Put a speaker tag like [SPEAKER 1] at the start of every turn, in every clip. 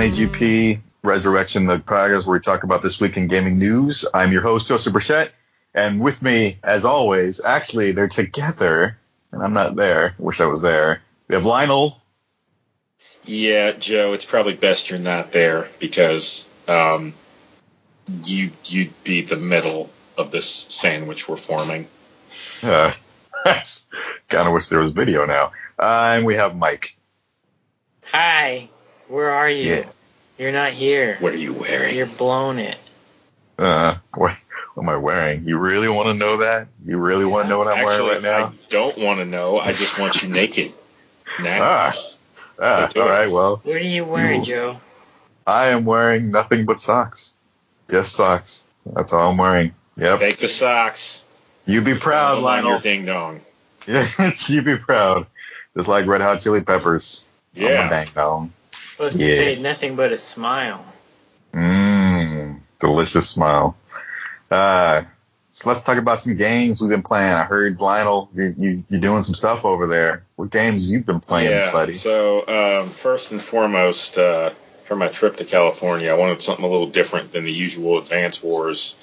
[SPEAKER 1] is NAGP Resurrection, the podcast where we talk about this week in gaming news. I'm your host, Joseph Burchett, and with me, as always, actually, they're together, and I'm not there. Wish I was there. We have Lionel.
[SPEAKER 2] Yeah, Joe, it's probably best you're not there because um, you you'd be the middle of this sandwich we're forming.
[SPEAKER 1] Uh, kind of wish there was video now. Uh, and we have Mike.
[SPEAKER 3] Hi, where are you?
[SPEAKER 1] Yeah.
[SPEAKER 3] You're not here.
[SPEAKER 2] What are you wearing?
[SPEAKER 3] You're blown it.
[SPEAKER 1] Uh, what, what am I wearing? You really want to know that? You really want to know what I'm
[SPEAKER 2] Actually,
[SPEAKER 1] wearing right now?
[SPEAKER 2] I don't want to know. I just want you naked. Now.
[SPEAKER 1] Ah, ah
[SPEAKER 2] Let's do
[SPEAKER 1] all
[SPEAKER 2] it.
[SPEAKER 1] right. Well,
[SPEAKER 3] What are you wearing,
[SPEAKER 1] You-
[SPEAKER 3] Joe?
[SPEAKER 1] I am wearing nothing but socks. Just socks. That's all I'm wearing. Yep.
[SPEAKER 2] Take the socks.
[SPEAKER 1] You be proud,
[SPEAKER 2] Hold your
[SPEAKER 1] Lionel.
[SPEAKER 2] ding dong.
[SPEAKER 1] Yeah, it's you be proud. Just like Red Hot Chili Peppers. on
[SPEAKER 2] Yeah.
[SPEAKER 1] dang dong.
[SPEAKER 3] Supposed
[SPEAKER 1] Yeah.
[SPEAKER 3] to say nothing but a smile.
[SPEAKER 1] Mmm, delicious smile. Uh, so let's talk about some games we've been playing. I heard Lionel, you, you you're doing some stuff over there. What games you've been playing,
[SPEAKER 2] yeah.
[SPEAKER 1] buddy?
[SPEAKER 2] So um, first and foremost, uh, for my trip to California, I wanted something a little different than the usual Advance Wars.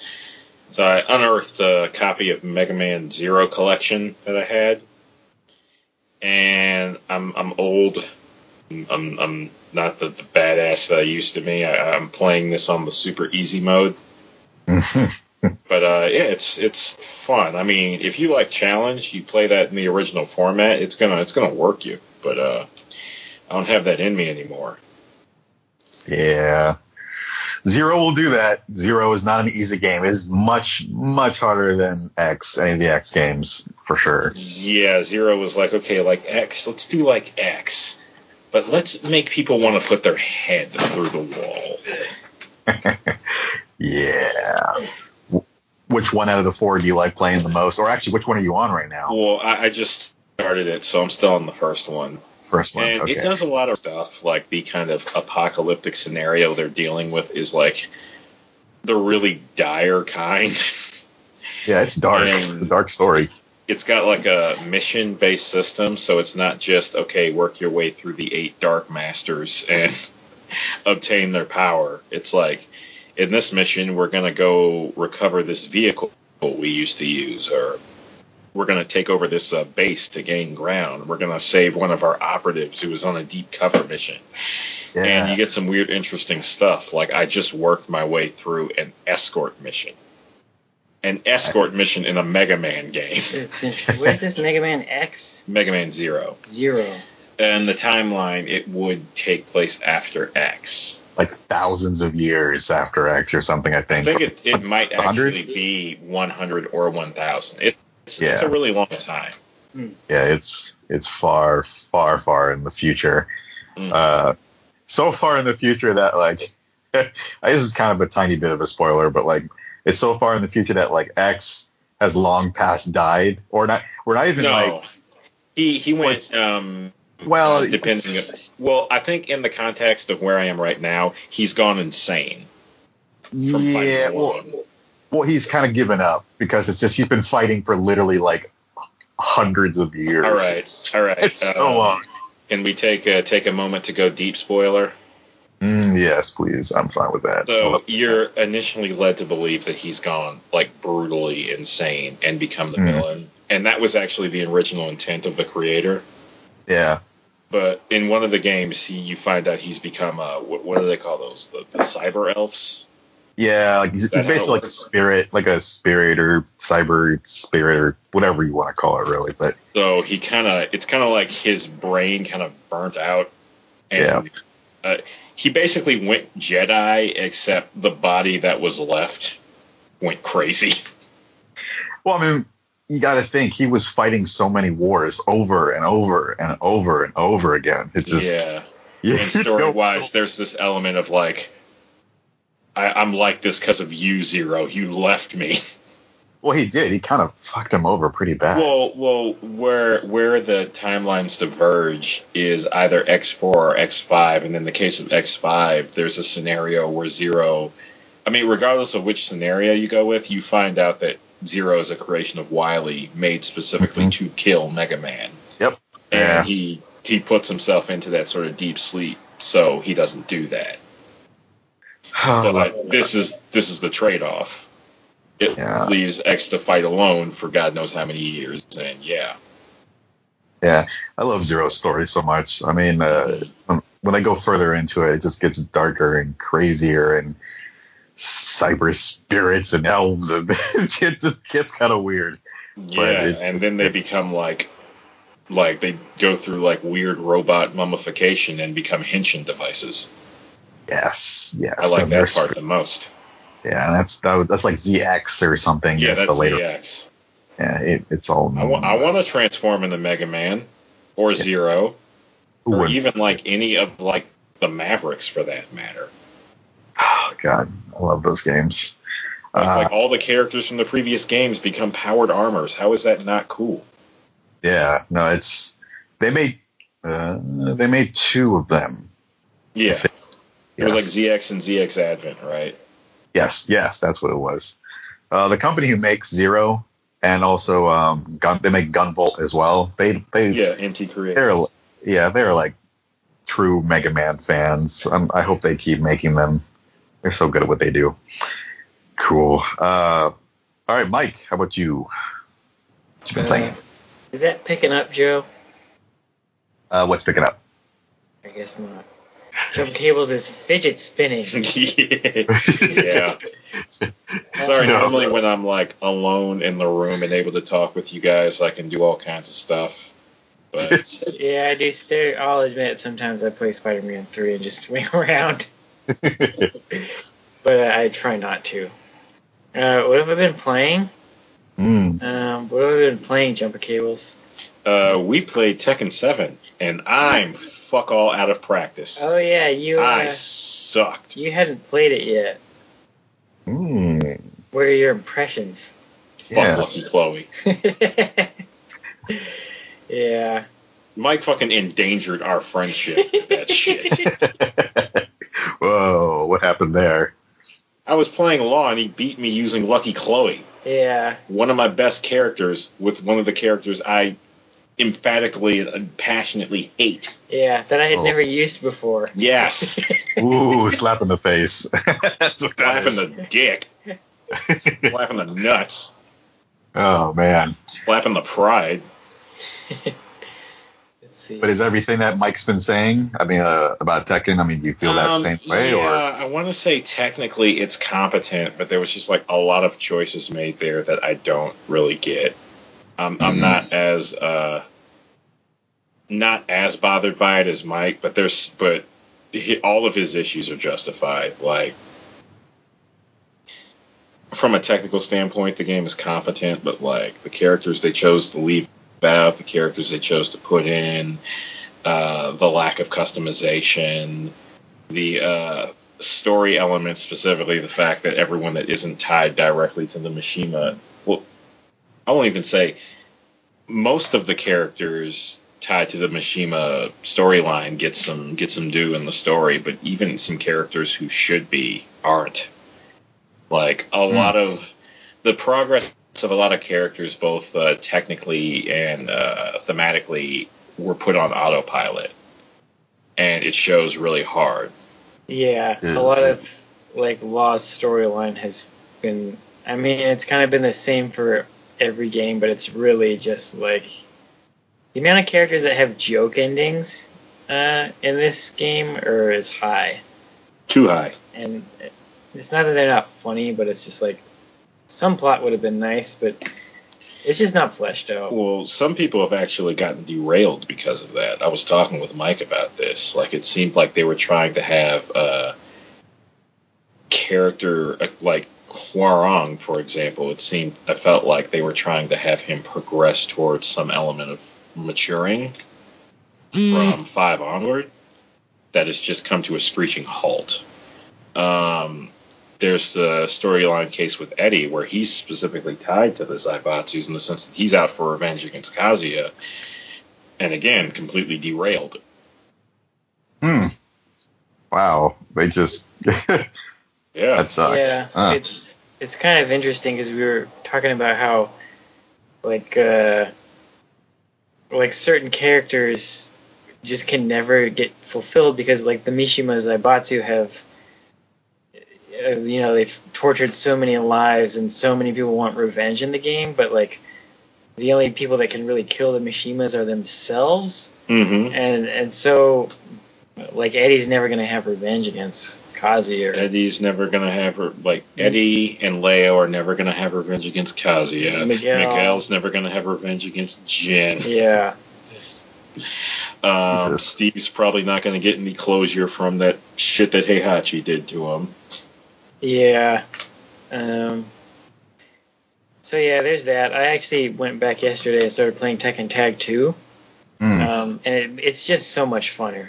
[SPEAKER 2] So I unearthed a copy of Mega Man Zero Collection that I had, and I'm I'm old. I'm I'm not the, the badass that I used to be. I, I'm playing this on the super easy mode. But uh, yeah, it's it's fun. I mean, if you like challenge, you play that in the original format. It's gonna it's gonna work you. But uh, I don't have that in me anymore.
[SPEAKER 1] yeah. Zero will do that. Zero is not an easy game. It is much, much harder than X, any of the X games, for sure.
[SPEAKER 2] Yeah, Zero was like, okay, like X, let's do like X, but let's make people want to put their head through the wall.
[SPEAKER 1] yeah. Which one out of the four do you like playing the most? Or actually, which one are you on right now?
[SPEAKER 2] Well, I, I just started it, so I'm still on the first one.
[SPEAKER 1] First one.
[SPEAKER 2] And
[SPEAKER 1] okay.
[SPEAKER 2] it does a lot of stuff, like the kind of apocalyptic scenario they're dealing with is like the really dire kind.
[SPEAKER 1] Yeah, it's dark.
[SPEAKER 2] And-
[SPEAKER 1] it's a dark story.
[SPEAKER 2] It's got like a mission based system, so it's not just okay, work your way through the eight dark masters and obtain their power. It's like in this mission we're gonna go recover this vehicle we used to use, or we're gonna take over this uh, base to gain ground. We're gonna save one of our operatives who was on a deep cover mission,
[SPEAKER 1] Yeah.
[SPEAKER 2] and you get some weird, interesting stuff. Like I just worked my way through an escort mission. An escort mission in a Mega Man game.
[SPEAKER 3] It's what is this Mega Man X
[SPEAKER 2] Mega Man Zero.
[SPEAKER 3] Zero?
[SPEAKER 2] And the timeline, it would take place after X.
[SPEAKER 1] like thousands of years after X or something, I think.
[SPEAKER 2] I
[SPEAKER 1] think.
[SPEAKER 2] think it, it might
[SPEAKER 1] 100?
[SPEAKER 2] actually be 100 or 1000. It, it's, it's a really long time.
[SPEAKER 1] yeah, it's it's far, far, far in the future.
[SPEAKER 2] Mm.
[SPEAKER 1] Uh, so far in the future that like, this is kind of a tiny bit of a spoiler, but like, it's so far in the future that like X has long past died, or not. We're not even
[SPEAKER 2] No,
[SPEAKER 1] like,
[SPEAKER 2] he he went. Um,
[SPEAKER 1] well,
[SPEAKER 2] uh, depending. Well, I think in the context of where I am right now, he's gone insane.
[SPEAKER 1] Yeah, well, well, he's kind of given up because it's just he's been fighting for literally like hundreds of years.
[SPEAKER 2] All right, all right.
[SPEAKER 1] It's so
[SPEAKER 2] um,
[SPEAKER 1] long.
[SPEAKER 2] Can we take a, take a moment to go deep spoiler?
[SPEAKER 1] Mm, yes, please. I'm fine with that.
[SPEAKER 2] So you're initially led to believe that he's gone like brutally insane and become the
[SPEAKER 1] Mhm.
[SPEAKER 2] villain, and that was actually the original intent of the creator.
[SPEAKER 1] yeah.
[SPEAKER 2] But in one of the games, he, you find out he's become a what, what do they call those? The, the cyber elves.
[SPEAKER 1] Yeah, like he's
[SPEAKER 2] Is that how it
[SPEAKER 1] basically like a spirit, like a spirit or cyber spirit or whatever you want to call it, really. But
[SPEAKER 2] So he kind of it's kind of like his brain kind of burnt out, and uh, he basically went Jedi, except the body that was left went crazy.
[SPEAKER 1] well, I mean, you got to think he was fighting so many wars over and over and over and over again. It's just
[SPEAKER 2] yeah.
[SPEAKER 1] yeah,
[SPEAKER 2] and story wise, there's this element of like, I, I'm like this because of you, Zero. You left me.
[SPEAKER 1] Well, he did. He kind of fucked him over pretty bad.
[SPEAKER 2] well, well, where where the timelines diverge is either X4 or X5, and in the case of X5, there's a scenario where Zero. I mean, regardless of which scenario you go with, you find out that Zero is a creation of Wily, made specifically
[SPEAKER 1] Mhm.
[SPEAKER 2] to kill Mega Man.
[SPEAKER 1] Yep.
[SPEAKER 2] And
[SPEAKER 1] Yeah.
[SPEAKER 2] he he puts himself into that sort of deep sleep so he doesn't do that.
[SPEAKER 1] Oh,
[SPEAKER 2] But this is this is the trade off. It
[SPEAKER 1] Yeah.
[SPEAKER 2] leaves X to fight alone for God knows how many years, and yeah,
[SPEAKER 1] Yeah, I love Zero's story so much. I mean, uh, when- when I go further into it, it just gets darker and crazier and cyber spirits and elves, and it just gets kind of weird.
[SPEAKER 2] yeah, and then they become like like they go through like weird robot mummification and become henshin devices.
[SPEAKER 1] Yes, yes.
[SPEAKER 2] I like that part the most.
[SPEAKER 1] Yeah, that's that, was- that's like ZX or something.
[SPEAKER 2] Yeah,
[SPEAKER 1] It's
[SPEAKER 2] that's
[SPEAKER 1] the later.
[SPEAKER 2] ZX.
[SPEAKER 1] Yeah, it, it's all.
[SPEAKER 2] I want I want to transform into Mega Man or Zero
[SPEAKER 1] Ooh,
[SPEAKER 2] or even like any of like the Mavericks for that matter.
[SPEAKER 1] Oh God, I love those games.
[SPEAKER 2] Like,
[SPEAKER 1] Uh,
[SPEAKER 2] like all the characters from the previous games become powered armors. How is that not cool?
[SPEAKER 1] yeah, no, it's they made uh, they made two of them.
[SPEAKER 2] Yeah. It was like ZX and ZX Advent, right?
[SPEAKER 1] Yes, yes, that's what it was. Uh, the company who makes Zero and also um, Gun, they make Gunvolt as well. They they
[SPEAKER 2] Yeah, Inti Creates.
[SPEAKER 1] they're yeah they're like true Mega Man fans. Um, I hope they keep making them. They're so good at what they do. Cool. Uh, all right, Mike, how about you? What you been
[SPEAKER 3] Uh,
[SPEAKER 1] playing?
[SPEAKER 3] Is that picking up, Joe?
[SPEAKER 1] Uh, what's picking up?
[SPEAKER 3] I guess not. Jump Cables is fidget spinning.
[SPEAKER 2] yeah. Sorry,
[SPEAKER 1] No.
[SPEAKER 2] normally when I'm like alone in the room and able to talk with you guys, I can do all kinds of stuff. But
[SPEAKER 3] Yeah, I do. Stare, I'll admit sometimes I play Spider-Man 3 and just swing around, but I, I try not to. Uh, what have I been playing?
[SPEAKER 1] Mm.
[SPEAKER 3] Um, what have I been playing? Jumper Cables.
[SPEAKER 2] uh, we played Tekken 7, and I'm fuck all out of practice.
[SPEAKER 3] Oh yeah, you
[SPEAKER 2] I
[SPEAKER 3] uh,
[SPEAKER 2] sucked.
[SPEAKER 3] you hadn't played it yet.
[SPEAKER 1] Mm.
[SPEAKER 3] What are your impressions?
[SPEAKER 2] Fuck
[SPEAKER 1] Yeah.
[SPEAKER 2] Lucky Chloe.
[SPEAKER 3] yeah.
[SPEAKER 2] Mike fucking endangered our friendship with that shit.
[SPEAKER 1] Whoa, what happened there?
[SPEAKER 2] I was playing Law and he beat me using Lucky Chloe,
[SPEAKER 3] Yeah.
[SPEAKER 2] one of my best characters, with one of the characters I emphatically and passionately hate.
[SPEAKER 3] Yeah, that I had
[SPEAKER 1] Oh.
[SPEAKER 3] never used before.
[SPEAKER 2] Yes,
[SPEAKER 1] Ooh, slap in the face. That's what that
[SPEAKER 2] slapping the dick, slap in the nuts,
[SPEAKER 1] oh man.
[SPEAKER 2] Slap in the pride.
[SPEAKER 1] But is everything that Mike's been saying? I mean, uh, about Tekken. I mean, do you feel that
[SPEAKER 2] Um,
[SPEAKER 1] same way,
[SPEAKER 2] yeah,
[SPEAKER 1] or
[SPEAKER 2] I want to say technically it's competent, but there was just like a lot of choices made there that I don't really get. I'm, I'm
[SPEAKER 1] Mhm.
[SPEAKER 2] not as uh, not as bothered by it as Mike, but there's but he, all of his issues are justified. Like from a technical standpoint, the game is competent, but like the characters they chose to leave out, the characters they chose to put in, uh, the lack of customization, the uh, story elements, specifically the fact that everyone that isn't tied directly to the Mishima, well, I won't even say most of the characters tied to the Mishima storyline get some get some due in the story, but even some characters who should be aren't. Like a lot of the progress of a lot of characters, both uh, technically and uh, thematically, were put on autopilot, and it shows really hard.
[SPEAKER 3] Yeah,
[SPEAKER 1] Yeah.
[SPEAKER 3] a lot of like Law's storyline has been. I mean, it's kind of been the same for every game, but it's really just like the amount of characters that have joke endings uh, in this game are is high,
[SPEAKER 2] Too high.
[SPEAKER 3] and it's not that they're not funny, but it's just like some plot would have been nice, but it's just not fleshed out.
[SPEAKER 2] Well, some people have actually gotten derailed because of that. I was talking with Mike about this. Like, it seemed like they were trying to have a character uh, like Hwoarang, for example. It seemed I felt like they were trying to have him progress towards some element of maturing from five onward. That has just come to a screeching halt. Um, there's the storyline case with Eddie where he's specifically tied to the Zaibatsus in the sense that he's out for revenge against Kazuya, and again completely derailed.
[SPEAKER 1] Hmm. Wow, they just
[SPEAKER 2] Yeah,
[SPEAKER 1] that sucks.
[SPEAKER 3] Yeah,
[SPEAKER 1] Uh,
[SPEAKER 3] it's it's kind of interesting because we were talking about how like uh like certain characters just can never get fulfilled because like the Mishima Zaibatsu have uh, you know they've tortured so many lives and so many people want revenge in the game but like the only people that can really kill the Mishimas are themselves
[SPEAKER 2] Mm-hmm.
[SPEAKER 3] and and so like Eddie's never gonna have revenge against Kazi or
[SPEAKER 2] Eddie's never gonna have her like Eddie and Leo are never gonna have revenge against Kazuya.
[SPEAKER 3] Miguel.
[SPEAKER 2] Miguel's never gonna have revenge against Jin.
[SPEAKER 3] yeah
[SPEAKER 2] Um, Steve's probably not gonna get any closure from that shit that Heihachi did to him.
[SPEAKER 3] yeah um so yeah there's that I actually went back yesterday and started playing Tekken Tag 2
[SPEAKER 1] Mm.
[SPEAKER 3] um, and it, it's just so much funner.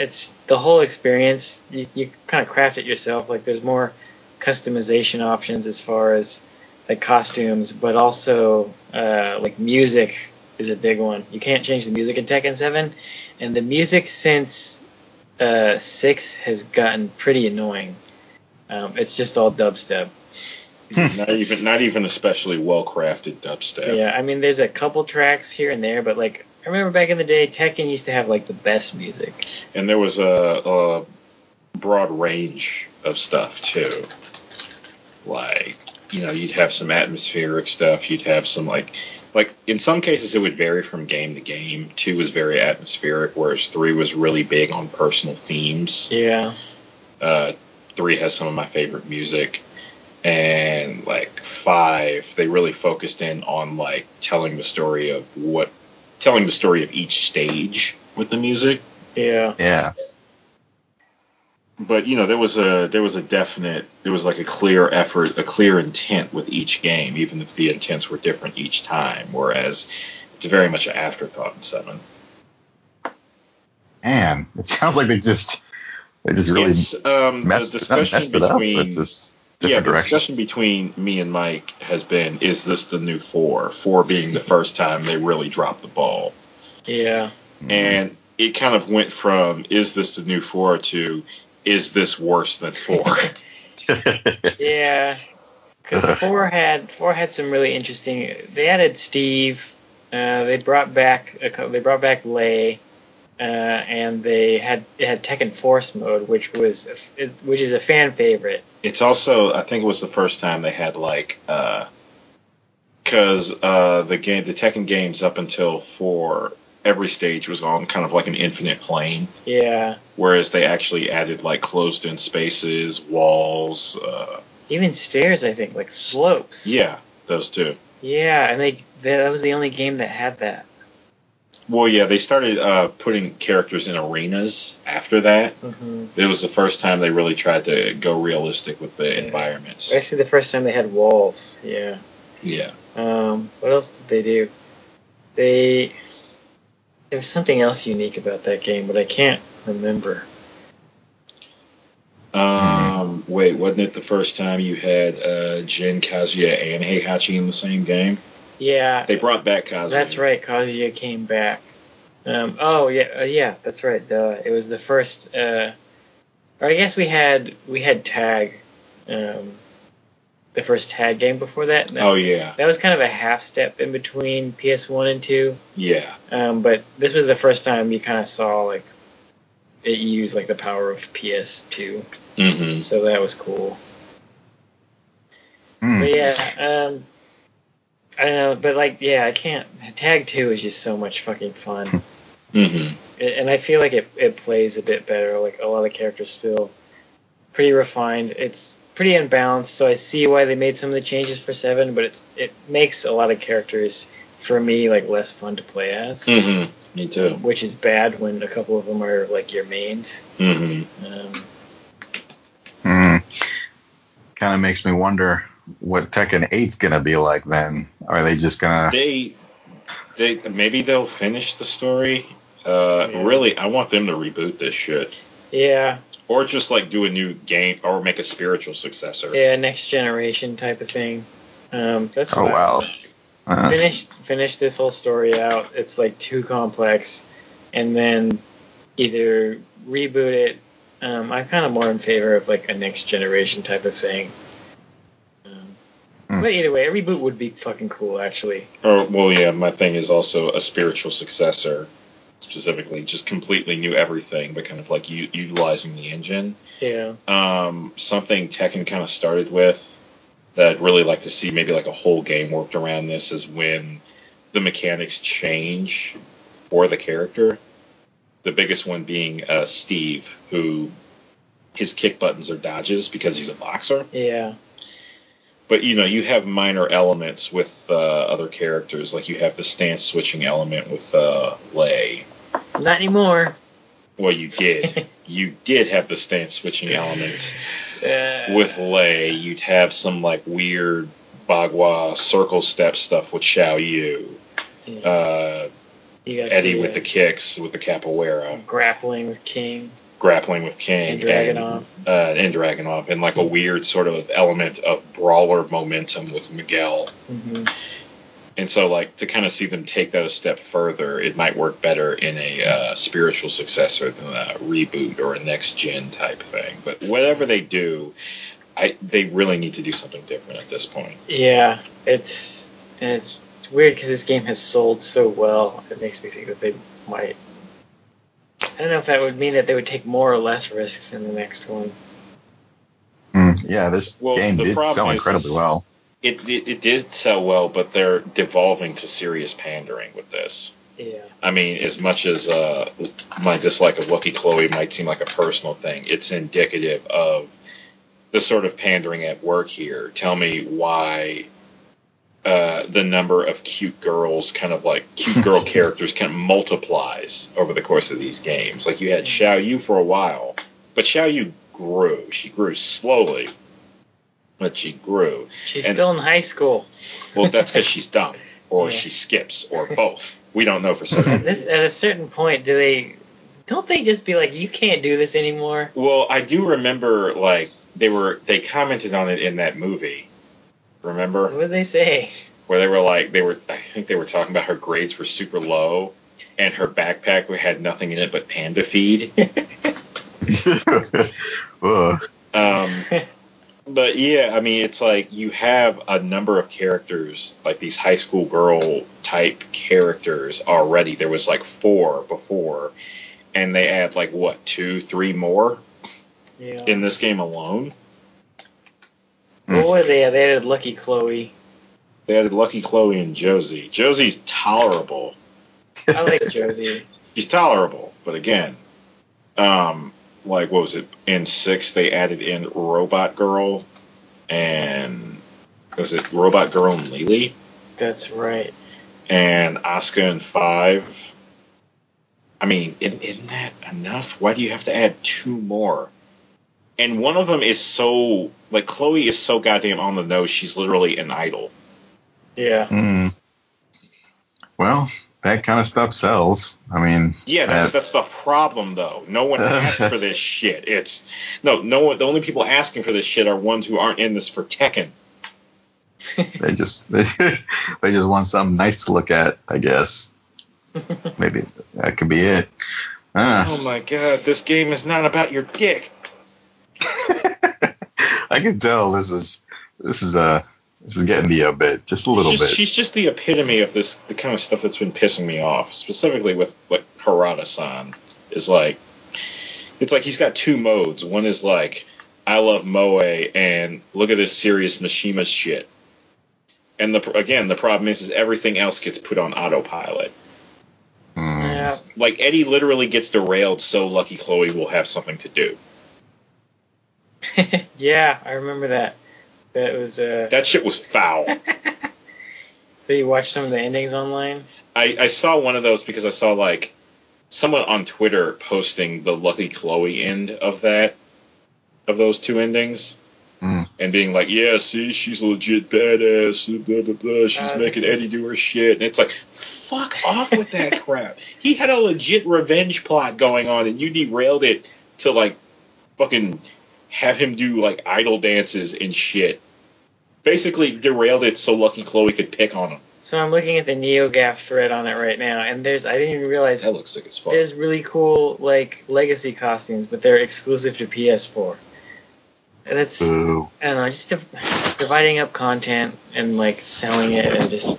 [SPEAKER 3] It's the whole experience. You, you kind of craft it yourself. Like there's more customization options as far as like costumes, but also uh, like music is a big one. You can't change the music in Tekken 7, and the music since uh, six has gotten pretty annoying. Um, it's just all dubstep.
[SPEAKER 2] Not even not even especially well crafted dubstep.
[SPEAKER 3] Yeah, I mean, there's a couple tracks here and there, but like I remember back in the day, Tekken used to have like the best music.
[SPEAKER 2] And there was a, a broad range of stuff too. Like, you know, you'd have some atmospheric stuff, you'd have some like like in some cases it would vary from game to game. Two was very atmospheric, whereas three was really big on personal themes.
[SPEAKER 3] Yeah.
[SPEAKER 2] Uh, three has some of my favorite music. And like five, they really focused in on like telling the story of what telling the story of each stage with the music.
[SPEAKER 3] Yeah.
[SPEAKER 1] Yeah.
[SPEAKER 2] but you know there was a there was a definite there was like a clear effort a clear intent with each game even if the intents were different each time whereas it's very much an afterthought in seven
[SPEAKER 1] Man, it sounds like they just they just really
[SPEAKER 2] it's um
[SPEAKER 1] messed,
[SPEAKER 2] the discussion
[SPEAKER 1] messed it up,
[SPEAKER 2] between
[SPEAKER 1] just
[SPEAKER 2] yeah the
[SPEAKER 1] direction.
[SPEAKER 2] discussion between me and mike has been is this the new four four being the first time they really dropped the ball
[SPEAKER 3] Yeah.
[SPEAKER 1] Mm.
[SPEAKER 2] and it kind of went from is this the new four to is this worse than four
[SPEAKER 3] Yeah. Because four had four had some really interesting. They added Steve. Uh, they brought back a, they brought back Lei, uh, and they had it had Tekken Force mode, which was a f- it- which is a fan favorite.
[SPEAKER 2] It's also, I think it was the first time they had like, because uh, the game, the Tekken games up until four, every stage was on kind of like an infinite plane,
[SPEAKER 3] Yeah.
[SPEAKER 2] whereas they actually added like closed-in spaces, walls. Uh,
[SPEAKER 3] Even stairs, I think, like slopes.
[SPEAKER 2] yeah, those two.
[SPEAKER 3] Yeah, and they that was the only game that had that.
[SPEAKER 2] Well, yeah, they started uh, putting characters in arenas after that.
[SPEAKER 3] hmm
[SPEAKER 2] It was the first time they really tried to go realistic with the
[SPEAKER 3] Yeah.
[SPEAKER 2] environments.
[SPEAKER 3] Actually, the first time they had walls. Yeah.
[SPEAKER 2] Yeah.
[SPEAKER 3] Um, what else did they do? They there was something else unique about that game, but I can't remember.
[SPEAKER 2] Um, wait, wasn't it the first time you had uh, Jin, Kazuya, and Heihachi in the same game?
[SPEAKER 3] Yeah,
[SPEAKER 2] They brought back Kazuya.
[SPEAKER 3] that's right. Kazuya came back. Um, oh yeah, uh, yeah, that's right. Duh. It was the first. Uh, or I guess we had we had tag, um, the first tag game before that. That,
[SPEAKER 2] Oh yeah,
[SPEAKER 3] that was kind of a half step in between PS1 and 2.
[SPEAKER 2] yeah.
[SPEAKER 3] Um, but this was the first time you kind of saw like it used like the power of PS2.
[SPEAKER 2] Mm-hmm.
[SPEAKER 3] So that was cool.
[SPEAKER 1] Hmm.
[SPEAKER 3] But yeah, um, I don't know, but like, yeah, I can't. Tag two is just so much fucking fun,
[SPEAKER 2] Mm-hmm.
[SPEAKER 3] And I feel like it it plays a bit better. Like a lot of the characters feel pretty refined. It's pretty unbalanced, so I see why they made some of the changes for seven, but it's it makes a lot of characters for me like less fun to play as,
[SPEAKER 2] Mm-hmm. Me too.
[SPEAKER 3] which is bad when a couple of them are like your mains.
[SPEAKER 2] Mm-hmm.
[SPEAKER 3] Um,
[SPEAKER 1] Kind of makes me wonder what Tekken 8's gonna be like then. Are they just gonna?
[SPEAKER 2] They, they maybe they'll finish the story. Uh,
[SPEAKER 3] Yeah.
[SPEAKER 2] really, I want them to reboot this shit,
[SPEAKER 3] yeah,
[SPEAKER 2] or just like do a new game, or make a spiritual successor.
[SPEAKER 3] yeah, next generation type of thing. Um, that's
[SPEAKER 1] Oh wow.
[SPEAKER 3] want.
[SPEAKER 1] Uh,
[SPEAKER 3] finish finish this whole story out. It's like too complex, and then either reboot it. Um, I'm kind of more in favor of like a next generation type of thing.
[SPEAKER 1] Hmm.
[SPEAKER 3] But either way, a reboot would be fucking cool, actually.
[SPEAKER 2] Or well, yeah, my thing is also a spiritual successor. specifically, just completely new everything, but kind of like u- utilizing the engine.
[SPEAKER 3] Yeah.
[SPEAKER 2] Um, something Tekken kind of started with that I'd really like to see maybe like a whole game worked around this is when the mechanics change for the character. The biggest one being uh, Steve, who his kick buttons are dodges because he's a boxer.
[SPEAKER 3] Yeah.
[SPEAKER 2] But you know, you have minor elements with uh, other characters, like you have the stance switching element with uh, Lei.
[SPEAKER 3] Not anymore.
[SPEAKER 2] Well, you did. you did have the stance switching element
[SPEAKER 3] Uh,
[SPEAKER 2] with Lei. You'd have some like weird Bagua circle step stuff with Xiao Yu.
[SPEAKER 3] yeah.
[SPEAKER 2] Uh, Eddie
[SPEAKER 3] the,
[SPEAKER 2] with the kicks, with the capoeira,
[SPEAKER 3] grappling with King
[SPEAKER 2] grappling with King,
[SPEAKER 3] and Dragunov.
[SPEAKER 2] uh, and Dragunov, and like a weird sort of element of brawler momentum with Miguel.
[SPEAKER 3] hmm
[SPEAKER 2] And so, like, to kind of see them take that a step further, it might work better in a uh, spiritual successor than a reboot or a next gen type thing. But whatever they do, I they really need to do something different at this point.
[SPEAKER 3] Yeah, it's and it's it's weird because this game has sold so well. It makes me think that they might. I don't know if that would mean that they would take more or less risks in the next one.
[SPEAKER 1] Mm, yeah, this
[SPEAKER 2] Well,
[SPEAKER 1] game did
[SPEAKER 2] problem
[SPEAKER 1] sell
[SPEAKER 2] is-
[SPEAKER 1] incredibly well.
[SPEAKER 2] It, it it did sell well, but they're devolving to serious pandering with this.
[SPEAKER 3] Yeah.
[SPEAKER 2] I mean, as much as uh, my dislike of Lucky Chloe might seem like a personal thing, it's indicative of the sort of pandering at work here. Tell me why uh, the number of cute girls, kind of like cute girl characters, kind of multiplies over the course of these games. Like you had Xiao Yu for a while, but Xiao Yu grew. She grew slowly, but she grew.
[SPEAKER 3] She's
[SPEAKER 2] And-
[SPEAKER 3] still in high school.
[SPEAKER 2] Well, that's because she's dumb, or
[SPEAKER 3] Yeah.
[SPEAKER 2] she skips, or both. We don't know for certain.
[SPEAKER 3] This at a certain point, do they? Don't they just be like, you can't do this anymore?
[SPEAKER 2] Well, I do remember like they were they commented on it in that movie. Remember
[SPEAKER 3] What did they say?
[SPEAKER 2] where they were like they were I think they were talking about her grades were super low and her backpack had nothing in it but panda feed. Um, but yeah, I mean it's like you have a number of characters like these high school girl type characters already. There was like four before, and they add like what two, three more
[SPEAKER 3] yeah.
[SPEAKER 2] in this game alone.
[SPEAKER 3] What were they? They added Lucky Chloe.
[SPEAKER 2] They added Lucky Chloe and Josie. Josie's tolerable.
[SPEAKER 3] I like Josie.
[SPEAKER 2] She's tolerable, but again, um, like what was it in six? They added in Robot Girl, and was it Robot Girl and Lily,
[SPEAKER 3] That's right.
[SPEAKER 2] and Oscar in five. I mean, isn't that enough? Why do you have to add two more? And one of them is so like Chloe is so goddamn on the nose. She's literally an idol.
[SPEAKER 3] Yeah.
[SPEAKER 1] Mm. Well, that kind of stuff sells. I mean,
[SPEAKER 2] Yeah, that's
[SPEAKER 1] uh,
[SPEAKER 2] that's the problem though. No one asked for this shit. It's no, no one. The only people asking for this shit are ones who aren't in this for Tekken.
[SPEAKER 1] they just they, just want something nice to look at, I guess. Maybe that could be it. Ah.
[SPEAKER 2] Oh my god, this game is not about your dick.
[SPEAKER 1] I can tell this is this is uh this is getting to you a bit, just a little
[SPEAKER 2] she's,
[SPEAKER 1] bit.
[SPEAKER 2] she's just the epitome of this, the kind of stuff that's been pissing me off, specifically with like Harada-san. Is like, it's like he's got two modes. One is like, I love Moe, and look at this serious Mishima shit. And the again, the problem is, is everything else gets put on autopilot.
[SPEAKER 1] Mm.
[SPEAKER 3] Yeah.
[SPEAKER 2] Like Eddie literally gets derailed, so Lucky Chloe will have something to do.
[SPEAKER 3] yeah, I remember that. That was uh.
[SPEAKER 2] That shit was foul.
[SPEAKER 3] so you watched some of the endings online?
[SPEAKER 2] I, I saw one of those because I saw like someone on Twitter posting the Lucky Chloe end of that of those two endings.
[SPEAKER 1] Mm.
[SPEAKER 2] And being like, yeah, see, she's a legit badass. Blah blah blah. She's
[SPEAKER 3] Uh,
[SPEAKER 2] making
[SPEAKER 3] this
[SPEAKER 2] Eddie
[SPEAKER 3] is-
[SPEAKER 2] do her shit, and it's like, fuck off with that crap. He had a legit revenge plot going on, and you derailed it to like, fucking, have him do like idol dances and shit. Basically, derailed it so Lucky Chloe could pick on him.
[SPEAKER 3] So I'm looking at the NeoGaf thread on it right now, and there's I didn't even realize
[SPEAKER 2] That looks sick as fuck.
[SPEAKER 3] there's really cool like legacy costumes, but they're exclusive to PS4. And it's
[SPEAKER 1] Boo.
[SPEAKER 3] I don't know, just div- dividing up content and like selling it and just.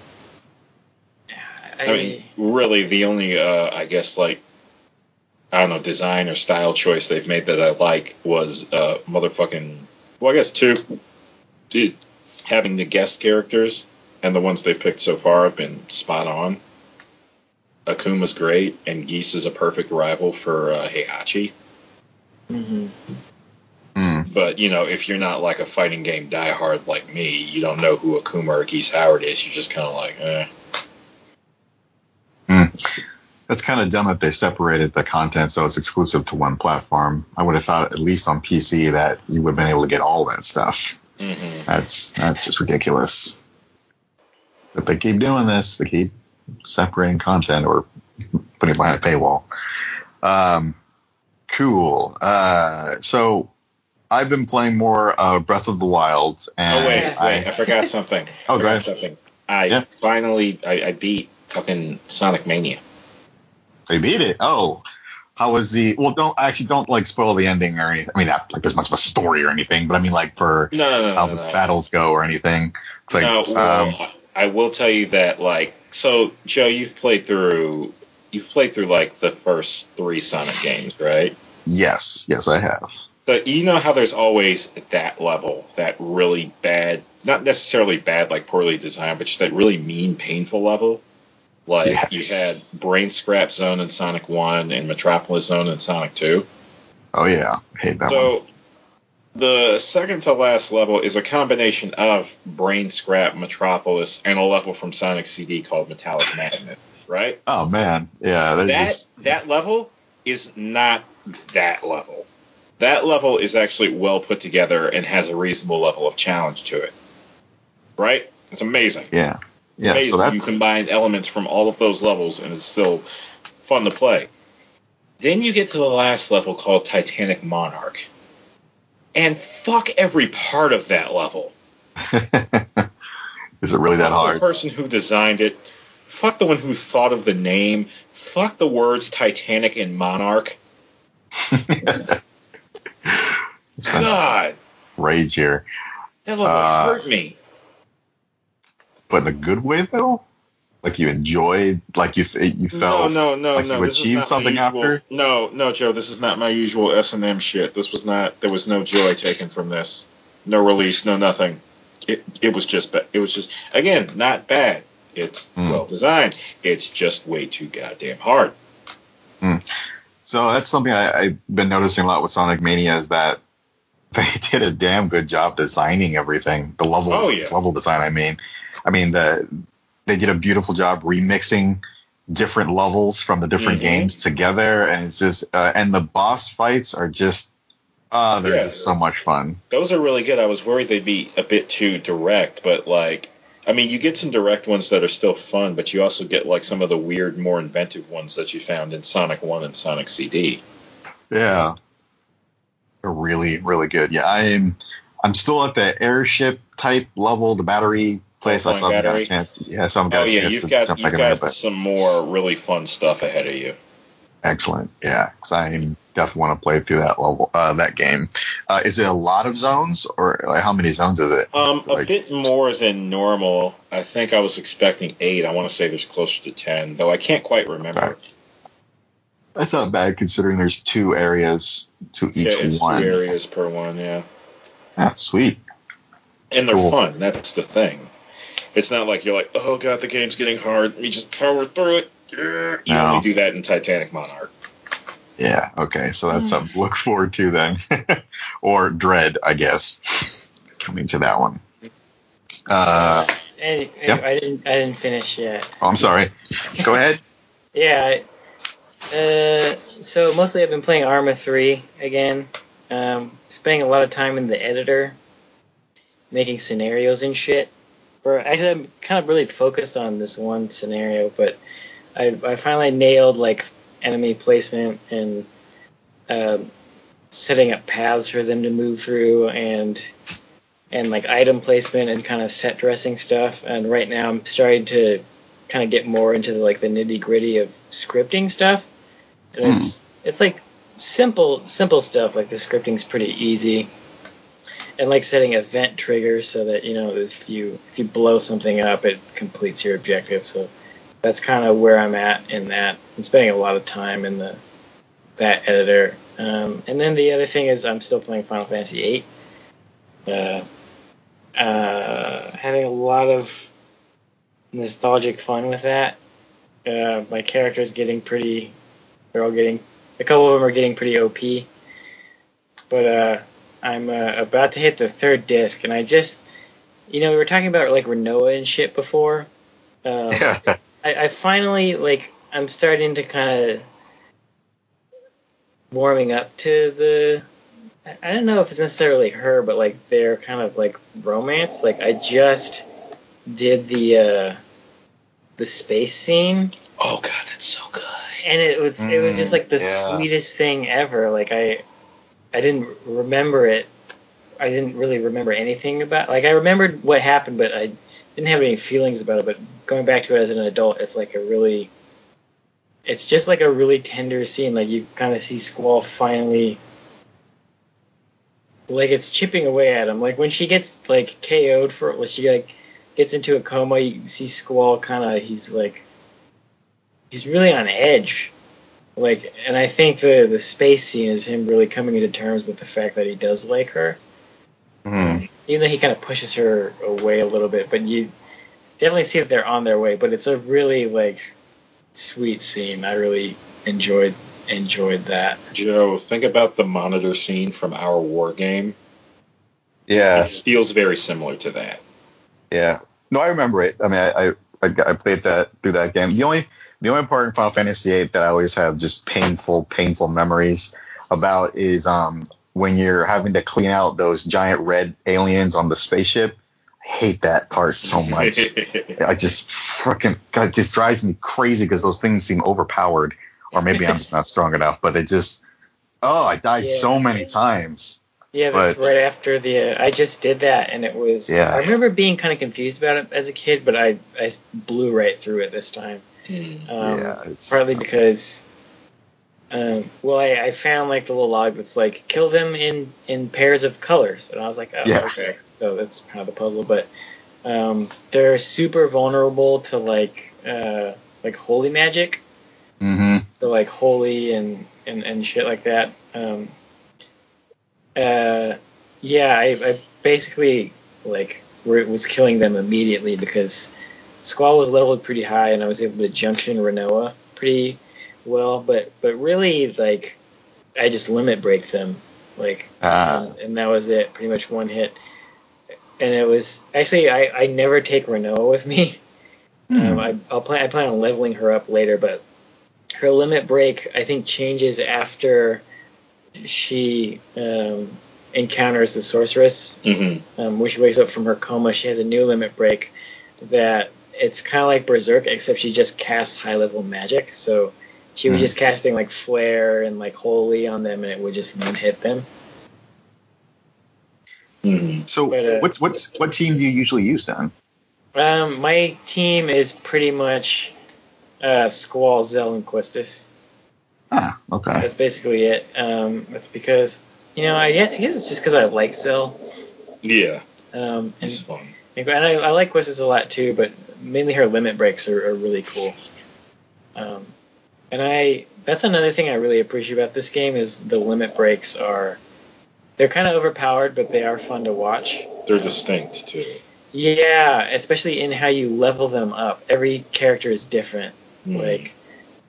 [SPEAKER 3] I,
[SPEAKER 2] I mean, really, the only, uh, I guess, like, I don't know, design or style choice they've made that I like was uh, motherfucking, well, I guess two, Dude, having the guest characters and the ones they've picked so far have been spot on. Akuma's great, and Geese is a perfect rival for uh, Heihachi.
[SPEAKER 3] mhm.
[SPEAKER 1] Mm.
[SPEAKER 2] But you know, if you're not like a fighting game diehard like me, you don't know who Akuma or Geese Howard is. You're just kind of like, eh.
[SPEAKER 1] That's kind of dumb that they separated the content so it's exclusive to one platform. I would have thought at least on PC that you would have been able to get all that stuff.
[SPEAKER 2] Mm-hmm.
[SPEAKER 1] That's that's just ridiculous. But they keep doing this. They keep separating content or putting it behind a paywall. Um, cool. Uh, so I've been playing more uh, Breath of the Wild, and
[SPEAKER 2] Oh wait, wait, I,
[SPEAKER 1] I,
[SPEAKER 2] forgot something.
[SPEAKER 1] Oh,
[SPEAKER 2] I
[SPEAKER 1] go
[SPEAKER 2] forgot something. I
[SPEAKER 1] Yeah.
[SPEAKER 2] finally, I, I beat fucking Sonic Mania.
[SPEAKER 1] They beat it. Oh, how was the? Well, don't actually don't like spoil the ending or anything. I mean, not like there's much of a story or anything, but I mean like for
[SPEAKER 2] No, no, no,
[SPEAKER 1] how the battles go or anything. It's like,
[SPEAKER 2] no, well,
[SPEAKER 1] um,
[SPEAKER 2] I will tell you that, like, so Joe, you've played through, you've played through like the first three Sonic games, right?
[SPEAKER 1] yes, yes, I have.
[SPEAKER 2] So you know how there's always that level, that really bad, not necessarily bad, like poorly designed, but just that really mean, painful level. Like
[SPEAKER 1] Yes.
[SPEAKER 2] you had Brain Scrap Zone in Sonic One and Metropolis Zone in Sonic Two.
[SPEAKER 1] Oh yeah, I hate that one.
[SPEAKER 2] So the second to last level is a combination of Brain Scrap, Metropolis, and a level from Sonic CD called Metallic Madness. Right?
[SPEAKER 1] Oh man, yeah, that is
[SPEAKER 2] that level is not that level. That level is actually well put together and has a reasonable level of challenge to it. Right? It's amazing.
[SPEAKER 1] yeah, yeah.
[SPEAKER 2] amazing.
[SPEAKER 1] So
[SPEAKER 2] you
[SPEAKER 1] that's
[SPEAKER 2] combine elements from all of those levels and it's still fun to play. Then you get to the last level called Titanic Monarch. And fuck every part of that level.
[SPEAKER 1] is it really that
[SPEAKER 2] Fuck
[SPEAKER 1] hard?
[SPEAKER 2] The person who designed it. Fuck the one who thought of the name. Fuck the words Titanic and Monarch. God,
[SPEAKER 1] Rage here,
[SPEAKER 2] that level
[SPEAKER 1] Uh,
[SPEAKER 2] hurt me.
[SPEAKER 1] But in a good way though. Like you enjoyed, like you you felt.
[SPEAKER 2] no, no, no,
[SPEAKER 1] like
[SPEAKER 2] no.
[SPEAKER 1] you
[SPEAKER 2] this is
[SPEAKER 1] achieved something
[SPEAKER 2] usual-
[SPEAKER 1] after?
[SPEAKER 2] No, no, Joe. This is not my usual S and M shit. This was not. There was no joy taken from this. No release. No nothing. It it was just. It was just again not bad. It's
[SPEAKER 1] Hmm.
[SPEAKER 2] well designed. It's just way too goddamn hard.
[SPEAKER 1] So that's something I, I've been noticing a lot with Sonic Mania is that they did a damn good job designing everything. The level
[SPEAKER 2] Oh, yeah.
[SPEAKER 1] level design, I mean. I mean the they did a beautiful job remixing different levels from the different
[SPEAKER 2] Mhm.
[SPEAKER 1] games together and it's just uh, and the boss fights are just uh they're
[SPEAKER 2] Yeah.
[SPEAKER 1] just so much fun.
[SPEAKER 2] Those are really good. I was worried they'd be a bit too direct, but like, I mean, you get some direct ones that are still fun, but you also get like some of the weird, more inventive ones that you found in Sonic One and Sonic CD.
[SPEAKER 1] Yeah. They're really, really good. Yeah, I'm I'm still at the airship type level, the battery place. I haven't got a chance. Yeah, so I haven't got
[SPEAKER 2] Oh yeah, you've got
[SPEAKER 1] jump
[SPEAKER 2] you've got some more really fun stuff ahead of you.
[SPEAKER 1] excellent. Yeah, because I definitely want to play through that level, uh, that game. Uh, is it a lot of zones, or like, how many zones is it?
[SPEAKER 2] Um, a bit more than normal. I think I was expecting eight. I want to say there's closer to ten, though I can't quite remember.
[SPEAKER 1] Okay. That's not bad considering there's two areas to each
[SPEAKER 2] yeah, it's
[SPEAKER 1] one.
[SPEAKER 2] two areas per one. Yeah,
[SPEAKER 1] Ah, sweet.
[SPEAKER 2] and they're
[SPEAKER 1] Cool.
[SPEAKER 2] fun. That's the thing. It's not like you're like, oh god, the game's getting hard. Let me just power through it. Yeah. You
[SPEAKER 1] No.
[SPEAKER 2] only do that in Titanic Monarch.
[SPEAKER 1] Yeah. Okay. So that's
[SPEAKER 2] Mm.
[SPEAKER 1] something to look forward to then, or Dread, I guess, coming to that one. Uh,
[SPEAKER 3] Any-
[SPEAKER 1] Yep.
[SPEAKER 3] I didn't I didn't finish yet.
[SPEAKER 1] oh, I'm sorry. Go ahead.
[SPEAKER 3] Yeah. Uh, so mostly I've been playing Arma 3 again. Um, spending a lot of time in the editor, making scenarios and shit. For actually, I'm kind of really focused on this one scenario, but I, I finally nailed like enemy placement and um, setting up paths for them to move through and and like item placement and kind of set dressing stuff. And right now I'm starting to kind of get more into the, like the nitty gritty of scripting stuff. And it's it's like simple simple stuff. Like the scripting's pretty easy, and like setting event triggers so that you know if you if you blow something up, it completes your objective. So that's kind of where I'm at in that. I'm spending a lot of time in the that editor. Um, and then the other thing is I'm still playing Final Fantasy VIII. Uh, uh, having a lot of nostalgic fun with that. Uh, my character's getting pretty. They're all getting. A couple of them are getting pretty OP. But uh, I'm uh, about to hit the third disc, and I just, you know, we were talking about like Rinoa and shit before. Um,
[SPEAKER 1] Yeah.
[SPEAKER 3] I, I finally like I'm starting to kind of warming up to the. I- don't know if it's necessarily her, but like their kind of like romance. Like I just did the uh the space scene,
[SPEAKER 2] Oh god, that's so good.
[SPEAKER 3] and it was it was just
[SPEAKER 1] Mm,
[SPEAKER 3] like the
[SPEAKER 1] yeah.
[SPEAKER 3] sweetest thing ever. Like I I didn't remember it. I didn't really remember anything about. Like I remembered what happened, but I didn't have any feelings about it. But going back to it as an adult, it's like a really, it's just like a really tender scene. Like you kind of see Squall finally, like it's chipping away at him. Like when she gets like KO'd for, when she like gets into a coma, you see Squall kind of, he's like, he's really on edge. Like, and I think the the space scene is him really coming into terms with the fact that he does like her
[SPEAKER 1] Mhm.
[SPEAKER 3] even though he kind of pushes her away a little bit, but you definitely see that they're on their way. But it's a really like sweet scene. I really enjoyed enjoyed that.
[SPEAKER 2] Joe, think about the monitor scene from our war game.
[SPEAKER 1] Yeah.
[SPEAKER 2] It feels very similar to that.
[SPEAKER 1] Yeah. No, I remember it. I mean, I, I I I played that through that game. The only the only part in Final Fantasy VIII that I always have just painful, painful memories about is um when you're having to clean out those giant red aliens on the spaceship. I hate that part so much. I just freaking God, it just drives me crazy because those things seem overpowered, or maybe I'm just not strong enough. But it just, oh, I died
[SPEAKER 3] Yeah.
[SPEAKER 1] so many times.
[SPEAKER 3] Yeah, that's
[SPEAKER 1] But-
[SPEAKER 3] right after the. Uh, I just did that, and it was.
[SPEAKER 1] Yeah.
[SPEAKER 3] I remember being kind of confused about it as a kid, but I I blew right through it this time.
[SPEAKER 2] Hmm.
[SPEAKER 3] Um,
[SPEAKER 1] yeah, it's
[SPEAKER 3] partly because um, well I, I found like the little log that's like kill them in in pairs of colors. And i was like oh
[SPEAKER 1] Yeah.
[SPEAKER 3] okay. So that's kind of the puzzle. But um, they're super vulnerable to like uh, like holy magic.
[SPEAKER 1] Hmm
[SPEAKER 3] so like holy and and, and shit like that. Um, uh, yeah I, I basically like was killing them immediately because Squall was leveled pretty high and I was able to junction Rinoa pretty well, but but really like I just limit break them like
[SPEAKER 1] Ah.
[SPEAKER 3] and, and that was it pretty much one hit and it was actually I, I never take Rinoa with me
[SPEAKER 1] Hmm.
[SPEAKER 3] um, I, I'll plan I plan on leveling her up later but her limit break I think changes after she um, encounters the sorceress
[SPEAKER 2] Mhm.
[SPEAKER 3] um, when she wakes up from her coma, she has a new limit break that it's kind of like Berserk, except she just casts high level magic. So she was
[SPEAKER 1] Hmm.
[SPEAKER 3] just casting like Flare and like Holy on them, and it would just one hit them.
[SPEAKER 2] Mhm.
[SPEAKER 1] So
[SPEAKER 3] But, uh,
[SPEAKER 1] what's what's what team do you usually use then?
[SPEAKER 3] Um, my team is pretty much uh, Squall, Zell, and Quistis.
[SPEAKER 1] Ah, okay.
[SPEAKER 3] That's basically it. Um, that's because you know I guess, I guess it's just because I like Zell.
[SPEAKER 2] Yeah,
[SPEAKER 3] Um, and
[SPEAKER 2] it's fun.
[SPEAKER 3] And I, I like Quistis a lot too, but mainly her limit breaks are, are really cool. Um, and I that's another thing I really appreciate about this game is the limit breaks are they're kind of overpowered, but they are fun to watch.
[SPEAKER 2] They're distinct too.
[SPEAKER 3] Yeah, especially in how you level them up. Every character is different.
[SPEAKER 2] Hmm.
[SPEAKER 3] Like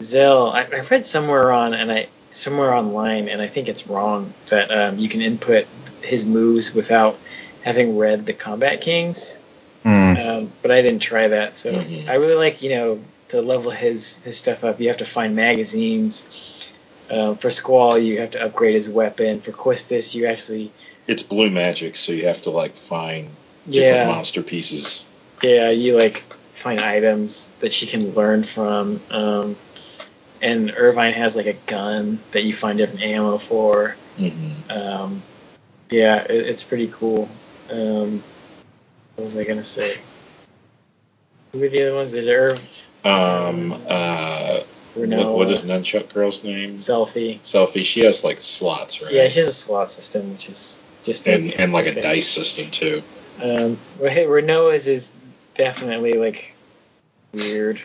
[SPEAKER 3] Zell, I, I read somewhere on and I somewhere online, and I think it's wrong that um, you can input his moves without having read the Combat Kings
[SPEAKER 1] Hmm.
[SPEAKER 3] um, but I didn't try that. So
[SPEAKER 2] Mhm.
[SPEAKER 3] I really like, you know, to level his his stuff up. You have to find magazines. Uh, for Squall, you have to upgrade his weapon. For Quistis, you actually,
[SPEAKER 2] it's blue magic, so you have to like find different
[SPEAKER 3] yeah,
[SPEAKER 2] monster pieces.
[SPEAKER 3] yeah, you like find items that she can learn from. Um, and Irvine has like a gun that you find different ammo for.
[SPEAKER 2] Mhm.
[SPEAKER 3] Um, yeah, it, it's pretty cool. Um, what was I gonna say? Who were the other ones? There's Irv,
[SPEAKER 2] Um, uh,
[SPEAKER 3] Renault,
[SPEAKER 2] what, what is Nunchuck girl's name?
[SPEAKER 3] Selphie.
[SPEAKER 2] Selphie. She has like slots, right?
[SPEAKER 3] Yeah, she has a slot system, which is just
[SPEAKER 2] and and like a dice system too.
[SPEAKER 3] Um, well, hey, Rinoa's is definitely like weird.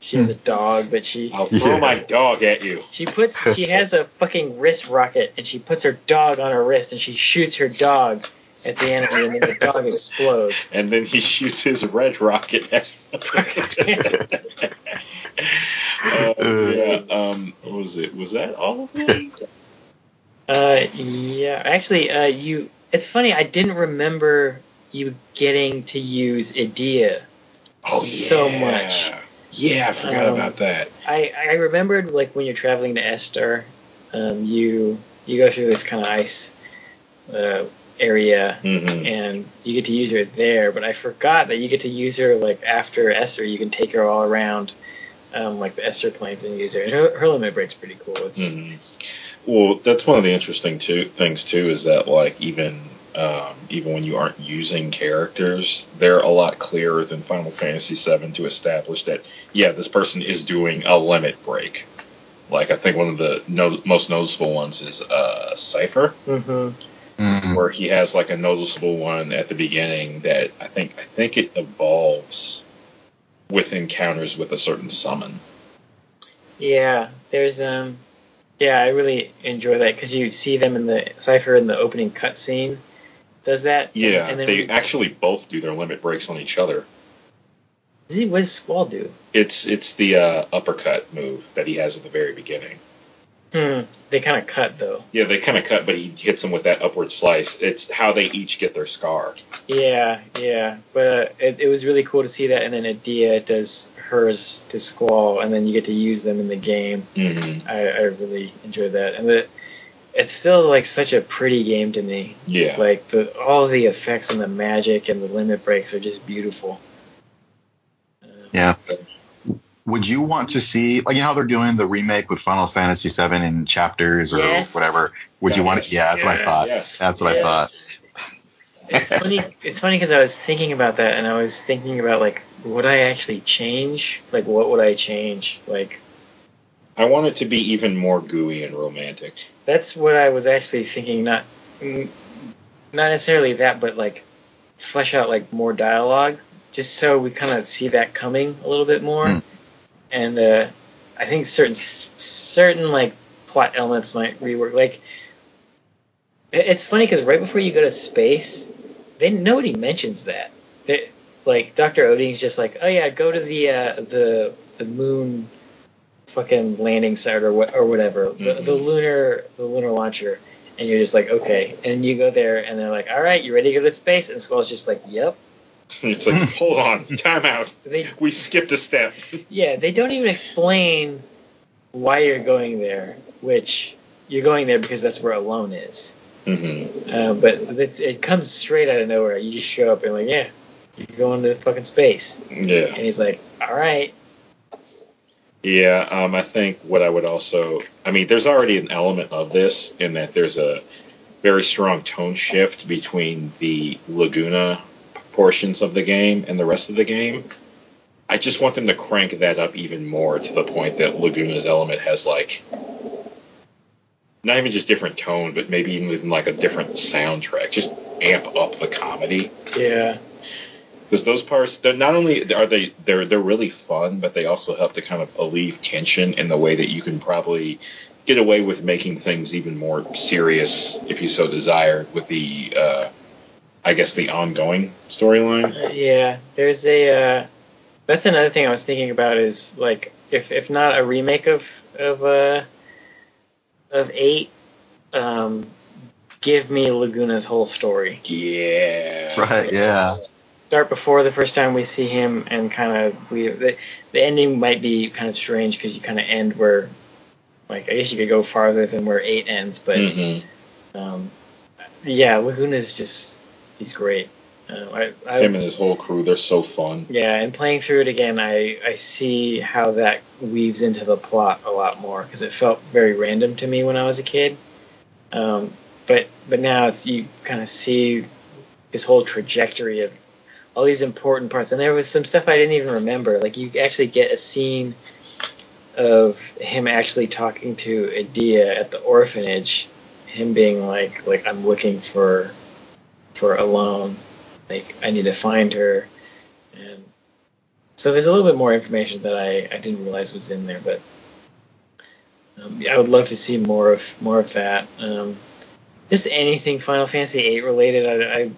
[SPEAKER 3] She has a dog, but she
[SPEAKER 2] I'll throw
[SPEAKER 1] Yeah.
[SPEAKER 2] my dog at you.
[SPEAKER 3] she puts she has a fucking wrist rocket and she puts her dog on her wrist and she shoots her dog at the enemy and then the dog explodes.
[SPEAKER 2] And then he shoots his red rocket at uh, yeah, um, what was it? Was that all of them?
[SPEAKER 3] Uh, yeah. Actually, uh, you. It's funny. I didn't remember you getting to use Edea
[SPEAKER 2] Oh,
[SPEAKER 3] so
[SPEAKER 2] yeah.
[SPEAKER 3] much.
[SPEAKER 2] Yeah, I forgot
[SPEAKER 3] Um,
[SPEAKER 2] about that.
[SPEAKER 3] I I remembered like when you're traveling to Esthar, um, you you go through this kind of ice uh, area
[SPEAKER 2] hmm
[SPEAKER 3] and you get to use her there. But I forgot that you get to use her like after Esthar. You can take her all around. Um, like the Esthar plains and use her. And her, her limit break's pretty cool. It's
[SPEAKER 2] hmm Well, that's one of the interesting too, things too is that like even um, even when you aren't using characters, they're a lot clearer than Final Fantasy VII to establish that yeah, this person is doing a limit break. Like I think one of the no- most noticeable ones is uh, Seifer,
[SPEAKER 3] hmm
[SPEAKER 1] Mm.
[SPEAKER 2] where he has like a noticeable one at the beginning that I think I think it evolves with encounters with a certain summon.
[SPEAKER 3] Yeah, there's um, yeah, I really enjoy that because you see them in the Seifer in the opening cutscene. Does that?
[SPEAKER 2] Yeah,
[SPEAKER 3] and then
[SPEAKER 2] they
[SPEAKER 3] we-
[SPEAKER 2] actually both do their limit breaks on each other.
[SPEAKER 3] Does he, what does Squall do?
[SPEAKER 2] It's it's the uh, uppercut move that he has at the very beginning.
[SPEAKER 3] Hmm. They kind of cut though.
[SPEAKER 2] Yeah, they kind of cut, but he hits him with that upward slice. It's how they each get their scar.
[SPEAKER 3] Yeah, yeah, but uh, it, it was really cool to see that, and then Edea does hers to Squall, and then you get to use them in the game.
[SPEAKER 2] Mm-hmm.
[SPEAKER 3] I, I really enjoyed that, and the, it's still like such a pretty game to me.
[SPEAKER 2] Yeah.
[SPEAKER 3] Like the all the effects and the magic and the limit breaks are just beautiful. Uh,
[SPEAKER 1] Yeah. Would you want to see, like, you know how they're doing the remake with Final Fantasy VII in chapters or
[SPEAKER 3] Yes.
[SPEAKER 1] whatever? Would you want
[SPEAKER 2] Yes.
[SPEAKER 1] to? Yeah, that's what I thought.
[SPEAKER 2] Yes.
[SPEAKER 1] That's what I thought.
[SPEAKER 3] It's funny. It's funny because I was thinking about that, and I was thinking about like, would I actually change? Like, what would I change? Like,
[SPEAKER 2] I want it to be even more gooey and romantic.
[SPEAKER 3] that's what I was actually thinking. Not, mm, not necessarily that, but like, flesh out like more dialogue, just so we kind of see that coming a little bit more.
[SPEAKER 1] Hmm.
[SPEAKER 3] And uh, I think certain certain like plot elements might rework. Like, it's funny because right before you go to space, they nobody mentions that. They, like Dr. Odine's just like, oh yeah, go to the uh, the the moon fucking landing site or what or whatever, the, the
[SPEAKER 2] Mhm.
[SPEAKER 3] lunar the lunar launcher, and you're just like, okay, and you go there and they're like, all right, you ready to go to space? And Squall's just like, yep.
[SPEAKER 2] It's like, hold on, time out.
[SPEAKER 3] They
[SPEAKER 2] We skipped a step.
[SPEAKER 3] yeah, they don't even explain why you're going there, which you're going there because that's where Ellone is.
[SPEAKER 2] Mm-hmm.
[SPEAKER 3] Uh, but it's, it comes straight out of nowhere. You just show up and like, yeah, you're going to fucking space.
[SPEAKER 2] Yeah.
[SPEAKER 3] And he's like, all right.
[SPEAKER 2] Yeah, um, I think what I would also, I mean, there's already an element of this in that there's a very strong tone shift between the Laguna portions of the game and the rest of the game. I just want them to crank that up even more to the point that Laguna's element has like not even just different tone, but maybe even like a different soundtrack. Just amp up the comedy
[SPEAKER 3] Yeah.
[SPEAKER 2] because those parts they're not only are they they're they're really fun but they also help to kind of alleviate tension in the way that you can probably get away with making things even more serious if you so desire with the uh i guess the ongoing storyline
[SPEAKER 3] Uh, yeah. There's a. Uh, that's another thing I was thinking about is like if if not a remake of of uh of eight, um, give me Laguna's whole story.
[SPEAKER 2] yeah
[SPEAKER 1] Right, yeah.
[SPEAKER 3] start before the first time we see him and kind of we the, the ending might be kind of strange because you kind of end where like I guess you could go farther than where eight ends, but
[SPEAKER 2] Mhm.
[SPEAKER 3] um, yeah, Laguna's just he's great. Uh, I, I,
[SPEAKER 2] him and his whole crew they're so fun
[SPEAKER 3] yeah, and playing through it again, I I see how that weaves into the plot a lot more because it felt very random to me when I was a kid. Um, but but now it's you kind of see his whole trajectory of all these important parts, and there was some stuff I didn't even remember. Like you actually get a scene of him actually talking to Edea at the orphanage, him being like like I'm looking for for Ellone, like I need to find her, and So there's a little bit more information that I, I didn't realize was in there, but um, I would love to see more of more of that. Um, just anything Final Fantasy VIII related. I, I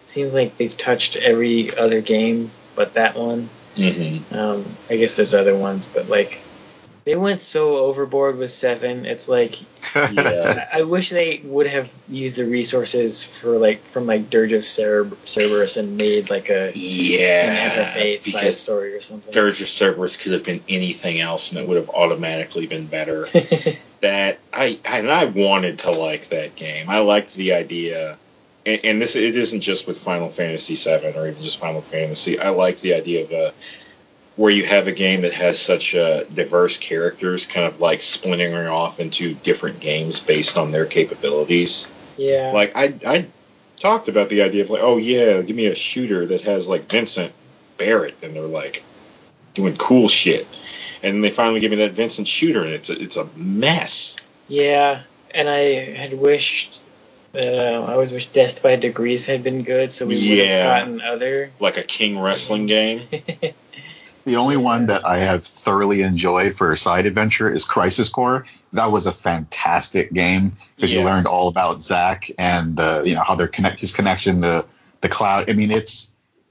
[SPEAKER 3] seems like they've touched every other game but that one.
[SPEAKER 2] Mm-hmm.
[SPEAKER 3] Um, I guess there's other ones, but like they went so overboard with seven. It's like
[SPEAKER 2] Yeah.
[SPEAKER 3] I, I wish they would have used the resources for like from like Dirge of Cer- Cerberus and made like a
[SPEAKER 2] Yeah.
[SPEAKER 3] an FF8 side story or something.
[SPEAKER 2] Dirge of Cerberus could have been anything else, and it would have automatically been better. that I and I wanted to like that game. I liked the idea, and, and this it isn't just with Final Fantasy VII or even just Final Fantasy. I like the idea of a where you have a game that has such uh, diverse characters, kind of like splintering off into different games based on their capabilities.
[SPEAKER 3] yeah.
[SPEAKER 2] Like I I talked about the idea of like, oh yeah, give me a shooter that has like Vincent Barrett, and they're like doing cool shit. And then they finally give me that Vincent shooter, and it's a, it's a mess.
[SPEAKER 3] Yeah, and I had wished. Uh, I always wish Death by Degrees had been good, so we would have gotten other.
[SPEAKER 2] like a King wrestling game.
[SPEAKER 1] The only one that I have thoroughly enjoyed for a side adventure is Crisis Core. That was a fantastic game because you learned all about Zack and the you know how their connect his connection to the cloud. I mean, it's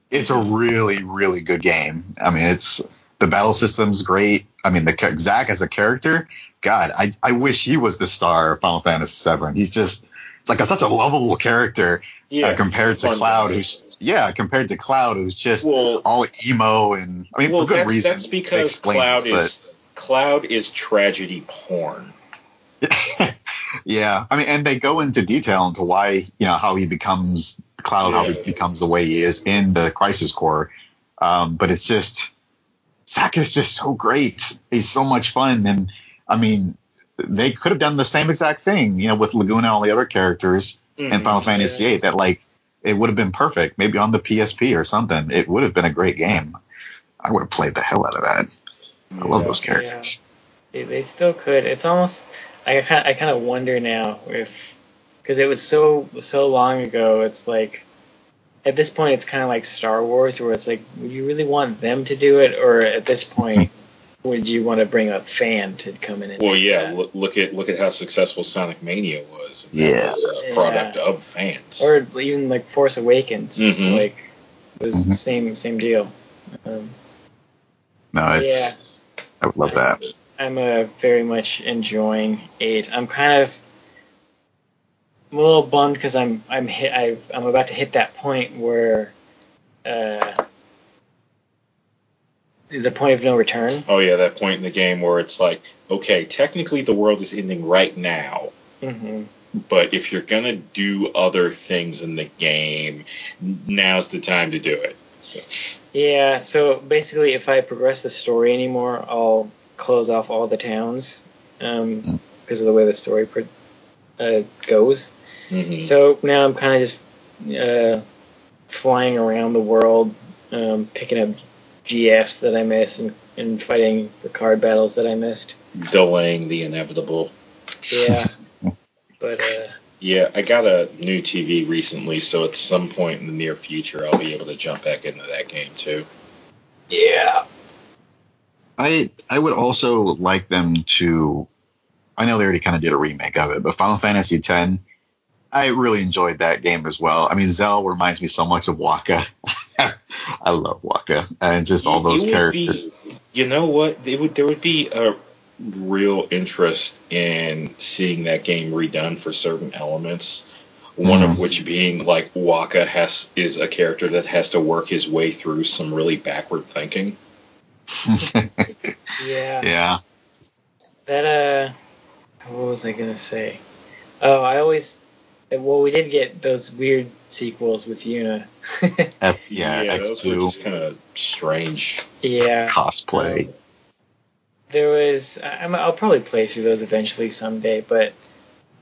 [SPEAKER 1] it's a really really good game. I mean, it's the battle system's great. I mean, the Zack as a character, God, I I wish he was the star of Final Fantasy VII. He's just it's like a, such a lovable character uh, compared to Cloud,
[SPEAKER 2] guy.
[SPEAKER 1] who's yeah, compared to Cloud, who's just
[SPEAKER 2] well,
[SPEAKER 1] all emo and I mean
[SPEAKER 2] well,
[SPEAKER 1] for good
[SPEAKER 2] that's,
[SPEAKER 1] reason.
[SPEAKER 2] that's because
[SPEAKER 1] explain
[SPEAKER 2] Cloud
[SPEAKER 1] but-
[SPEAKER 2] is Cloud is tragedy porn.
[SPEAKER 1] yeah, I mean, and they go into detail into why you know how he becomes Cloud, how he becomes the way he is in the Crisis Core. Um, but it's just Zack is just so great. He's so much fun, and I mean, they could have done the same exact thing, you know, with Laguna and all the other characters in
[SPEAKER 2] Mhm.
[SPEAKER 1] Final Fantasy VIII. That like it would have been perfect, maybe on the PSP or something. It would have been a great game. I would have played the hell out of that. I love
[SPEAKER 2] Yeah.
[SPEAKER 1] those characters.
[SPEAKER 3] They, they still could. It's almost. I kind. I kind of wonder now if, because it was so so long ago. It's like, at this point, it's kind of like Star Wars, where it's like, would you really want them to do it, or at this point, would you want to bring a fan to come in and?
[SPEAKER 2] Well, yeah.
[SPEAKER 3] that?
[SPEAKER 2] Look, look at look at how successful Sonic Mania was. That
[SPEAKER 1] Yeah.
[SPEAKER 2] was a
[SPEAKER 3] Yeah.
[SPEAKER 2] product of fans.
[SPEAKER 3] or even like Force Awakens,
[SPEAKER 2] Mhm.
[SPEAKER 3] like was the
[SPEAKER 1] Mhm.
[SPEAKER 3] same same deal. Um,
[SPEAKER 1] No, it's yeah. I would love that.
[SPEAKER 3] I'm uh, very much enjoying eight. I'm kind of I'm a little bummed because I'm I'm hit I've, I'm about to hit that point where uh, the point of no return.
[SPEAKER 2] Oh yeah, that point in the game where it's like, okay, technically the world is ending right now,
[SPEAKER 3] hmm
[SPEAKER 2] but if you're gonna do other things in the game, now's the time to do it.
[SPEAKER 3] Yeah. So basically, if I progress the story anymore, I'll close off all the towns um, because of the way the story pro- uh, goes.
[SPEAKER 2] Mhm.
[SPEAKER 3] So now I'm kind of just uh, flying around the world, um, picking up GFs that I miss and, and fighting the card battles that I missed.
[SPEAKER 2] Delaying the inevitable.
[SPEAKER 3] Yeah. but uh,
[SPEAKER 2] Yeah, I got a new TV recently, so at some point in the near future, I'll be able to jump back into that game too.
[SPEAKER 3] yeah.
[SPEAKER 1] I I would also like them to. I know they already kind of did a remake of it, but Final Fantasy X, I really enjoyed that game as well. I mean, Zell reminds me so much of Wakka. I love Wakka and just all those
[SPEAKER 2] It would be-
[SPEAKER 1] characters.
[SPEAKER 2] you know what? It would there would be a real interest in seeing that game redone for certain elements. One of
[SPEAKER 1] Mhm.
[SPEAKER 2] which being like Wakka has is a character that has to work his way through some really backward thinking.
[SPEAKER 3] Yeah.
[SPEAKER 1] yeah,
[SPEAKER 3] That uh, what was I gonna say? Oh, I always. Well, we did get those weird sequels with Yuna.
[SPEAKER 1] F, yeah, X
[SPEAKER 2] those were
[SPEAKER 1] two
[SPEAKER 2] just kind of strange.
[SPEAKER 3] yeah.
[SPEAKER 1] cosplay.
[SPEAKER 3] There was. I- I'm, I'll probably play through those eventually someday, but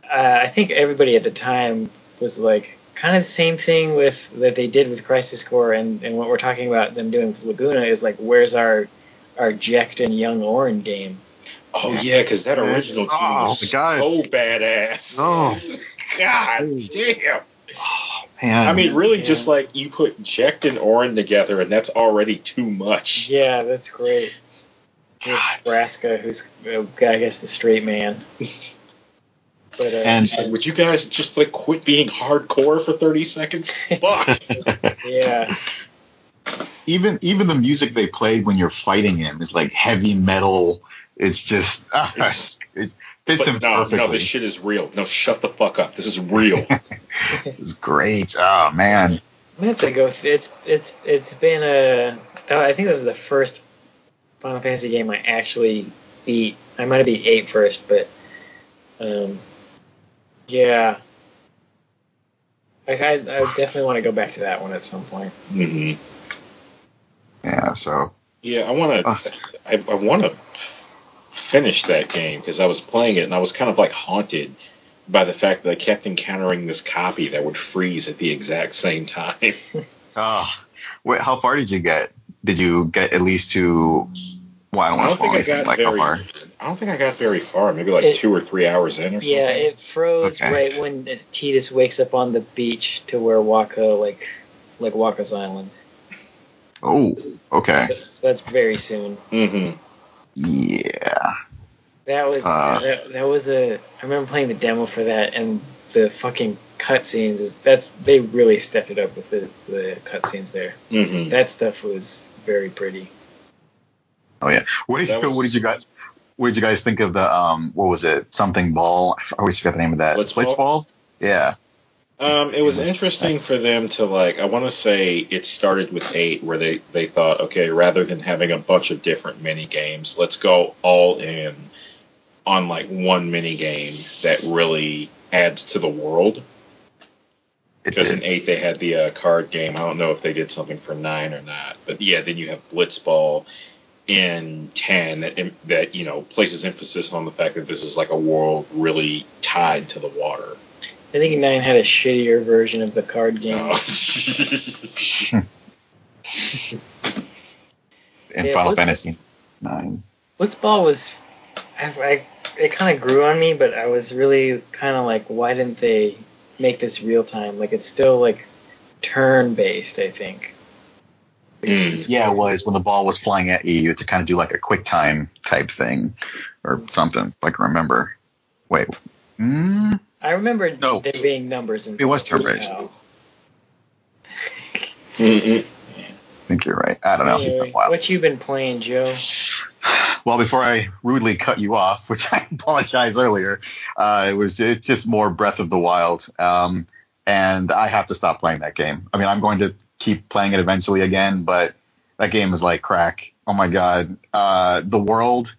[SPEAKER 3] uh, I think everybody at the time was like kind of the same thing with that they did with Crisis Core, and, and what we're talking about them doing with Laguna is like, where's our our Jecht and Young Auron game?
[SPEAKER 2] Oh yeah, because that
[SPEAKER 1] Yes.
[SPEAKER 2] original team
[SPEAKER 1] Oh,
[SPEAKER 2] was so badass.
[SPEAKER 1] Oh.
[SPEAKER 2] God damn.
[SPEAKER 1] Man,
[SPEAKER 2] I mean, really,
[SPEAKER 3] Yeah.
[SPEAKER 2] just like you put Jecht and Auron together, and that's already too much.
[SPEAKER 3] Yeah, that's great. With
[SPEAKER 1] God.
[SPEAKER 3] Braska, who's uh, I guess the straight man. But uh,
[SPEAKER 1] And-
[SPEAKER 2] Would you guys just like quit being hardcore for 30 seconds? Fuck.
[SPEAKER 3] yeah,
[SPEAKER 1] even even the music they played when you're fighting him is like heavy metal. It's just ah,
[SPEAKER 2] It's-
[SPEAKER 1] it fits
[SPEAKER 2] But
[SPEAKER 1] him
[SPEAKER 2] no,
[SPEAKER 1] perfectly.
[SPEAKER 2] no, this shit is real. No, shut the fuck up. This is real.
[SPEAKER 1] It's great. Oh man.
[SPEAKER 3] I'm gonna have to go. Th- it's it's it's been a. oh, think that was the first Final Fantasy game I actually beat. I might have beat eight first, but um, yeah. Like I, I definitely want to go back to that one at some point.
[SPEAKER 2] Mm-hmm.
[SPEAKER 1] Yeah. So
[SPEAKER 2] Yeah, I want
[SPEAKER 1] Ugh.
[SPEAKER 2] to. I, I want to finish that game because I was playing it and I was kind of like haunted by the fact that I kept encountering this copy that would freeze at the exact same time.
[SPEAKER 1] oh, wait, how far did you get? Did you get at least to? Well, I don't
[SPEAKER 2] I don't think I
[SPEAKER 1] anything.
[SPEAKER 2] got
[SPEAKER 1] Like
[SPEAKER 2] very.
[SPEAKER 1] far?
[SPEAKER 2] I don't think I got very far. Maybe like
[SPEAKER 3] It-
[SPEAKER 2] two or three hours in or something.
[SPEAKER 3] Yeah, it froze
[SPEAKER 1] Okay.
[SPEAKER 3] right when Tidus wakes up on the beach to where Wakka like like Wakka's Island.
[SPEAKER 1] Oh, okay.
[SPEAKER 3] So that's very soon.
[SPEAKER 2] hmm
[SPEAKER 1] Yeah.
[SPEAKER 3] That was
[SPEAKER 1] Uh.
[SPEAKER 3] that, that was a. I remember playing the demo for that, and the fucking cutscenes. is That's they really stepped it up with the the cutscenes there.
[SPEAKER 2] hmm
[SPEAKER 3] That stuff was very pretty.
[SPEAKER 1] Oh yeah. What did you
[SPEAKER 2] was-
[SPEAKER 1] What did you guys What did you guys think of the um? What was it? Something ball. I always forget the name of that.
[SPEAKER 2] Blitzball?
[SPEAKER 1] Blitzball? Yeah.
[SPEAKER 2] Um, it was interesting for them to like. I want to say it started with eight, where they they thought, okay, rather than having a bunch of different mini games, let's go all in on like one mini game that really adds to the world. Because in eight they had the uh, card game. I don't know if they did something for nine or not, but yeah, then you have Blitzball in ten that that you know places emphasis on the fact that this is like a world really tied to the water.
[SPEAKER 3] I think Nine had a shittier version of the card game.
[SPEAKER 2] Oh.
[SPEAKER 1] in
[SPEAKER 3] Yeah,
[SPEAKER 1] Final
[SPEAKER 3] Blitz-
[SPEAKER 1] Fantasy Nine.
[SPEAKER 3] Blitzball was, I, I it kind of grew on me, but I was really kind of like, why didn't they make this real time? Like it's still like turn based, I think.
[SPEAKER 2] Mm.
[SPEAKER 1] Yeah, it was when the ball was flying at you. You had to kind of do like a quick time type thing or something. If I can remember. Wait. Mm,
[SPEAKER 3] I remember
[SPEAKER 1] No.
[SPEAKER 3] there being numbers in
[SPEAKER 1] It was turn-based.
[SPEAKER 2] Mm-mm.
[SPEAKER 1] I think you're right. I don't know.
[SPEAKER 3] Anyway,
[SPEAKER 1] a
[SPEAKER 3] what you've been playing, Joe?
[SPEAKER 1] Well, before I rudely cut you off, which I apologize earlier, uh, it was just, just more Breath of the Wild. Um, and I have to stop playing that game. I mean, I'm going to keep playing it eventually again, but that game is like crack. Oh my God. Uh, the world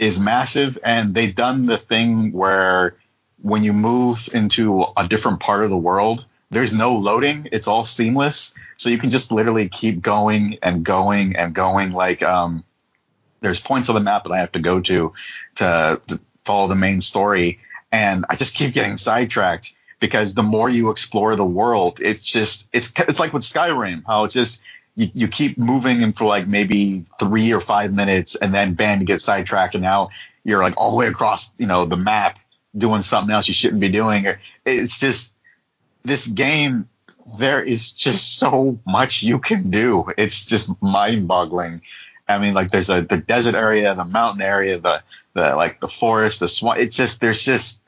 [SPEAKER 1] is massive and they've done the thing where when you move into a different part of the world, there's no loading. It's all seamless. So you can just literally keep going and going and going. Like, um, there's points on the map that I have to go to to, to follow the main story. And I just keep getting sidetracked because the more you explore the world, it's just, it's, it's like with Skyrim, how it's just, you, you keep moving and for like maybe three or five minutes and then bam, you get sidetracked and now you're like all the way across, you know, the map doing something else you shouldn't be doing. It's just, this game, there is just so much you can do. It's just mind boggling. I mean, like there's a, the desert area, the mountain area, the, the, like the forest, the swamp. It's just, there's just,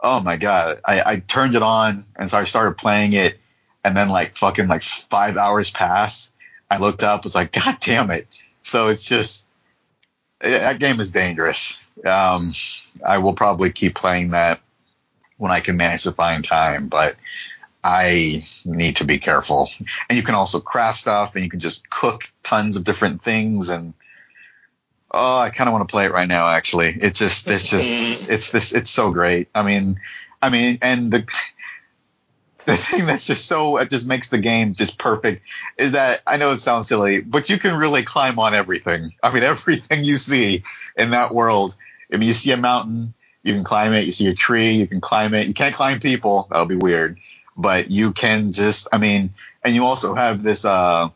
[SPEAKER 1] oh my God. I, I turned it on and so I started playing it and then like fucking like five hours pass. I looked up, was like, God damn it. So it's just, that game is dangerous. Um, I will probably keep playing that when I can manage to find time, but I need to be careful. And you can also craft stuff and you can just cook tons of different things and oh, I kind of want to play it right now actually. It's just it's just it's this it's so great. I mean, I mean and the the thing that's just so it just makes the game just perfect is that I know it sounds silly, but you can really climb on everything. I mean, everything you see in that world. I mean, you see a mountain, you can climb it. You see a tree, you can climb it. You can't climb people. That'll be weird. But you can just, I mean, and you also have this, uh,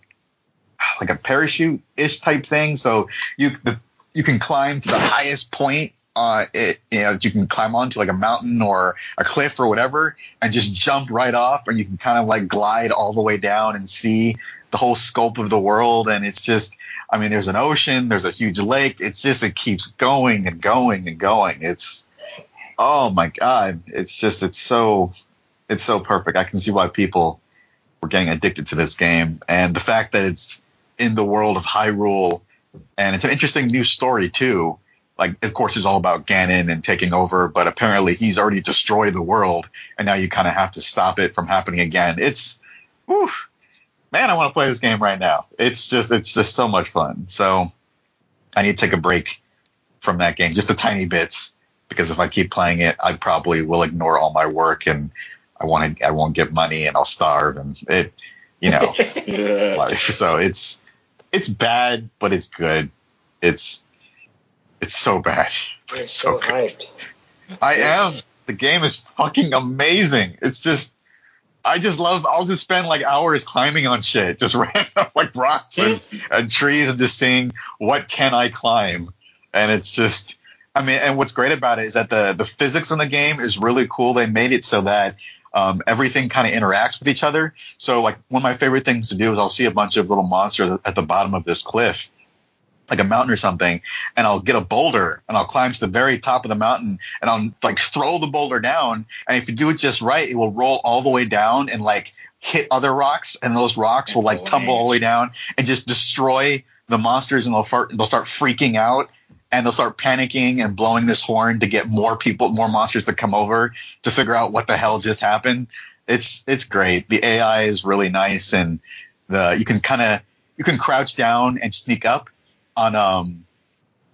[SPEAKER 1] like a parachute ish type thing. So you, the, you can climb to the highest point uh, it, you know, you can climb onto like a mountain or a cliff or whatever and just jump right off and you can kind of like glide all the way down and see the whole scope of the world. And it's just, I mean, there's an ocean, there's a huge lake. It's just, it keeps going and going and going. It's, oh my God. It's just, it's so, it's so perfect. I can see why people were getting addicted to this game. And the fact that it's in the world of Hyrule and it's an interesting new story too. Like, of course, it's all about Ganon and taking over, but apparently he's already destroyed the world, and now you kind of have to stop it from happening again. It's, whew, man, I want to play this game right now. It's just, it's just so much fun. So, I need to take a break from that game, just a tiny bits, because if I keep playing it, I probably will ignore all my work and I want to, I won't get money and I'll starve and it, you know, life. So it's it's bad, but it's good. It's it's so bad. It's
[SPEAKER 3] so
[SPEAKER 1] so good.
[SPEAKER 3] hyped.
[SPEAKER 1] I am. The game is fucking amazing. It's just I just love I'll just spend like hours climbing on shit, just random like rocks and, and trees and just seeing what can I climb. And it's just I mean, and what's great about it is that the the physics in the game is really cool. They made it so that um, everything kind of interacts with each other. So like one of my favorite things to do is I'll see a bunch of little monsters at the bottom of this cliff, like a mountain or something, and I'll get a boulder and I'll climb to the very top of the mountain and I'll like throw the boulder down. And if you do it just right, it will roll all the way down and like hit other rocks, and those rocks will like tumble all the way down and just destroy the monsters, and they'll fart, they'll start freaking out. And they'll start panicking and blowing this horn to get more people, more monsters to come over to figure out what the hell just happened. It's it's great. The AI is really nice, and the you can kind of you can crouch down and sneak up on um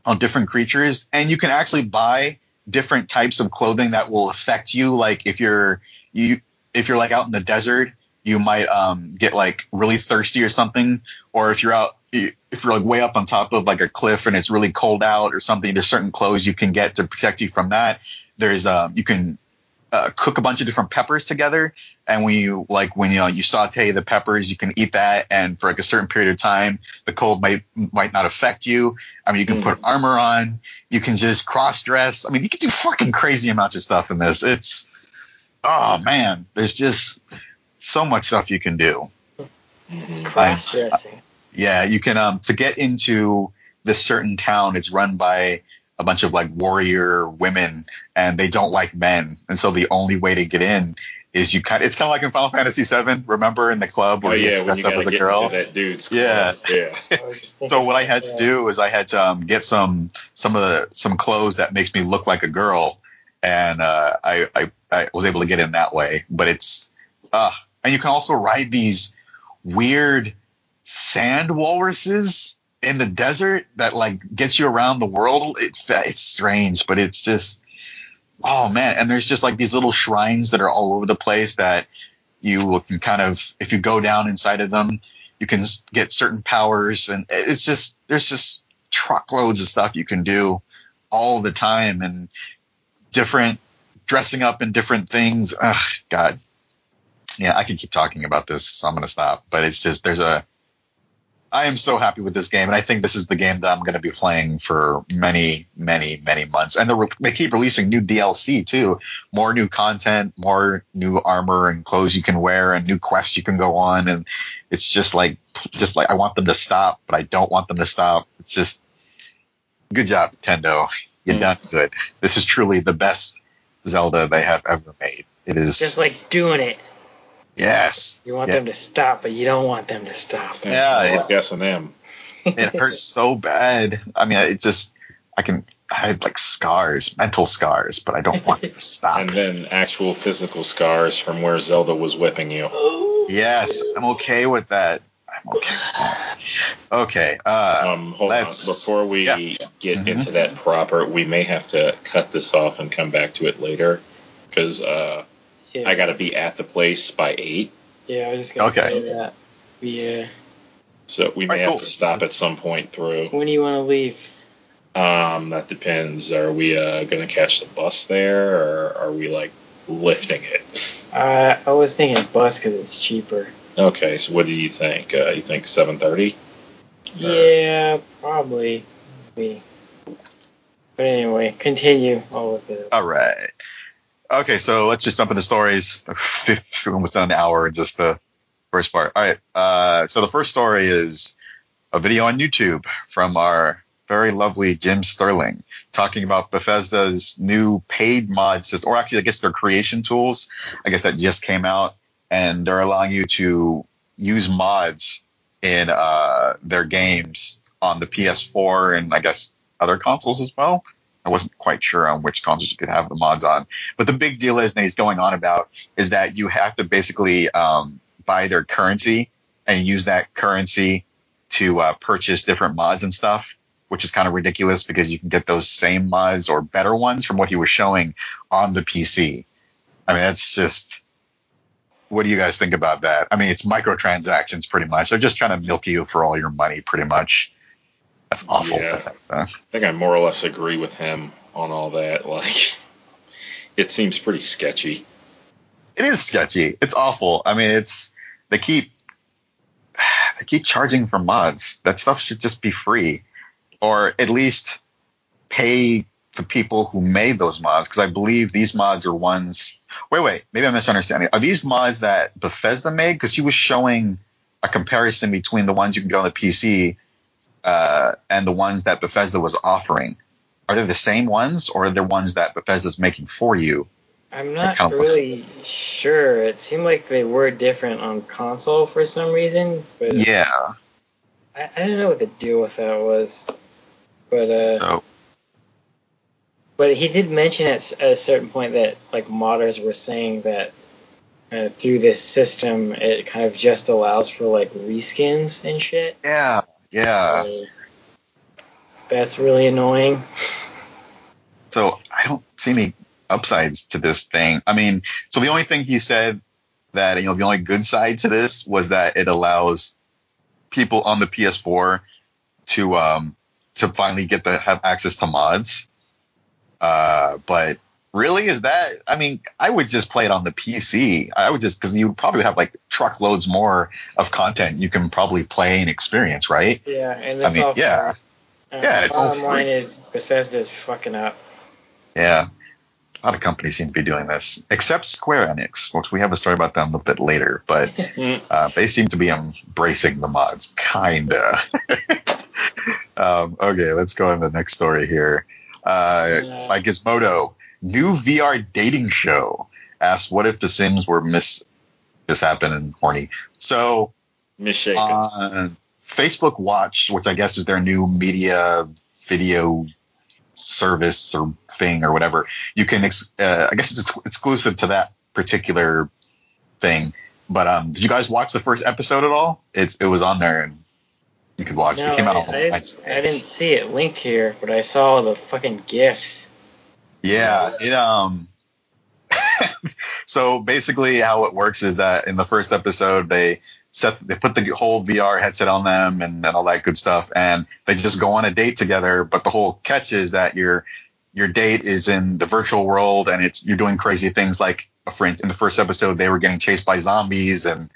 [SPEAKER 1] on different creatures, and you can actually buy different types of clothing that will affect you. Like if you're you if you're like out in the desert, you might um get like really thirsty or something, or if you're out if you're like way up on top of like a cliff and it's really cold out or something, there's certain clothes you can get to protect you from that. There's um you can uh, cook a bunch of different peppers together, and when you like when you know, you saute the peppers, you can eat that, and for like a certain period of time, the cold might might not affect you. I mean, you can put armor on, you can just cross dress. I mean, you can do fucking crazy amounts of stuff in this. It's oh man, there's just so much stuff you can do.
[SPEAKER 3] Cross dressing.
[SPEAKER 1] Yeah, you can um to get into this certain town. It's run by a bunch of like warrior women, and they don't like men, and so the only way to get in is you kind. Of, It's kind of like in Final Fantasy VII. Remember in the club
[SPEAKER 2] Oh
[SPEAKER 1] where you
[SPEAKER 2] yeah,
[SPEAKER 1] get
[SPEAKER 2] when you
[SPEAKER 1] dressed up
[SPEAKER 2] gotta
[SPEAKER 1] as a girl.
[SPEAKER 2] into that dude's club. Yeah.
[SPEAKER 3] I was just thinking
[SPEAKER 1] So what I had to do is I had to um, get some some of the some clothes that makes me look like a girl, and uh, I, I I was able to get in that way. But it's uh, and you can also ride these weird sand walruses in the desert that like gets you around the world. It's it's strange, but it's just oh man. And there's just like these little shrines that are all over the place that you can kind of if you go down inside of them you can get certain powers and it's just there's just truckloads of stuff you can do all the time and different dressing up in different things Ugh, god yeah i could keep talking about this so i'm gonna stop but it's just there's a i am so happy with this game and i think this is the game that i'm going to be playing for many many many months and re- they keep releasing new dlc too more new content more new armor and clothes you can wear and new quests you can go on and it's just like just like I want them to stop, but I don't want them to stop. It's just good job, Nintendo. You
[SPEAKER 2] Mm.
[SPEAKER 1] done good. This is truly the best Zelda they have ever made. It is
[SPEAKER 3] Just like doing it.
[SPEAKER 1] Yes.
[SPEAKER 3] You want
[SPEAKER 1] Yeah.
[SPEAKER 3] them to stop, but you don't want them to stop.
[SPEAKER 1] Yeah,
[SPEAKER 2] Or
[SPEAKER 1] yeah.
[SPEAKER 2] guessing them.
[SPEAKER 1] it hurts so bad. I mean, it just I can I had like scars, mental scars, but I don't want it to stop.
[SPEAKER 2] And then actual physical scars from where Zelda was whipping you.
[SPEAKER 1] Yes, I'm okay with that. I'm okay. With that. Okay. Uh,
[SPEAKER 2] Um, hold
[SPEAKER 1] Let's-
[SPEAKER 2] on. Before we
[SPEAKER 1] yeah.
[SPEAKER 2] get
[SPEAKER 1] Mhm.
[SPEAKER 2] into that proper, we may have to cut this off and come back to it later because uh,
[SPEAKER 3] Yeah,
[SPEAKER 2] I got to be at the place by eight.
[SPEAKER 3] yeah, I was just gonna
[SPEAKER 1] Okay.
[SPEAKER 3] say that. We, uh,
[SPEAKER 2] So we may
[SPEAKER 1] Alright,
[SPEAKER 2] have
[SPEAKER 1] cool.
[SPEAKER 2] to stop at some point through.
[SPEAKER 3] when do you want to leave?
[SPEAKER 2] Um, that depends. Are we uh, going to catch the bus there, or are we like lifting it?
[SPEAKER 3] Uh, I was thinking bus because it's cheaper.
[SPEAKER 2] Okay, so what do you think? Uh, you think seven thirty?
[SPEAKER 3] Yeah, probably. Maybe. But anyway, continue. I'll look it up.
[SPEAKER 1] All right. Okay, so let's just jump into stories. Fifth, almost an hour, in just the first part. All right. Uh, so the first story is a video on YouTube from our very lovely Jim Sterling talking about Bethesda's new paid mod system, or actually, I guess their creation tools. I guess that just came out, and they're allowing you to use mods in uh, their games on the PS4 and I guess other consoles as well. I wasn't quite sure on which consoles you could have the mods on, but the big deal is that he's going on about is that you have to basically um, buy their currency and use that currency to uh, purchase different mods and stuff, which is kind of ridiculous because you can get those same mods or better ones from what he was showing on the PC. I mean, that's just. What do you guys think about that? I mean, it's microtransactions pretty much. They're just trying to milk you for all your money, pretty much. That's awful.
[SPEAKER 2] Yeah.
[SPEAKER 1] Uh,
[SPEAKER 2] I think I more or less agree with him on all that. Like, it seems pretty sketchy.
[SPEAKER 1] it is sketchy. It's awful. I mean, it's they keep they keep charging for mods. That stuff should just be free, or at least pay the people who made those mods. Because I believe these mods are ones. Wait, wait. Maybe I'm misunderstanding. Are these mods that Bethesda made? Because he was showing a comparison between the ones you can get on the PC uh, and the ones that Bethesda was offering. Are they the same ones, or are they ones that Bethesda's making for you?
[SPEAKER 3] I'm not really sure. It seemed like they were different on console for some reason, but
[SPEAKER 1] Yeah.
[SPEAKER 3] I, I don't know what the deal with that was. But uh,
[SPEAKER 1] So
[SPEAKER 3] but he did mention at, at a certain point that like modders were saying that uh, through this system it kind of just allows for like reskins and shit.
[SPEAKER 1] yeah, yeah.
[SPEAKER 3] So that's really annoying.
[SPEAKER 1] So I don't see any upsides to this thing. I mean, so the only thing he said that you know the only good side to this was that it allows people on the PS4 to um to finally get to have access to mods. Uh, but really, is that? I mean, I would just play it on the PC. I would just because you would probably have like truckloads more of content you can probably play and experience, right?
[SPEAKER 3] Yeah, and
[SPEAKER 1] I mean,
[SPEAKER 3] all
[SPEAKER 1] yeah.
[SPEAKER 3] Uh,
[SPEAKER 1] Yeah, it's all
[SPEAKER 3] bottom line
[SPEAKER 1] free.
[SPEAKER 3] is Bethesda's fucking up.
[SPEAKER 1] Yeah. A lot of companies seem to be doing this, except Square Enix, which we have a story about them a little bit later, but
[SPEAKER 2] Mm.
[SPEAKER 1] uh, they seem to be embracing the mods, kinda. um, okay, let's go on to the next story here. Uh, by Gizmodo, new VR dating show asks, "What if The Sims were miss this happened and horny?" So
[SPEAKER 2] Misshapen.
[SPEAKER 1] on Facebook Watch, which I guess is their new media video service or thing or whatever, you can. Ex- uh, I guess it's ex- exclusive to that particular thing. But um, did you guys watch the first episode at all? It's it was on there and you could watch.
[SPEAKER 3] No,
[SPEAKER 1] it came out
[SPEAKER 3] I, I, didn't, I didn't see it linked here, but I saw the fucking gifs.
[SPEAKER 1] Yeah, it um so basically how it works is that in the first episode they set they put the whole VR headset on them and, and all that good stuff and they just go on a date together, but the whole catch is that your your date is in the virtual world and it's you're doing crazy things like for in in the first episode they were getting chased by zombies and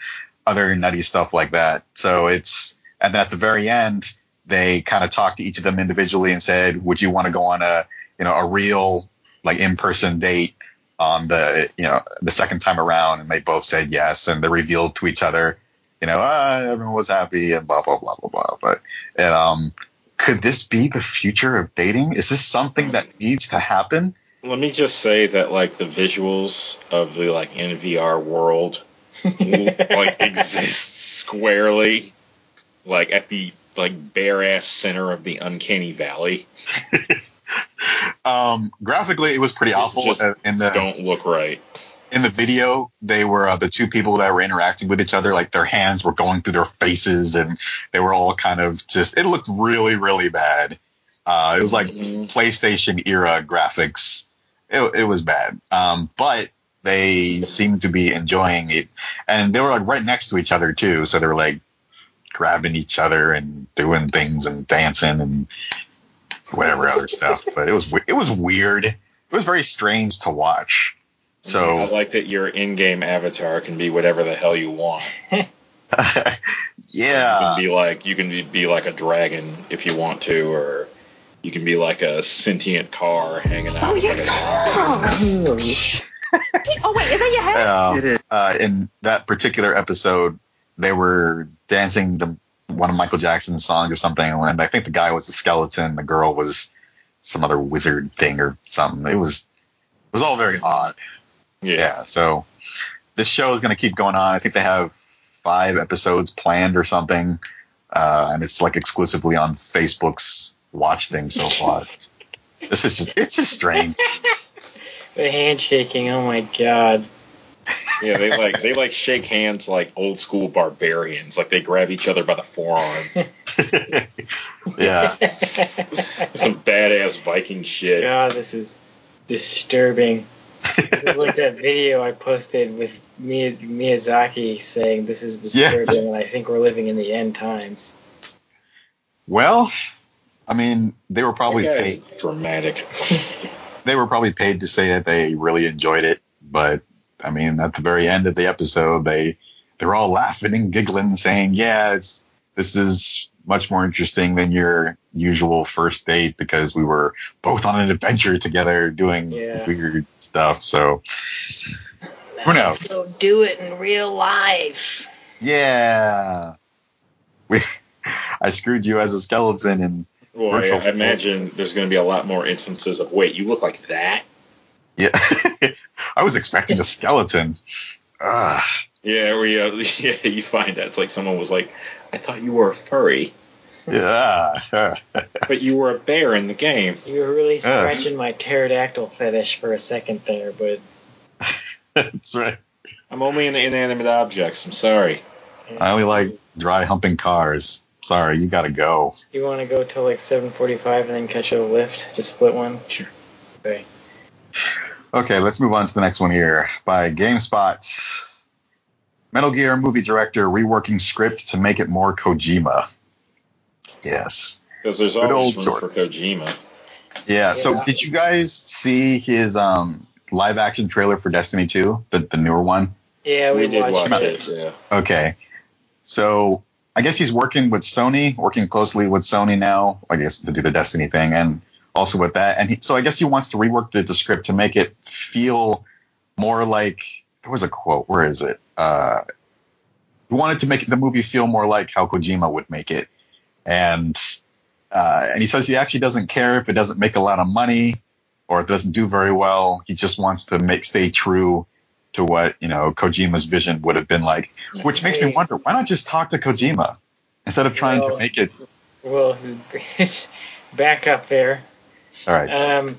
[SPEAKER 1] other nutty stuff like that. So it's and then at the very end they kind of talked to each of them individually and said, "Would you want to go on a you know a real like in-person date on the you know the second time around?" And they both said yes, and they revealed to each other, you know, ah, everyone was happy and blah blah blah blah blah. But and, um, could this be the future of dating? Is this something that needs to happen?
[SPEAKER 2] Let me just say that like the visuals of the like NVR world like exists squarely like at the like bare ass center of the uncanny valley.
[SPEAKER 1] Um, graphically, it was pretty awful. Uh, in the
[SPEAKER 2] Don't look right.
[SPEAKER 1] in the video, they were uh, the two people that were interacting with each other. Like their hands were going through their faces, and they were all kind of just. It looked really, really bad. Uh, it was like
[SPEAKER 2] Mhm.
[SPEAKER 1] PlayStation era graphics. It, it was bad. Um, but they seemed to be enjoying it, and they were like right next to each other too. So they were like grabbing each other and doing things and dancing and whatever other stuff. But it was it was weird. It was very strange to watch. So
[SPEAKER 2] I like that your in-game avatar can be whatever the hell you want. yeah, You
[SPEAKER 1] yeah,
[SPEAKER 2] can be like you can be, be like a dragon if you want to, or You can be like a sentient car hanging out.
[SPEAKER 4] Oh, your
[SPEAKER 2] like
[SPEAKER 4] car! oh wait, is that your head?
[SPEAKER 1] Yeah.
[SPEAKER 5] It is.
[SPEAKER 1] Uh, in that particular episode, they were dancing the one of Michael Jackson's songs or something, and I think the guy was a skeleton, the girl was some other wizard thing or something. It was it was all very odd.
[SPEAKER 2] Yeah.
[SPEAKER 1] Yeah. So this show is going to keep going on. I think they have five episodes planned or something, uh, and it's like exclusively on Facebook's watch thing so far. this is just it's just strange.
[SPEAKER 3] The handshaking, oh my god.
[SPEAKER 2] Yeah, they like they like shake hands like old school barbarians. Like they grab each other by the forearm.
[SPEAKER 1] yeah.
[SPEAKER 2] Some badass Viking shit.
[SPEAKER 3] God, this is disturbing. This is like that video I posted with Mi- Miyazaki saying this is
[SPEAKER 1] Yeah.
[SPEAKER 3] disturbing and I think we're living in the end times.
[SPEAKER 1] Well, I mean, they were probably paid.
[SPEAKER 2] guy's dramatic.
[SPEAKER 1] they were probably paid to say that they really enjoyed it, but I mean, at the very end of the episode, they they're all laughing and giggling, saying, "Yeah, it's this is much more interesting than your usual first date because we were both on an adventure together doing
[SPEAKER 3] Yeah.
[SPEAKER 1] weird stuff." So, Who knows?
[SPEAKER 4] Let's go do it in real life.
[SPEAKER 1] yeah, we I screwed you as a skeleton, and
[SPEAKER 2] Well, I, I imagine there's going to be a lot more instances of wait, you look like that.
[SPEAKER 1] Yeah, I was expecting a skeleton. Ah.
[SPEAKER 2] Yeah, we uh, yeah, you find that it's like someone was like, I thought you were a furry,
[SPEAKER 1] Yeah.
[SPEAKER 2] but you were a bear in the game.
[SPEAKER 3] You were really
[SPEAKER 1] Yeah.
[SPEAKER 3] scratching my pterodactyl fetish for a second there, but
[SPEAKER 1] That's right.
[SPEAKER 2] I'm only into inanimate objects. I'm sorry.
[SPEAKER 1] I only like dry humping cars. Sorry, you gotta go.
[SPEAKER 3] you want to go till like 7:45 and then catch a lift, just split one.
[SPEAKER 2] Sure.
[SPEAKER 3] Okay.
[SPEAKER 1] Okay, let's move on to the next one here. By GameSpot, Metal Gear movie director reworking script to make it more Kojima. Yes.
[SPEAKER 2] Because there's
[SPEAKER 1] Good
[SPEAKER 2] always
[SPEAKER 1] old
[SPEAKER 2] room
[SPEAKER 1] sword.
[SPEAKER 2] for Kojima.
[SPEAKER 1] Yeah. So did you guys see his um live action trailer for Destiny 2, the the newer one?
[SPEAKER 3] Yeah, we,
[SPEAKER 2] We did watch
[SPEAKER 3] it.
[SPEAKER 2] it. Yeah.
[SPEAKER 1] Okay. So I guess he's working with Sony, working closely with Sony now, I guess, to do the Destiny thing, and also with that. And he, so I guess he wants to rework the, the script to make it feel more like there was a quote. Where is it? Uh, he wanted to make the movie feel more like how Kojima would make it, and uh, and he says he actually doesn't care if it doesn't make a lot of money or it doesn't do very well. He just wants to make stay true to what you know Kojima's vision would have been like. Which makes me wonder, why not just talk to Kojima instead of trying to make it?
[SPEAKER 3] Well, it's back up there.
[SPEAKER 1] All right.
[SPEAKER 3] Um,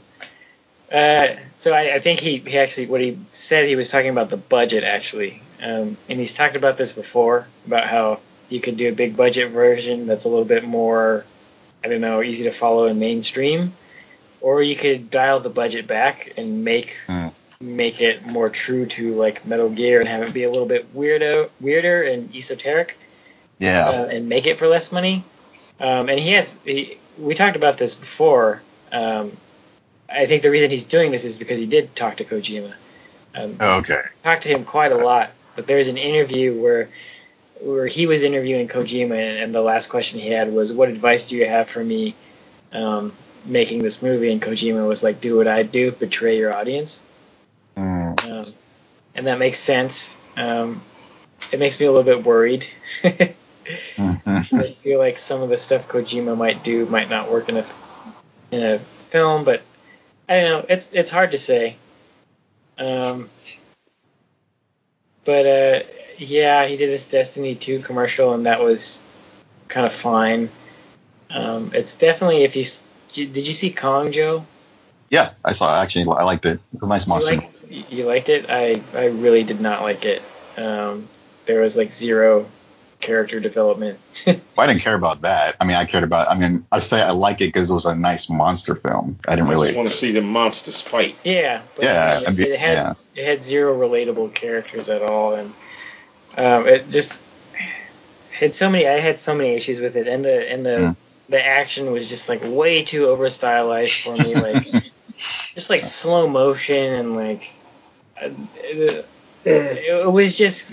[SPEAKER 3] uh, so I, I think he, he actually what he said he was talking about the budget actually, um, and he's talked about this before about how you could do a big budget version that's a little bit more, I don't know, easy to follow and mainstream, or you could dial the budget back and make
[SPEAKER 1] Hmm.
[SPEAKER 3] make it more true to like Metal Gear and have it be a little bit weirdo weirder and esoteric
[SPEAKER 1] Yeah.
[SPEAKER 3] uh, and make it for less money. Um, and he has, he, we talked about this before. Um, I think the reason he's doing this is because he did talk to Kojima. Um,
[SPEAKER 1] Oh, okay.
[SPEAKER 3] talked to him quite a lot, but there's an interview where where he was interviewing Kojima, and, the last question he had was, "What advice do you have for me um, making this movie?" And Kojima was like, "Do what I do, betray your audience."
[SPEAKER 1] Mm,
[SPEAKER 3] Um, and that makes sense. Um, it makes me a little bit worried.
[SPEAKER 1] mhm.
[SPEAKER 3] I feel like some of the stuff Kojima might do might not work in a in a film, but I don't know. It's it's hard to say. Um, but uh, yeah, he did this Destiny 2 commercial, and that was kind of fine. Um, it's definitely if you did you see Kong Joe?
[SPEAKER 1] Yeah, I saw. it. Actually, I liked it. It was a nice
[SPEAKER 3] You,
[SPEAKER 1] monster.
[SPEAKER 3] like, you liked it? I I really did not like it. Um, there was like zero character development.
[SPEAKER 1] I didn't care about that. I mean, I cared about. I mean, I say I like it because it was a nice monster film. I didn't
[SPEAKER 2] I just
[SPEAKER 1] really.
[SPEAKER 2] want to see the monsters fight.
[SPEAKER 3] Yeah, but
[SPEAKER 1] Yeah,
[SPEAKER 3] it,
[SPEAKER 1] I mean,
[SPEAKER 3] it had
[SPEAKER 1] yeah.
[SPEAKER 3] it had zero relatable characters at all, and um, it just had so many. I had so many issues with it, and the and the
[SPEAKER 1] Mm.
[SPEAKER 3] the action was just like way too over stylized for me, like just like slow motion and like uh, it, it was just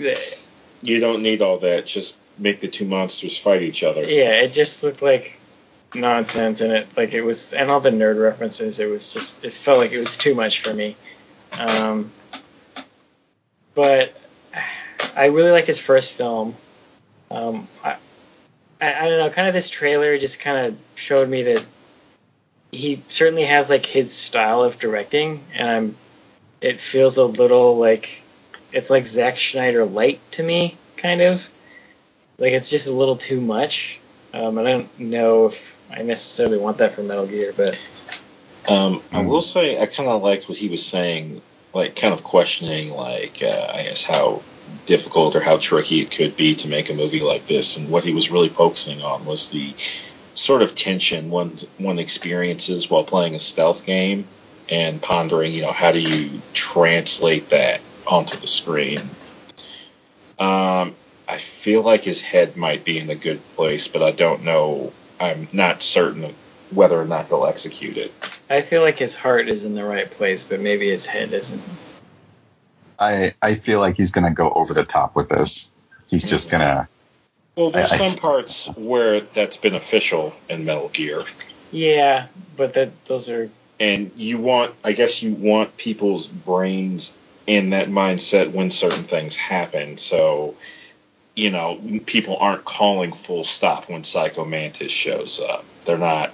[SPEAKER 2] You don't need all that. Just make the two monsters fight each other.
[SPEAKER 3] yeah, it just looked like nonsense and it. Like it was, and all the nerd references. It was just, it felt like it was too much for me. Um, but I really like his first film. Um, I, I, I don't know, kind of this trailer just kind of showed me that he certainly has like his style of directing, and I'm, it feels a little like it's like Zack Snyder light to me, kind of. Like it's just a little too much. Um, I don't know if I necessarily want that for Metal Gear, but
[SPEAKER 2] Um, I
[SPEAKER 1] Mm.
[SPEAKER 2] will say I kind of liked what he was saying, like kind of questioning, like uh, I guess how difficult or how tricky it could be to make a movie like this, and what he was really focusing on was the sort of tension one one experiences while playing a stealth game, and pondering, you know, how do you translate that onto the screen. Um, I feel like his head might be in a good place, but I don't know. I'm not certain of whether or not he'll execute it.
[SPEAKER 3] I feel like his heart is in the right place, but maybe his head isn't.
[SPEAKER 1] I I feel like he's gonna go over the top with this. He's just gonna.
[SPEAKER 2] Well, there's
[SPEAKER 1] I- I-
[SPEAKER 2] some parts where that's beneficial in Metal Gear,
[SPEAKER 3] Yeah, but that those are
[SPEAKER 2] and you want, I guess, you want people's brains in that mindset when certain things happen. So, you know, people aren't calling full stop when Psycho Mantis shows up. They're not,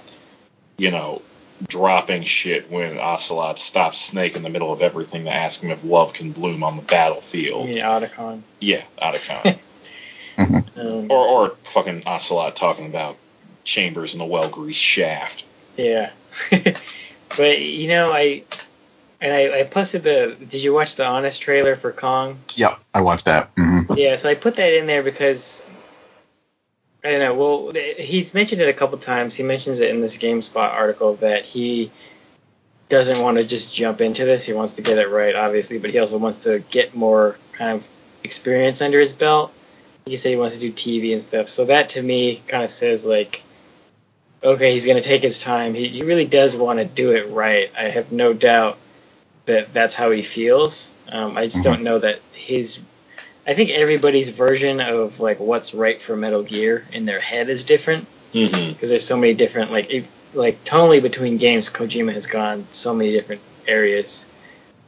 [SPEAKER 2] you know, dropping shit when Ocelot stops Snake in the middle of everything to ask him if love can bloom on the battlefield.
[SPEAKER 3] mean Otacon.
[SPEAKER 2] Yeah, Otacon.
[SPEAKER 3] Um,
[SPEAKER 2] or, or fucking Ocelot talking about chambers in the well greased shaft.
[SPEAKER 3] Yeah. but you know, I and I, I posted the. Did you watch the Honest trailer for Kong?
[SPEAKER 1] Yeah, I watched that. hmm
[SPEAKER 3] Yeah, so I put that in there because I don't know. Well, he's mentioned it a couple times. He mentions it in this GameSpot article that he doesn't want to just jump into this. He wants to get it right, obviously, but he also wants to get more kind of experience under his belt. He said he wants to do TV and stuff. So that to me kind of says like, okay, he's going to take his time. He, he really does want to do it right. I have no doubt that that's how he feels. Um, I just
[SPEAKER 1] Mhm.
[SPEAKER 3] don't know that his. I think everybody's version of like what's right for Metal Gear in their head is different
[SPEAKER 2] Mm-hmm.
[SPEAKER 3] because there's so many different like it, like tonally between games Kojima has gone so many different areas.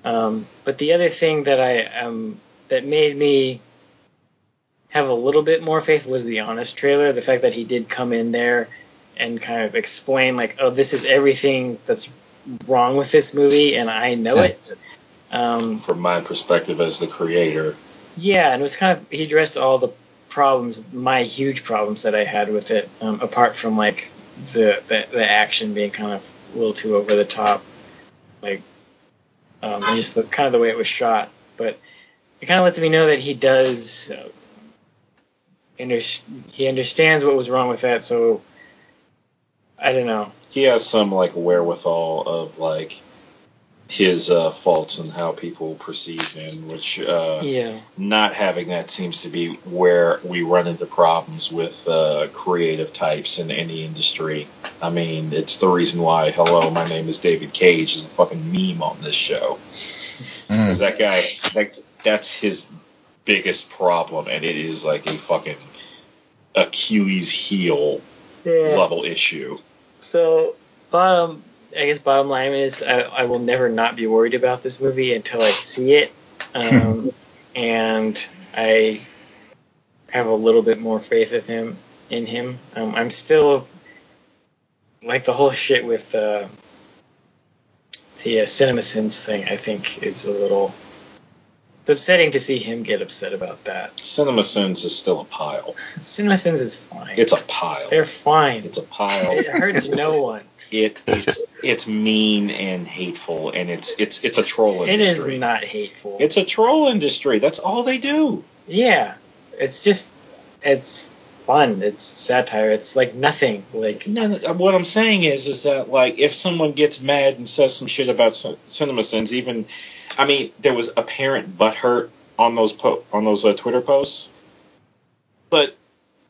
[SPEAKER 3] Um, but the other thing that I um that made me have a little bit more faith was the honest trailer. The fact that he did come in there and kind of explain like, oh, this is everything that's wrong with this movie, and I know it. Um,
[SPEAKER 2] From my perspective as the creator,
[SPEAKER 3] yeah, and it was kind of he addressed all the problems, my huge problems that I had with it, um, apart from like the, the the action being kind of a little too over the top, like um, and just the kind of the way it was shot. But it kind of lets me know that he does. Uh, under, he understands what was wrong with that, so I don't know.
[SPEAKER 2] he has some like wherewithal of like his uh, faults and how people perceive him, which uh,
[SPEAKER 3] Yeah,
[SPEAKER 2] not having that seems to be where we run into problems with uh, creative types in any industry. I mean, it's the reason why "Hello, my name is David Cage" is a fucking meme on this show.
[SPEAKER 1] Mm.
[SPEAKER 2] 'Cause that guy, that, that's his biggest problem, and it is like a fucking Achilles heel
[SPEAKER 3] yeah.
[SPEAKER 2] level issue.
[SPEAKER 3] So, bottom, I guess bottom line is I, I will never not be worried about this movie until I see it. Um, and I have a little bit more faith of him in him. Um, I'm still like the whole shit with uh, the uh, CinemaSins thing. I think is a little. It's upsetting to see him get upset about that.
[SPEAKER 2] Cinema Sins is still a pile.
[SPEAKER 3] Cinema Sins is fine.
[SPEAKER 2] It's a pile.
[SPEAKER 3] They're fine.
[SPEAKER 2] It's a pile.
[SPEAKER 3] It hurts no one.
[SPEAKER 2] It it's, it's mean and hateful, and it's it's it's a troll industry.
[SPEAKER 3] It is not hateful.
[SPEAKER 2] It's a troll industry. That's all they do.
[SPEAKER 3] Yeah, it's just it's fun. It's satire. It's like nothing. Like
[SPEAKER 2] No, no, uh, what I'm saying is, is that like if someone gets mad and says some shit about Cin- CinemaSins, even, I mean, there was apparent butthurt on those po- on those uh, Twitter posts, but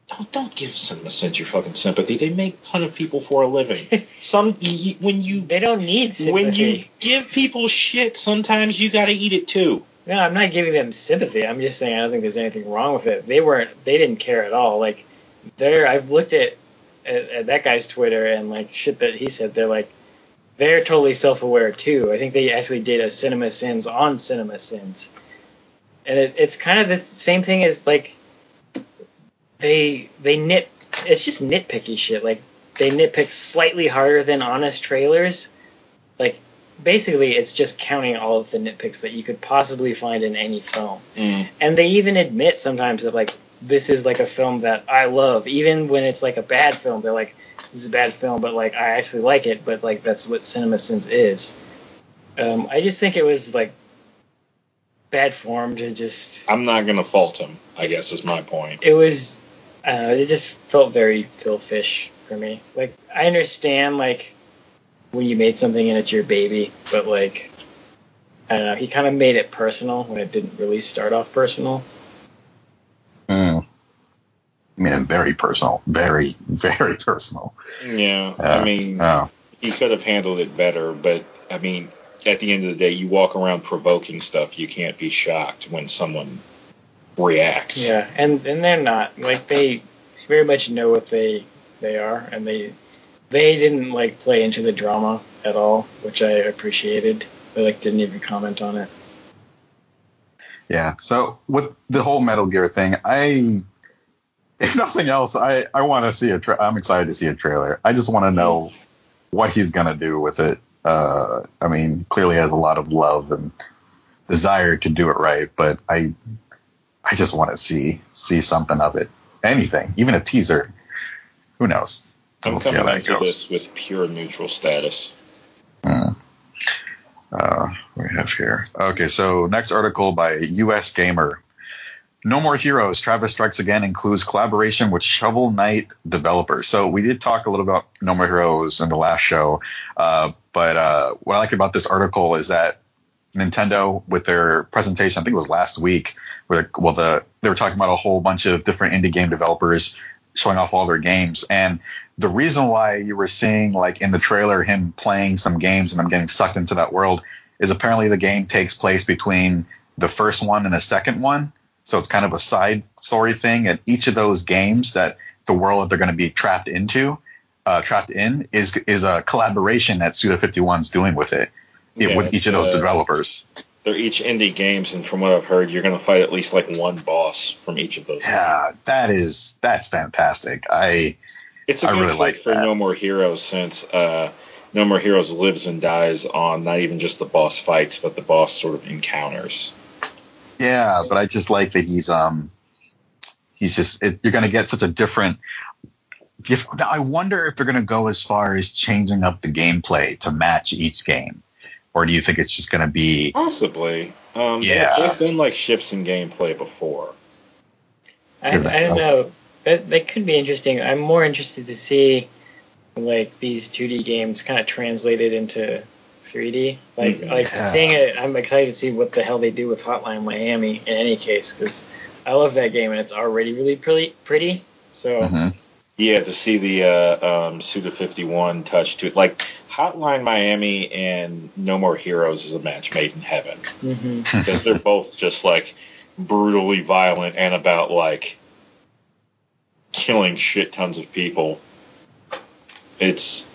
[SPEAKER 2] don't don't give CinemaSins your fucking sympathy. They make fun of people for a living. Some y- when you
[SPEAKER 3] they don't need sympathy.
[SPEAKER 2] when you give people shit, sometimes you got to eat it too.
[SPEAKER 3] No, I'm not giving them sympathy. I'm just saying I don't think there's anything wrong with it. They weren't. They didn't care at all. Like they're. I've looked at at, at that guy's Twitter and like shit that he said, they're like they're totally self-aware too. I think they actually did a Cinema Sins on Cinema Sins, and it, it's kind of the same thing as like they they nit. It's just nitpicky shit. Like they nitpick slightly harder than honest trailers. Like basically, it's just counting all of the nitpicks that you could possibly find in any film.
[SPEAKER 2] Mm.
[SPEAKER 3] And they even admit sometimes that like this is like a film that I love, even when it's like a bad film. They're like, this is a bad film, but like I actually like it. But like that's what Cinema Sins is. Um, I just think it was like bad form to just.
[SPEAKER 2] I'm not gonna fault him. I guess is my point.
[SPEAKER 3] It was. I don't know. It just felt very Phil Fish for me. Like I understand like when you made something and it's your baby, but like I don't know. He kind of made it personal when it didn't really start off personal.
[SPEAKER 1] I mean, very personal, very, very personal.
[SPEAKER 2] Yeah,
[SPEAKER 1] Uh,
[SPEAKER 2] I mean,
[SPEAKER 1] oh.
[SPEAKER 2] he could have handled it better, but I mean, at the end of the day, you walk around provoking stuff. You can't be shocked when someone reacts.
[SPEAKER 3] Yeah, and and they're not like they very much know what they they are, and they they didn't like play into the drama at all, which I appreciated. They like didn't even comment on it.
[SPEAKER 1] Yeah. So with the whole Metal Gear thing, I, if nothing else, I I want to see a. Tra- I'm excited to see a trailer. I just want to know what he's gonna do with it. Uh, I mean, clearly has a lot of love and desire to do it right, but I, I just want to see see something of it. Anything, even a teaser. Who knows?
[SPEAKER 2] I'm
[SPEAKER 1] We'll
[SPEAKER 2] coming into
[SPEAKER 1] goes.
[SPEAKER 2] this with pure neutral status.
[SPEAKER 1] Hmm. Uh, we have here. Okay, so next article by US Gamer. No More Heroes, Travis Strikes Again includes collaboration with Shovel Knight developers. So we did talk a little about No More Heroes in the last show, uh, but uh, what I like about this article is that Nintendo, with their presentation, I think it was last week, where well the they were talking about a whole bunch of different indie game developers showing off all their games, and the reason why you were seeing like in the trailer him playing some games and I'm getting sucked into that world is apparently the game takes place between the first one and the second one. So it's kind of a side story thing. And each of those games that the world that they're going to be trapped into, uh, trapped in, is is a collaboration that Suda 51's doing with it,
[SPEAKER 2] Yeah,
[SPEAKER 1] with each of those
[SPEAKER 2] uh,
[SPEAKER 1] developers.
[SPEAKER 2] They're each indie games, and from what I've heard, you're going to fight at least like one boss from each of those.
[SPEAKER 1] Yeah, that is that's fantastic. I
[SPEAKER 2] It's a
[SPEAKER 1] I
[SPEAKER 2] good
[SPEAKER 1] really like
[SPEAKER 2] for
[SPEAKER 1] that.
[SPEAKER 2] No More Heroes since uh, No More Heroes lives and dies on not even just the boss fights, but the boss sort of encounters.
[SPEAKER 1] Yeah, but I just like that he's um he's just it, you're gonna get such a different. If, now I wonder if they're gonna go as far as changing up the gameplay to match each game, or do you think it's just gonna be
[SPEAKER 2] Possibly. Um, they-
[SPEAKER 1] Yeah.
[SPEAKER 2] They've done like shifts in gameplay before.
[SPEAKER 3] I, I don't know. That that could be interesting. I'm more interested to see like these 2D games kind of translated into 3D. Like
[SPEAKER 2] Mhm.
[SPEAKER 3] like
[SPEAKER 1] Yeah.
[SPEAKER 3] seeing it, I'm excited to see what the hell they do with Hotline Miami. In any case, because I love that game and it's already really pretty. Pretty. So
[SPEAKER 1] Mhm.
[SPEAKER 2] Yeah, to see the uh, um, Suda 51 touch to it. Like Hotline Miami and No More Heroes is a match made in heaven.
[SPEAKER 3] mhm.
[SPEAKER 2] because they're both just like brutally violent and about like killing shit tons of people. It's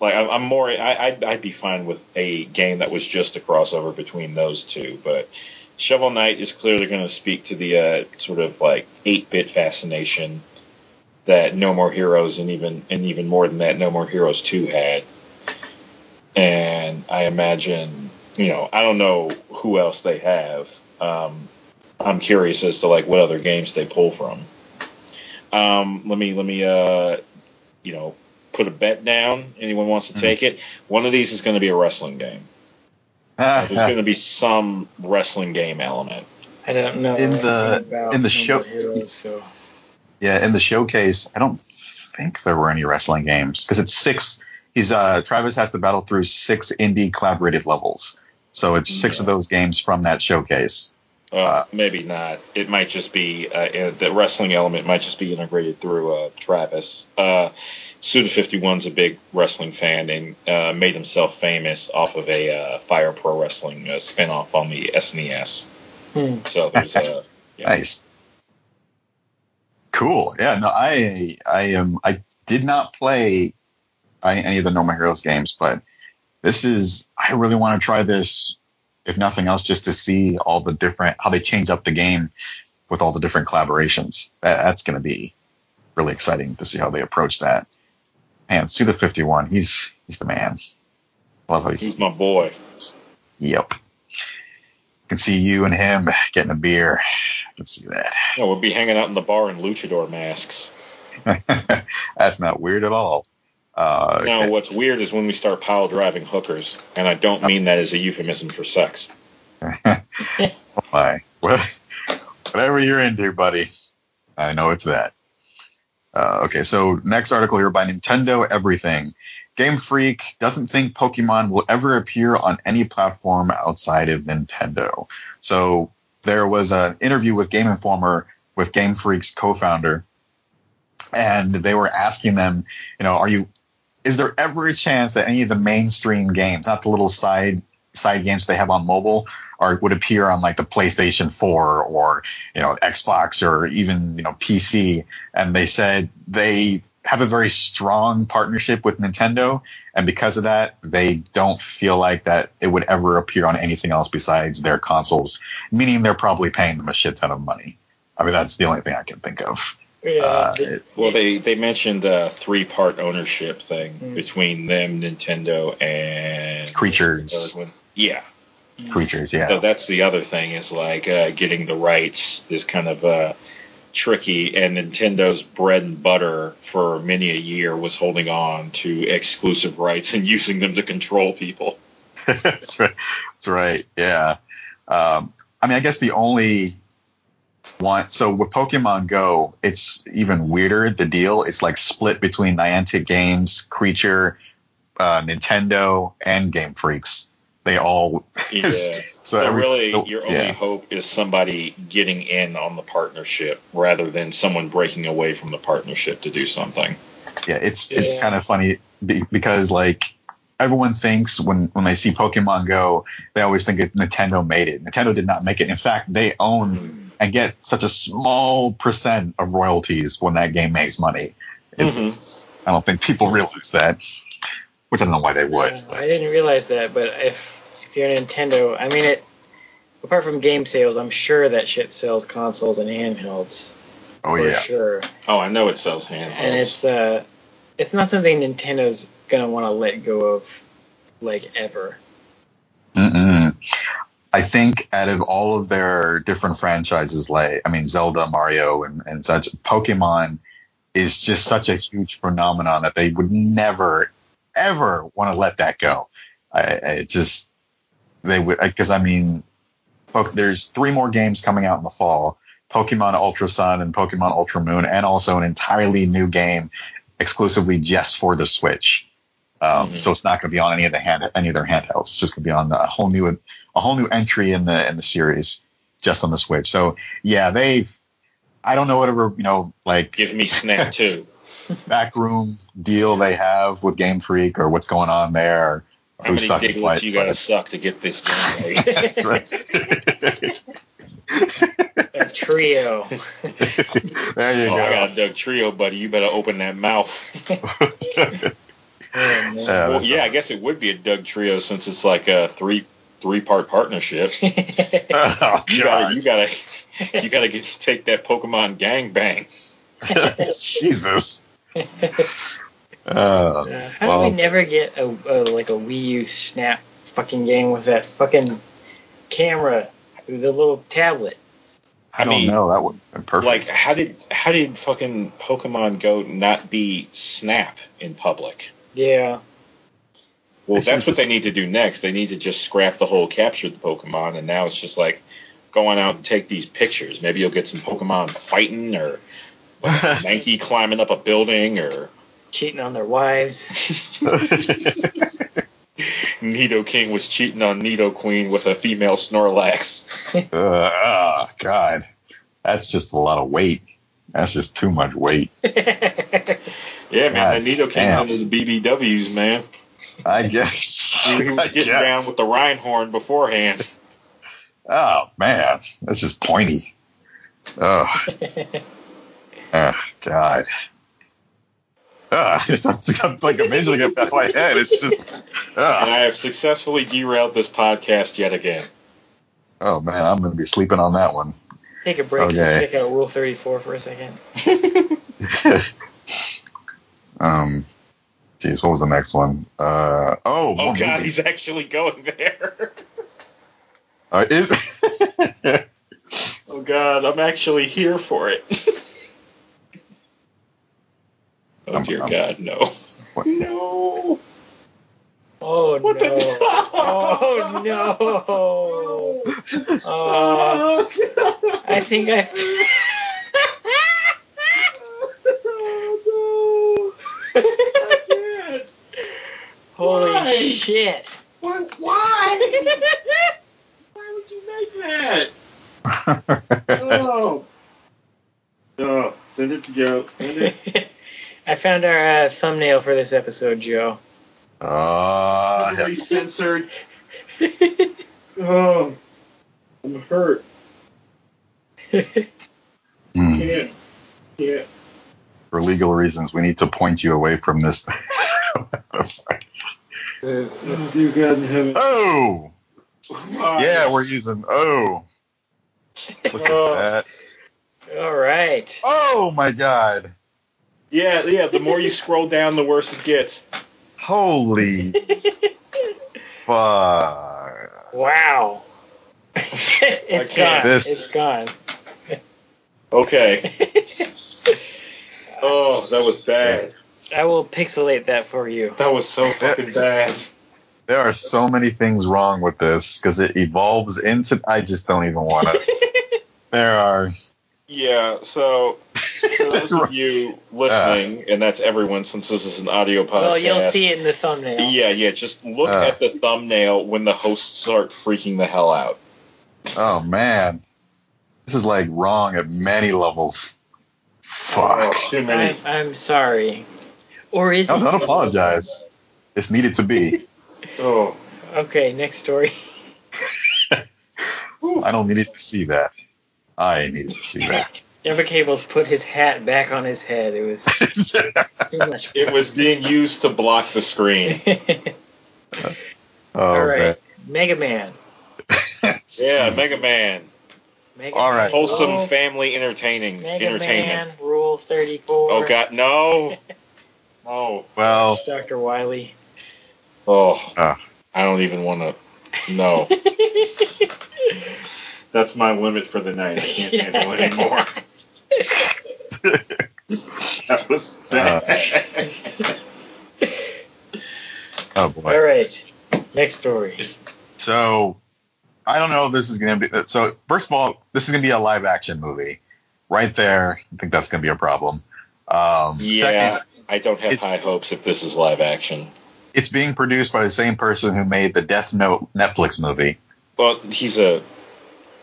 [SPEAKER 2] like I'm, I'm more. I, I'd, I'd be fine with a game that was just a crossover between those two, but Shovel Knight is clearly going to speak to the uh, sort of like 8-bit fascination that No More Heroes and even and even more than that, No More Heroes 2 had. And I imagine, you know, I don't know who else they have. Um, I'm curious as to like what other games they pull from. Um, let me let me uh, you know put a bet down. Anyone wants to
[SPEAKER 1] Mhm.
[SPEAKER 2] take it? One of these is going to be a wrestling game. Uh, there's going to be some wrestling game element.
[SPEAKER 3] I don't know
[SPEAKER 1] In the- in the show-
[SPEAKER 3] Heroes, so
[SPEAKER 1] yeah, in the showcase, I don't think there were any wrestling games because it's six. He's uh Travis has to battle through six indie collaborated levels, so it's six of those games from that showcase.
[SPEAKER 2] Uh,
[SPEAKER 1] Uh,
[SPEAKER 2] maybe not. It might just be uh, uh, the wrestling element might just be integrated through uh, Travis. Uh, Suda 51's a big wrestling fan and uh, made himself famous off of a uh, Fire Pro Wrestling uh, spinoff on the SNES.
[SPEAKER 3] hmm.
[SPEAKER 2] So there's a yeah.
[SPEAKER 1] Nice. Cool. Yeah. No, I I am. I did not play any of the No More Heroes games, but this is. I really want to try this, if nothing else, just to see all the different how they change up the game with all the different collaborations. That, that's going to be really exciting to see how they approach that. And Suda 51, he's he's the man.
[SPEAKER 2] Love he's, he's my boy.
[SPEAKER 1] Yep. I Can see you and him getting a beer. I can see that.
[SPEAKER 2] Yeah, we'll be hanging out in the bar in luchador masks.
[SPEAKER 1] That's not weird at all.
[SPEAKER 2] Uh, now, what's weird is when we start pile driving hookers, and I don't mean that as a euphemism for sex.
[SPEAKER 1] oh my. Whatever you're into, buddy. I know it's that. Uh, okay, so next article here by Nintendo Everything. Game Freak doesn't think Pokemon will ever appear on any platform outside of Nintendo. So there was an interview with Game Informer with Game Freak's co-founder, and they were asking them, you know, are you, is there ever a chance that any of the mainstream games, not the little side side games they have on mobile, are would appear on like the PlayStation 4 or you know Xbox or even you know PC? And they said they have a very strong partnership with Nintendo, and because of that, they don't feel like that it would ever appear on anything else besides their consoles. Meaning they're probably paying them a shit ton of money. I mean, that's the only thing I can think of.
[SPEAKER 2] Yeah, uh, well, they they mentioned the three part ownership thing mm. between them, Nintendo, and
[SPEAKER 1] creatures.
[SPEAKER 2] Yeah,
[SPEAKER 1] creatures. Yeah.
[SPEAKER 2] So that's the other thing is like uh, getting the rights is kind of uh, tricky, and Nintendo's bread and butter for many a year was holding on to exclusive rights and using them to control people.
[SPEAKER 1] that's right. That's right. Yeah. Um, I mean, I guess the only one. So with Pokemon Go, it's even weirder. The deal it's like split between Niantic Games, Creature, uh, Nintendo, and Game Freaks. They all
[SPEAKER 2] yeah. So, every, really, your only hope is somebody getting in on the partnership rather than someone breaking away from the partnership to do something.
[SPEAKER 1] Yeah, it's yeah. it's kind of funny because like everyone thinks when when they see Pokemon Go, they always think it, Nintendo made it. Nintendo did not make it. In fact, they own mm-hmm. and get such a small percent of royalties when that game makes money. It, mm-hmm. I don't think people realize that, which I don't know why they would.
[SPEAKER 3] I didn't realize that, but if if you're Nintendo, I mean, it. Apart from game sales, I'm sure that shit sells consoles and handhelds.
[SPEAKER 1] Oh yeah,
[SPEAKER 3] sure.
[SPEAKER 2] Oh, I know it sells handhelds.
[SPEAKER 3] And it's uh, it's not something Nintendo's gonna want to let go of, like ever.
[SPEAKER 1] Mm-mm. I think out of all of their different franchises, like I mean Zelda, Mario, and, and such, Pokemon is just such a huge phenomenon that they would never, ever want to let that go. I, I just they would because I mean, there's three more games coming out in the fall: Pokemon Ultra Sun and Pokemon Ultra Moon, and also an entirely new game exclusively just for the Switch. Um, mm-hmm. So it's not going to be on any of the hand any of their handhelds. It's just going to be on a whole new a whole new entry in the in the series just on the Switch. So yeah, they I don't know whatever you know like
[SPEAKER 2] give me Snap too
[SPEAKER 1] backroom deal they have with Game Freak or what's going on there.
[SPEAKER 2] How many Digletts you gotta suck to get this game right? Eh? That's right.
[SPEAKER 3] a trio.
[SPEAKER 1] there you
[SPEAKER 2] oh,
[SPEAKER 1] go.
[SPEAKER 2] I got a Dugtrio, buddy. You better open that mouth. yeah, well, yeah, I guess it would be a Dugtrio since it's like a three three part partnership. oh, you gotta you gotta you gotta get, take that Pokemon gang bang.
[SPEAKER 1] Jesus.
[SPEAKER 3] Uh, How well, do we never get a, a, like a Wii U Snap fucking game with that fucking camera, the little tablet?
[SPEAKER 1] I, I don't mean, know. That would be perfect.
[SPEAKER 2] Like, how did how did fucking Pokemon Go not be Snap in public?
[SPEAKER 3] Yeah.
[SPEAKER 2] Well, that's what they need to do next. They need to just scrap the whole capture the Pokemon, and now it's just like going out and take these pictures. Maybe you'll get some Pokemon fighting or like Mankey climbing up a building or
[SPEAKER 3] cheating on their wives.
[SPEAKER 2] Nidoking was cheating on Nidoqueen with a female Snorlax.
[SPEAKER 1] uh, oh, God. That's just a lot of weight. That's just too much weight.
[SPEAKER 2] yeah, man. the Nidoking's under the BBWs, man.
[SPEAKER 1] I guess.
[SPEAKER 2] he was getting guess. down with the Rhyhorn beforehand.
[SPEAKER 1] Oh, man. That's just pointy. Oh. Oh God. It's I'm like imagining it back in my head. It's just.
[SPEAKER 2] And
[SPEAKER 1] ah.
[SPEAKER 2] I have successfully derailed this podcast yet again.
[SPEAKER 1] Oh man, I'm gonna be sleeping on that one.
[SPEAKER 3] Take a break.
[SPEAKER 1] Okay.
[SPEAKER 3] Check out Rule 34 for a second.
[SPEAKER 1] um, geez, what was the next one? Uh, oh,
[SPEAKER 2] Oh
[SPEAKER 1] more
[SPEAKER 2] god,
[SPEAKER 1] movies.
[SPEAKER 2] he's actually going there.
[SPEAKER 1] Uh, is,
[SPEAKER 2] oh god, I'm actually here for it. oh dear
[SPEAKER 1] I'm-
[SPEAKER 2] god, no.
[SPEAKER 1] What?
[SPEAKER 2] No.
[SPEAKER 3] Oh
[SPEAKER 2] What
[SPEAKER 3] no.
[SPEAKER 2] the
[SPEAKER 3] Oh no. Uh, I think I. I can't Holy
[SPEAKER 2] Why?
[SPEAKER 3] shit.
[SPEAKER 2] Why? Why? Why would you make that? Oh. Oh, send it to Joe. Send it.
[SPEAKER 3] I found our uh, thumbnail for this episode, Joe.
[SPEAKER 1] Uh,
[SPEAKER 2] Heavily censored. Oh, I'm hurt. Can't. Can't.
[SPEAKER 1] For legal reasons, we need to point you away from this.
[SPEAKER 2] Oh, dear God in heaven.
[SPEAKER 1] oh,
[SPEAKER 2] Why?
[SPEAKER 1] yeah, we're using. Oh, look at
[SPEAKER 2] Oh.
[SPEAKER 1] that.
[SPEAKER 3] All right.
[SPEAKER 1] Oh my God.
[SPEAKER 2] Yeah, yeah. The more you scroll down, the worse it gets.
[SPEAKER 1] Holy fuck.
[SPEAKER 3] wow. it's gone.
[SPEAKER 1] This-
[SPEAKER 3] It's gone.
[SPEAKER 2] Okay. Oh, that was bad.
[SPEAKER 3] I will pixelate that for you.
[SPEAKER 2] That was so fucking bad.
[SPEAKER 1] There are so many things wrong with this because it evolves into. I just don't even want to. there are.
[SPEAKER 2] Yeah, so for those of you listening, and that's everyone since this is an audio podcast.
[SPEAKER 3] Well, you'll see it in the thumbnail.
[SPEAKER 2] Yeah, yeah. Just look
[SPEAKER 1] Uh.
[SPEAKER 2] at the thumbnail when the hosts start freaking the hell out.
[SPEAKER 1] Oh man, this is like wrong at many levels. Fuck.
[SPEAKER 2] Oh, too many.
[SPEAKER 3] I'm, I'm sorry. Or is
[SPEAKER 1] No,
[SPEAKER 3] it?
[SPEAKER 1] don't apologize. It's needed to be.
[SPEAKER 2] Oh.
[SPEAKER 3] Okay, next story.
[SPEAKER 1] I don't need to see that. I needed to see that.
[SPEAKER 3] Jumper Cables put his hat back on his head. It was too much.
[SPEAKER 2] It was being used to block the screen.
[SPEAKER 1] oh,
[SPEAKER 3] All right, Mega Man.
[SPEAKER 1] man.
[SPEAKER 2] Yeah, Mega Man.
[SPEAKER 3] Mega
[SPEAKER 1] All
[SPEAKER 3] Man.
[SPEAKER 1] right.
[SPEAKER 2] Wholesome
[SPEAKER 3] Rule-
[SPEAKER 2] family entertaining
[SPEAKER 3] Mega
[SPEAKER 2] entertainment.
[SPEAKER 3] Man Rule 34.
[SPEAKER 2] Oh god, no. oh.
[SPEAKER 1] Well,
[SPEAKER 3] Dr. Wily.
[SPEAKER 2] Oh.
[SPEAKER 1] Ah.
[SPEAKER 2] I don't even want to. No. That's my limit for the night. I can't handle it anymore. That was bad.
[SPEAKER 1] oh boy.
[SPEAKER 3] All right, next story.
[SPEAKER 1] So I don't know if this is going to be. So first of all, this is going to be a live action movie. Right there, I think that's going to be a problem. Um,
[SPEAKER 2] yeah,
[SPEAKER 1] Second,
[SPEAKER 2] I don't have high hopes if this is live action.
[SPEAKER 1] it's being produced by the same person who made the Death Note Netflix movie.
[SPEAKER 2] Well, he's a.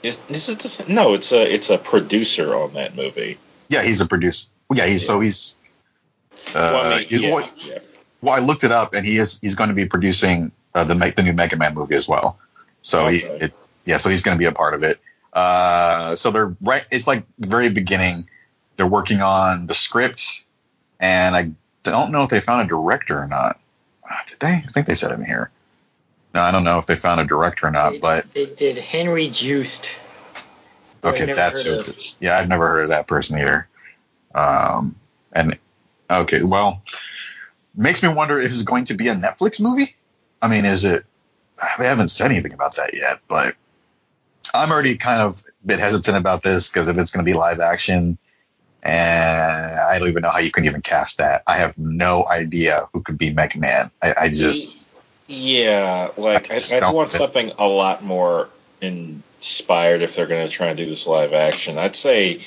[SPEAKER 2] Is, is it the same? No, it's a it's a producer on that movie.
[SPEAKER 1] Yeah, he's a producer. Yeah, he's so he's. Uh,
[SPEAKER 2] well, I mean,
[SPEAKER 1] he-
[SPEAKER 2] yeah,
[SPEAKER 1] well,
[SPEAKER 2] yeah.
[SPEAKER 1] well, I looked it up, and he is he's going to be producing uh, the the new Mega Man movie as well. So he, it, yeah, so he's going to be a part of it. Uh, so they're right. It's like the very beginning. They're working on the scripts, and I don't know if they found a director or not. Uh, Did they? I think they said it in here. No, I don't know if they found a director or not,
[SPEAKER 3] They-
[SPEAKER 1] but
[SPEAKER 3] they did Henry Joost.
[SPEAKER 1] Okay, that's who it is. Yeah, I've never heard of that person either. Um, and okay, well, makes me wonder if it's going to be a Netflix movie. I mean, is it? They haven't said anything about that yet, but I'm already kind of a bit hesitant about this because if it's going to be live action, and I don't even know how you can even cast that. I have no idea who could be Mega Man. I, I just
[SPEAKER 2] Yeah, like
[SPEAKER 1] I
[SPEAKER 2] I,
[SPEAKER 1] just
[SPEAKER 2] I,
[SPEAKER 1] don't
[SPEAKER 2] want
[SPEAKER 1] fit.
[SPEAKER 2] something a lot more inspired if they're going to try and do this live action. I'd say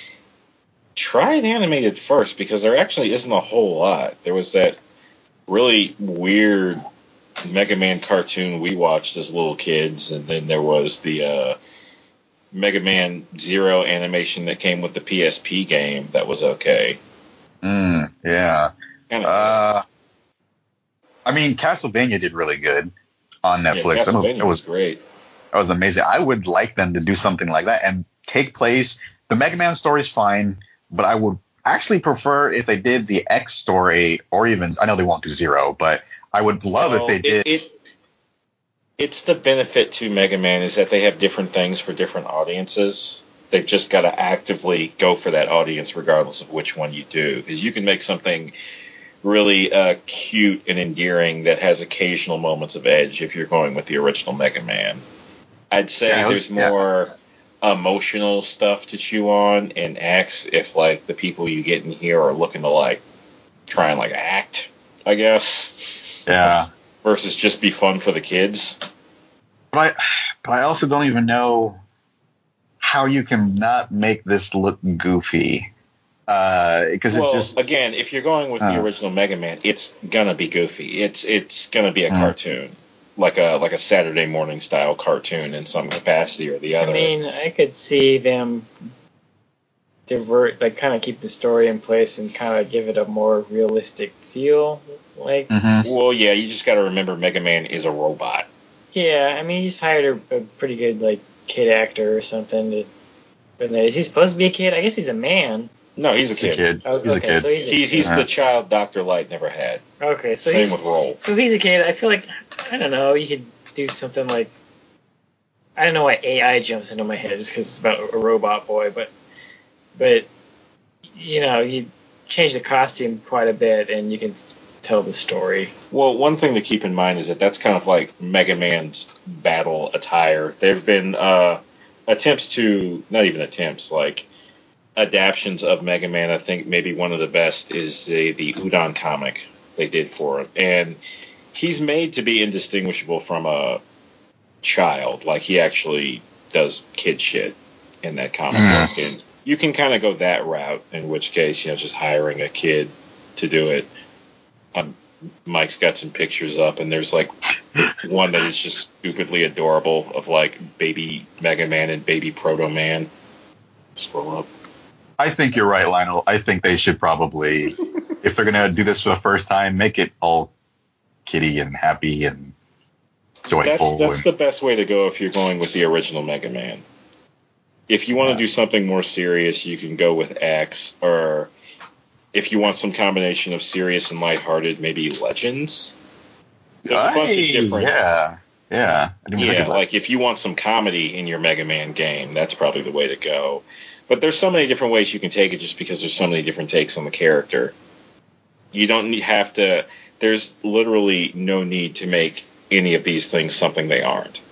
[SPEAKER 2] try it animated first because there actually isn't a whole lot. There was that really weird Mega Man cartoon we watched as little kids, and then there was the uh, Mega Man Zero animation that came with the PSP game that was okay.
[SPEAKER 1] mm, yeah.
[SPEAKER 2] Kinda-
[SPEAKER 1] Uh, I mean, Castlevania did really good on
[SPEAKER 2] yeah,
[SPEAKER 1] Netflix. That was-
[SPEAKER 2] Castlevania
[SPEAKER 1] was
[SPEAKER 2] was great.
[SPEAKER 1] That was amazing. I would like them to do something like that and take place. The Mega Man story is fine, but I would actually prefer if they did the X story or even I know they won't do Zero, but I would love
[SPEAKER 2] No,
[SPEAKER 1] if they did.
[SPEAKER 2] It, it, it's the benefit to Mega Man is that they have different things for different audiences. They've just got to actively go for that audience, regardless of which one you do. Because you can make something really uh, cute and endearing that has occasional moments of edge if you're going with the original Mega Man. I'd say
[SPEAKER 1] Yeah, was-
[SPEAKER 2] there's more emotional stuff to chew on in X if like the people you get in here are looking to like try and like act, I guess
[SPEAKER 1] yeah,
[SPEAKER 2] versus just be fun for the kids.
[SPEAKER 1] but I but I also don't even know how you can not make this look goofy because
[SPEAKER 2] well,
[SPEAKER 1] it's just
[SPEAKER 2] again, if you're going with the
[SPEAKER 1] Uh.
[SPEAKER 2] original Mega Man, it's gonna be goofy. It's it's gonna be a
[SPEAKER 1] Mm.
[SPEAKER 2] cartoon, like a like a Saturday morning style cartoon in some capacity or the other.
[SPEAKER 3] I mean, I could see them divert, like, kind of keep the story in place and kind of give it a more realistic feel. Like,
[SPEAKER 1] Mhm.
[SPEAKER 2] well, yeah, you just got to remember Mega Man is a robot.
[SPEAKER 3] yeah, I mean, he just hired a, a pretty good, like, kid actor or something to. Is he supposed to be a kid? I guess he's a man.
[SPEAKER 2] No, he's a
[SPEAKER 1] He's a
[SPEAKER 2] kid.
[SPEAKER 1] kid.
[SPEAKER 3] Oh,
[SPEAKER 1] He's a kid.
[SPEAKER 3] so he's a
[SPEAKER 2] He, he's
[SPEAKER 1] Yeah.
[SPEAKER 2] the child Doctor Light never had.
[SPEAKER 3] Okay, so
[SPEAKER 2] Same
[SPEAKER 3] he's,
[SPEAKER 2] with Roll.
[SPEAKER 3] so if he's a kid, I feel like I don't know. You could do something like I don't know why AI jumps into my head just because it's about a robot boy, but but you know you change the costume quite a bit and you can tell the story.
[SPEAKER 2] Well, one thing to keep in mind is that that's kind of like Mega Man's battle attire. There have been uh, attempts to, not even attempts, like adaptions of Mega Man. I think maybe one of the best is the, the Udon comic they did for him. And he's made to be indistinguishable from a child. Like he actually does kid shit in that comic
[SPEAKER 1] Mm.
[SPEAKER 2] book. And you can kind of go that route, in which case, you know, just hiring a kid to do it. Um, Mike's got some pictures up, and there's like one that is just stupidly adorable of like baby Mega Man and baby Proto Man. Scroll up.
[SPEAKER 1] I think you're right, Lionel. I think they should probably, if they're gonna do this for the first time, make it all kitty and happy and
[SPEAKER 2] That's
[SPEAKER 1] joyful.
[SPEAKER 2] that's
[SPEAKER 1] and,
[SPEAKER 2] the best way to go if you're going with the original Mega Man. If you want to
[SPEAKER 1] Yeah.
[SPEAKER 2] do something more serious, you can go with X, or if you want some combination of serious and lighthearted, maybe Legends. There's a bunch of different.
[SPEAKER 1] yeah, yeah.
[SPEAKER 2] Yeah, like if you want some comedy in your Mega Man game, that's probably the way to go. But there's so many different ways you can take it just because there's so many different takes on the character. You don't need, have to. There's literally no need to make any of these things something they aren't.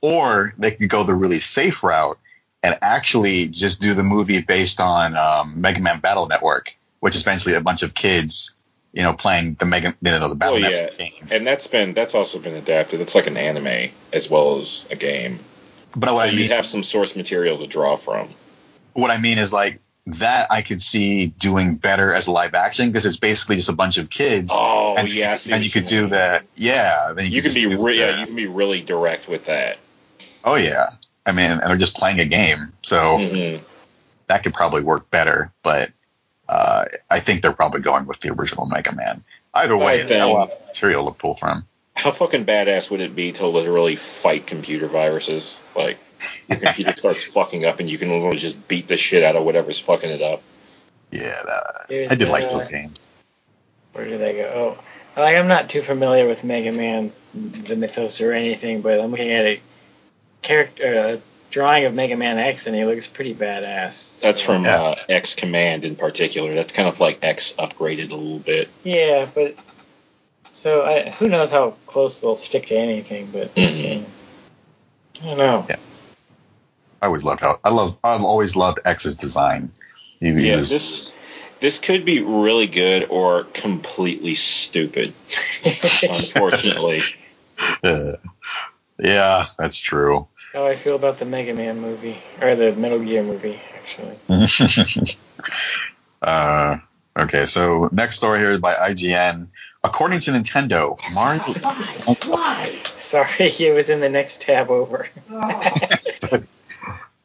[SPEAKER 1] or they could go the really safe route and actually just do the movie based on um, Mega Man Battle Network, which is essentially a bunch of kids, you know, playing the Mega, you know, the Battle
[SPEAKER 2] Oh, yeah.
[SPEAKER 1] Network game.
[SPEAKER 2] And that's been that's also been adapted. It's like an anime as well as a game.
[SPEAKER 1] But
[SPEAKER 2] So
[SPEAKER 1] I
[SPEAKER 2] you have some source material to draw from.
[SPEAKER 1] What I mean is like that I could see doing better as live action because it's basically just a bunch of kids.
[SPEAKER 2] Oh
[SPEAKER 1] and,
[SPEAKER 2] yeah,
[SPEAKER 1] and you could
[SPEAKER 2] mean.
[SPEAKER 1] do that. Yeah, then you,
[SPEAKER 2] You
[SPEAKER 1] could
[SPEAKER 2] can be re- yeah, you can be really direct with that.
[SPEAKER 1] Oh yeah, I mean, and they're just playing a game, so
[SPEAKER 2] Mhm.
[SPEAKER 1] that could probably work better. But uh, I think they're probably going with the original Mega Man. Either way, a lot of material to pull from.
[SPEAKER 2] How fucking badass would it be to literally fight computer viruses? Like your computer starts fucking up and you can literally just beat the shit out of whatever's fucking it up.
[SPEAKER 1] Yeah, that, I did like those games.
[SPEAKER 3] Where did they go? Oh, like I'm not too familiar with Mega Man, the mythos or anything, but I'm looking at a character uh, drawing of Mega Man X, and he looks pretty badass.
[SPEAKER 2] That's
[SPEAKER 3] So-
[SPEAKER 2] from
[SPEAKER 1] Yeah.
[SPEAKER 2] uh, X Command in particular. That's kind of like X upgraded a little bit.
[SPEAKER 3] Yeah, but so I, who knows how close they'll stick to anything, but it's,
[SPEAKER 2] Mhm.
[SPEAKER 3] uh, I don't know.
[SPEAKER 1] Yeah. I always loved how I love. I've always loved X's design. He, he
[SPEAKER 2] Yeah,
[SPEAKER 1] was,
[SPEAKER 2] this this could be really good or completely stupid. Unfortunately,
[SPEAKER 1] uh, yeah, that's true.
[SPEAKER 3] How I feel about the Mega Man movie or the Metal Gear movie, actually.
[SPEAKER 1] uh, okay, so next story here is by IGN. According to Nintendo, Mario.
[SPEAKER 3] Sorry, it was in the next tab over.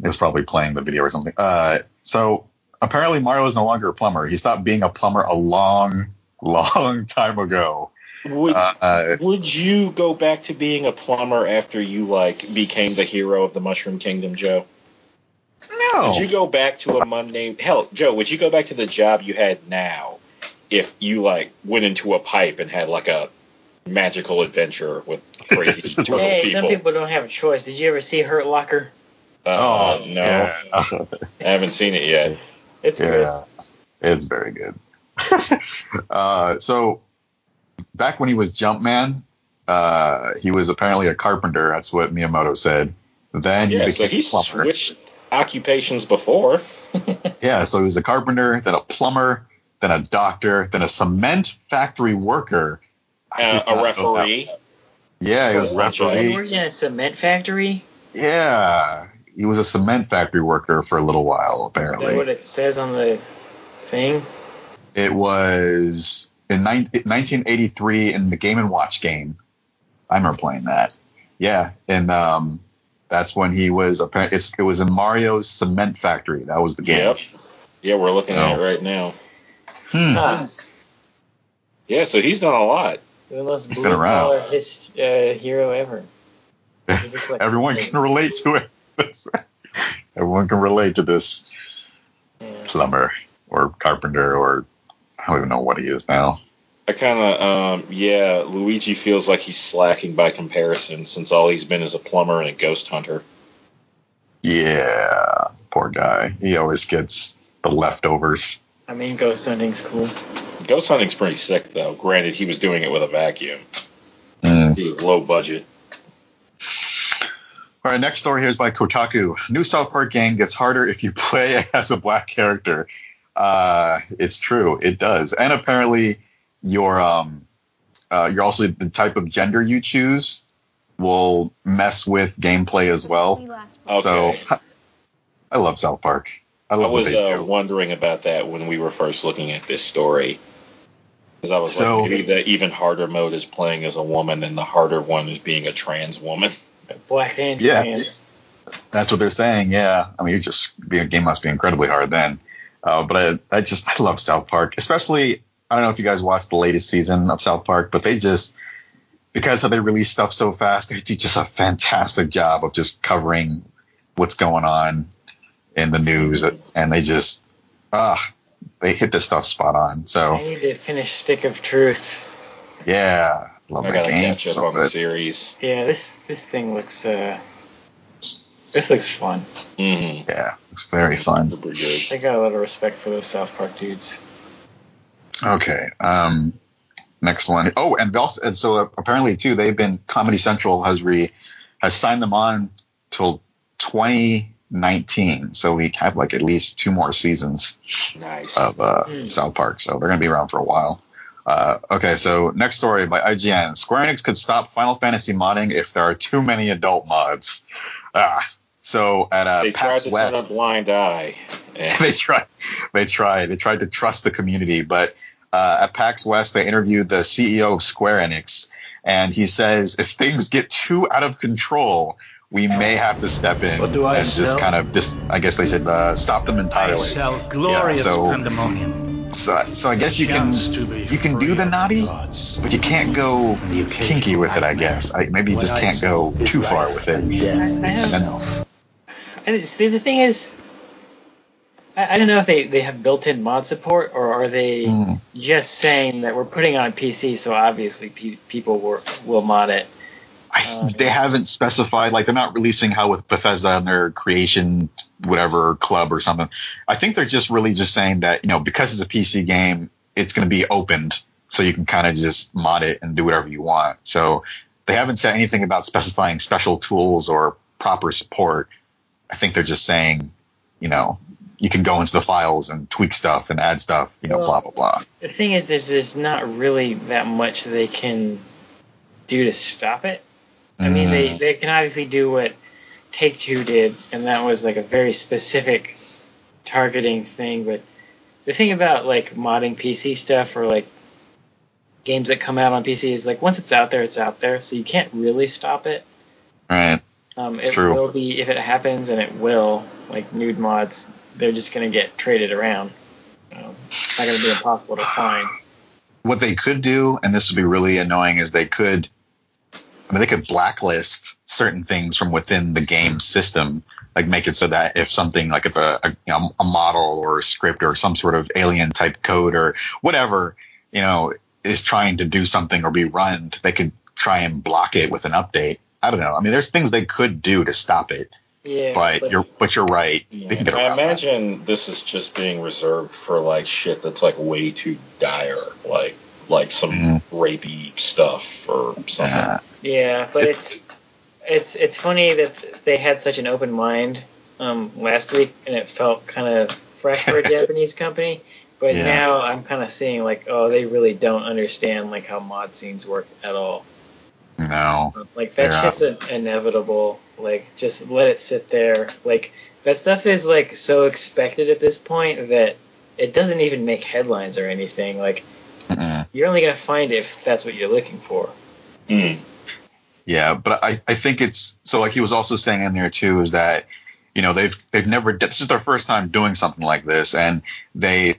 [SPEAKER 1] It was probably playing the video or something. Uh, so apparently Mario is no longer a plumber. He stopped being a plumber a long, long time ago.
[SPEAKER 2] would
[SPEAKER 1] Uh, uh,
[SPEAKER 2] would you go back to being a plumber after you like became the hero of the Mushroom Kingdom, Joe?
[SPEAKER 1] No.
[SPEAKER 2] Would you go back to a mundane hell, Joe? Would you go back to the job you had now if you like went into a pipe and had like a magical adventure with crazy turtle
[SPEAKER 3] Hey,
[SPEAKER 2] people?
[SPEAKER 3] some people don't have a choice. Did you ever see Hurt Locker?
[SPEAKER 2] Uh, no,
[SPEAKER 1] yeah.
[SPEAKER 2] I haven't seen it yet.
[SPEAKER 3] It's good.
[SPEAKER 1] yeah. It's very good. uh, so back when he was Jumpman, uh, he was apparently a carpenter. That's what Miyamoto said. Then he
[SPEAKER 2] Yeah,
[SPEAKER 1] became
[SPEAKER 2] so he
[SPEAKER 1] a plumber.
[SPEAKER 2] switched occupations before.
[SPEAKER 1] Yeah, so he was a carpenter, then a plumber, then a doctor, then a cement factory worker. I
[SPEAKER 2] Uh, a
[SPEAKER 1] not know that.
[SPEAKER 2] referee.
[SPEAKER 1] Yeah, he was
[SPEAKER 2] Oh, that's.
[SPEAKER 3] He
[SPEAKER 1] referee.
[SPEAKER 3] worked in a cement factory.
[SPEAKER 1] Yeah, he was a cement factory worker for a little while,
[SPEAKER 3] Is that
[SPEAKER 1] apparently.
[SPEAKER 3] what it says on the thing?
[SPEAKER 1] It was in nine- 1983 in the Game and Watch game. I remember playing that. Yeah, and um, that's when he was apparently it was in Mario's Cement Factory. That was the game.
[SPEAKER 2] Yep. Yeah, we're looking at it
[SPEAKER 1] Oh.
[SPEAKER 2] right now.
[SPEAKER 1] Hmm.
[SPEAKER 3] Huh.
[SPEAKER 2] Yeah, so he's done a lot.
[SPEAKER 3] The most
[SPEAKER 1] It's
[SPEAKER 3] blue collar his, uh, hero ever. Like-
[SPEAKER 1] Everyone can relate to it. Everyone can relate to this
[SPEAKER 3] Yeah.
[SPEAKER 1] plumber or carpenter or I don't even know what he is now.
[SPEAKER 2] I kind of, um, yeah, Luigi feels like he's slacking by comparison since all he's been is a plumber and a ghost hunter.
[SPEAKER 1] Yeah, poor guy. He always gets the leftovers.
[SPEAKER 3] I mean, ghost hunting's cool.
[SPEAKER 2] Ghost hunting's pretty sick, though. Granted, he was doing it with a vacuum.
[SPEAKER 1] Mm.
[SPEAKER 2] He was low budget.
[SPEAKER 1] All right, next story here is by Kotaku. New South Park game gets harder if you play as a black character. Uh, it's true, it does, and apparently your um, uh, you're also the type of gender you choose will mess with gameplay as well.
[SPEAKER 2] Okay.
[SPEAKER 1] So I love South Park. I
[SPEAKER 2] I
[SPEAKER 1] love
[SPEAKER 2] was
[SPEAKER 1] what they
[SPEAKER 2] uh, wondering about that when we were first looking at this story. Because I was
[SPEAKER 1] So-
[SPEAKER 2] like, maybe the even harder mode is playing as a woman, and the harder one is being a trans woman.
[SPEAKER 3] Black and
[SPEAKER 1] Yeah.
[SPEAKER 3] trans.
[SPEAKER 1] That's what they're saying. Yeah, I mean, you just the game must be incredibly hard then. Uh, but I, I just I love South Park, especially I don't know if you guys watched the latest season of South Park, but they just because how they release stuff so fast, they do just a fantastic job of just covering what's going on in the news, and they just ah they hit this stuff spot on. So
[SPEAKER 3] I need to finish Stick of Truth.
[SPEAKER 1] yeah, love
[SPEAKER 2] I
[SPEAKER 1] that
[SPEAKER 2] gotta
[SPEAKER 1] game.
[SPEAKER 2] catch up
[SPEAKER 1] So
[SPEAKER 2] on the series.
[SPEAKER 3] Yeah, this this thing looks uh this looks fun.
[SPEAKER 2] Mm-hmm.
[SPEAKER 1] Yeah, it's very fun.
[SPEAKER 2] Super good.
[SPEAKER 3] I got a lot of respect for those South Park dudes.
[SPEAKER 1] Okay. Um, next one. Oh, and also, and so uh, apparently too, they've been Comedy Central has re has signed them on till 2019. So we have like at least two more seasons
[SPEAKER 2] Nice.
[SPEAKER 1] of uh,
[SPEAKER 3] Hmm.
[SPEAKER 1] South Park. So they're gonna be around for a while. Uh, okay, so next story by IGN. Square Enix could stop Final Fantasy modding if there are too many adult mods. Ah, so at uh,
[SPEAKER 2] they tried to
[SPEAKER 1] West,
[SPEAKER 2] turn a blind eye.
[SPEAKER 1] they tried they tried they tried to trust the community but uh, at pax west they interviewed the ceo of square enix and he says if things get too out of control we may have to step in
[SPEAKER 5] What do I
[SPEAKER 1] and just kind of just i guess they said uh, stop them entirely.
[SPEAKER 5] I
[SPEAKER 1] entirely
[SPEAKER 5] sell glorious
[SPEAKER 1] so-
[SPEAKER 5] pandemonium.
[SPEAKER 1] So, so i guess you can
[SPEAKER 5] Chance to be
[SPEAKER 1] you can do the naughty but you can't go
[SPEAKER 5] And the occasional
[SPEAKER 1] kinky with it i guess. I, maybe you just can't go too far with it.
[SPEAKER 5] and death
[SPEAKER 3] I- I have- And see, the thing is, I, I don't know if they, they have built-in mod support or are they
[SPEAKER 1] Mm.
[SPEAKER 3] just saying that we're putting on PC, so obviously pe- people will, will mod it.
[SPEAKER 1] I,
[SPEAKER 3] Um,
[SPEAKER 1] they haven't specified like they're not releasing how with Bethesda and their creation whatever club or something. I think they're just really just saying that you know because it's a PC game, it's going to be opened so you can kind of just mod it and do whatever you want. So they haven't said anything about specifying special tools or proper support. I think they're just saying, you know, you can go into the files and tweak stuff and add stuff, you know,
[SPEAKER 3] Well-
[SPEAKER 1] blah blah blah.
[SPEAKER 3] The thing is, there's, there's not really that much they can do to stop it. I mean, they,
[SPEAKER 1] Mm.
[SPEAKER 3] they can obviously do what Take Two did, and that was like a very specific targeting thing. But the thing about like modding PC stuff or like games that come out on PC is like once it's out there, it's out there, so you can't really stop it.
[SPEAKER 1] right.
[SPEAKER 3] Um, it
[SPEAKER 1] true.
[SPEAKER 3] will be if it happens, and it will. Like nude mods, they're just gonna get traded around. Um, it's not gonna be impossible to find.
[SPEAKER 1] what they could do, and this would be really annoying, is they could, I mean, they could blacklist certain things from within the game system, like make it so that if something like if a, a, you know, a model or a script or some sort of alien type code or whatever, you know, is trying to do something or be run, they could try and block it with an update. I don't know. I mean, there's things they could do to stop it.
[SPEAKER 3] Yeah,
[SPEAKER 1] but, you're but you're right. They can get
[SPEAKER 2] I
[SPEAKER 1] around that.
[SPEAKER 2] imagine this is just being reserved for like shit that's like way too dire, like like some
[SPEAKER 1] Mhm.
[SPEAKER 2] rapey stuff or something.
[SPEAKER 1] Yeah.
[SPEAKER 3] Yeah, but it's it's it's funny that they had such an open mind um, last week, and it felt kind of fresh for a Japanese company. But
[SPEAKER 1] Yeah.
[SPEAKER 3] now I'm kind of seeing like, oh, they really don't understand like how mod scenes work at all.
[SPEAKER 1] No.
[SPEAKER 3] Like that
[SPEAKER 1] Yeah.
[SPEAKER 3] shit's in- inevitable. Like just let it sit there. Like that stuff is like so expected at this point that it doesn't even make headlines or anything. Like
[SPEAKER 1] Mm-mm.
[SPEAKER 3] you're only gonna find it if that's what you're looking for.
[SPEAKER 2] Mm.
[SPEAKER 1] Yeah, but I, I think it's so like he was also saying in there too is that you know they've they've never this is their first time doing something like this and they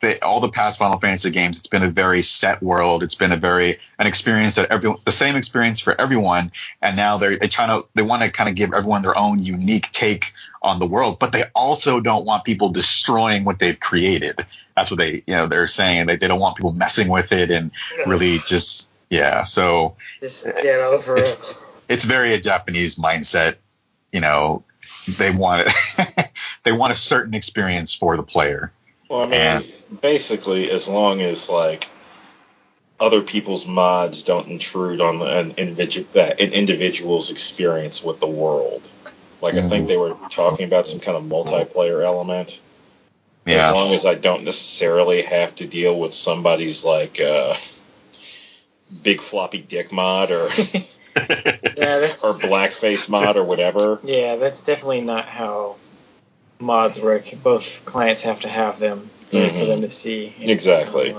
[SPEAKER 1] they all the past Final Fantasy games it's been a very set world. It's been a very an experience that everyone the same experience for everyone and now they're they trying to they want to kind of give everyone their own unique take on the world but they also don't want people destroying what they've created. That's what they you know they're saying they, they don't want people messing with it and really just yeah so
[SPEAKER 3] Just get over it.
[SPEAKER 1] it's, it's very a Japanese mindset. You know, they want it, they want a certain experience for the player.
[SPEAKER 2] Well, I mean,
[SPEAKER 1] And-
[SPEAKER 2] basically, as long as like other people's mods don't intrude on an, individu- uh, an individual's experience with the world. Like I think they were talking about some kind of multiplayer element.
[SPEAKER 1] Yeah.
[SPEAKER 2] As long as I don't necessarily have to deal with somebody's like uh, big floppy dick mod or
[SPEAKER 3] Yeah,
[SPEAKER 2] or blackface mod or whatever.
[SPEAKER 3] yeah, that's definitely not how mods work. Both clients have to have them for, for them mm-hmm. to see.
[SPEAKER 2] Exactly.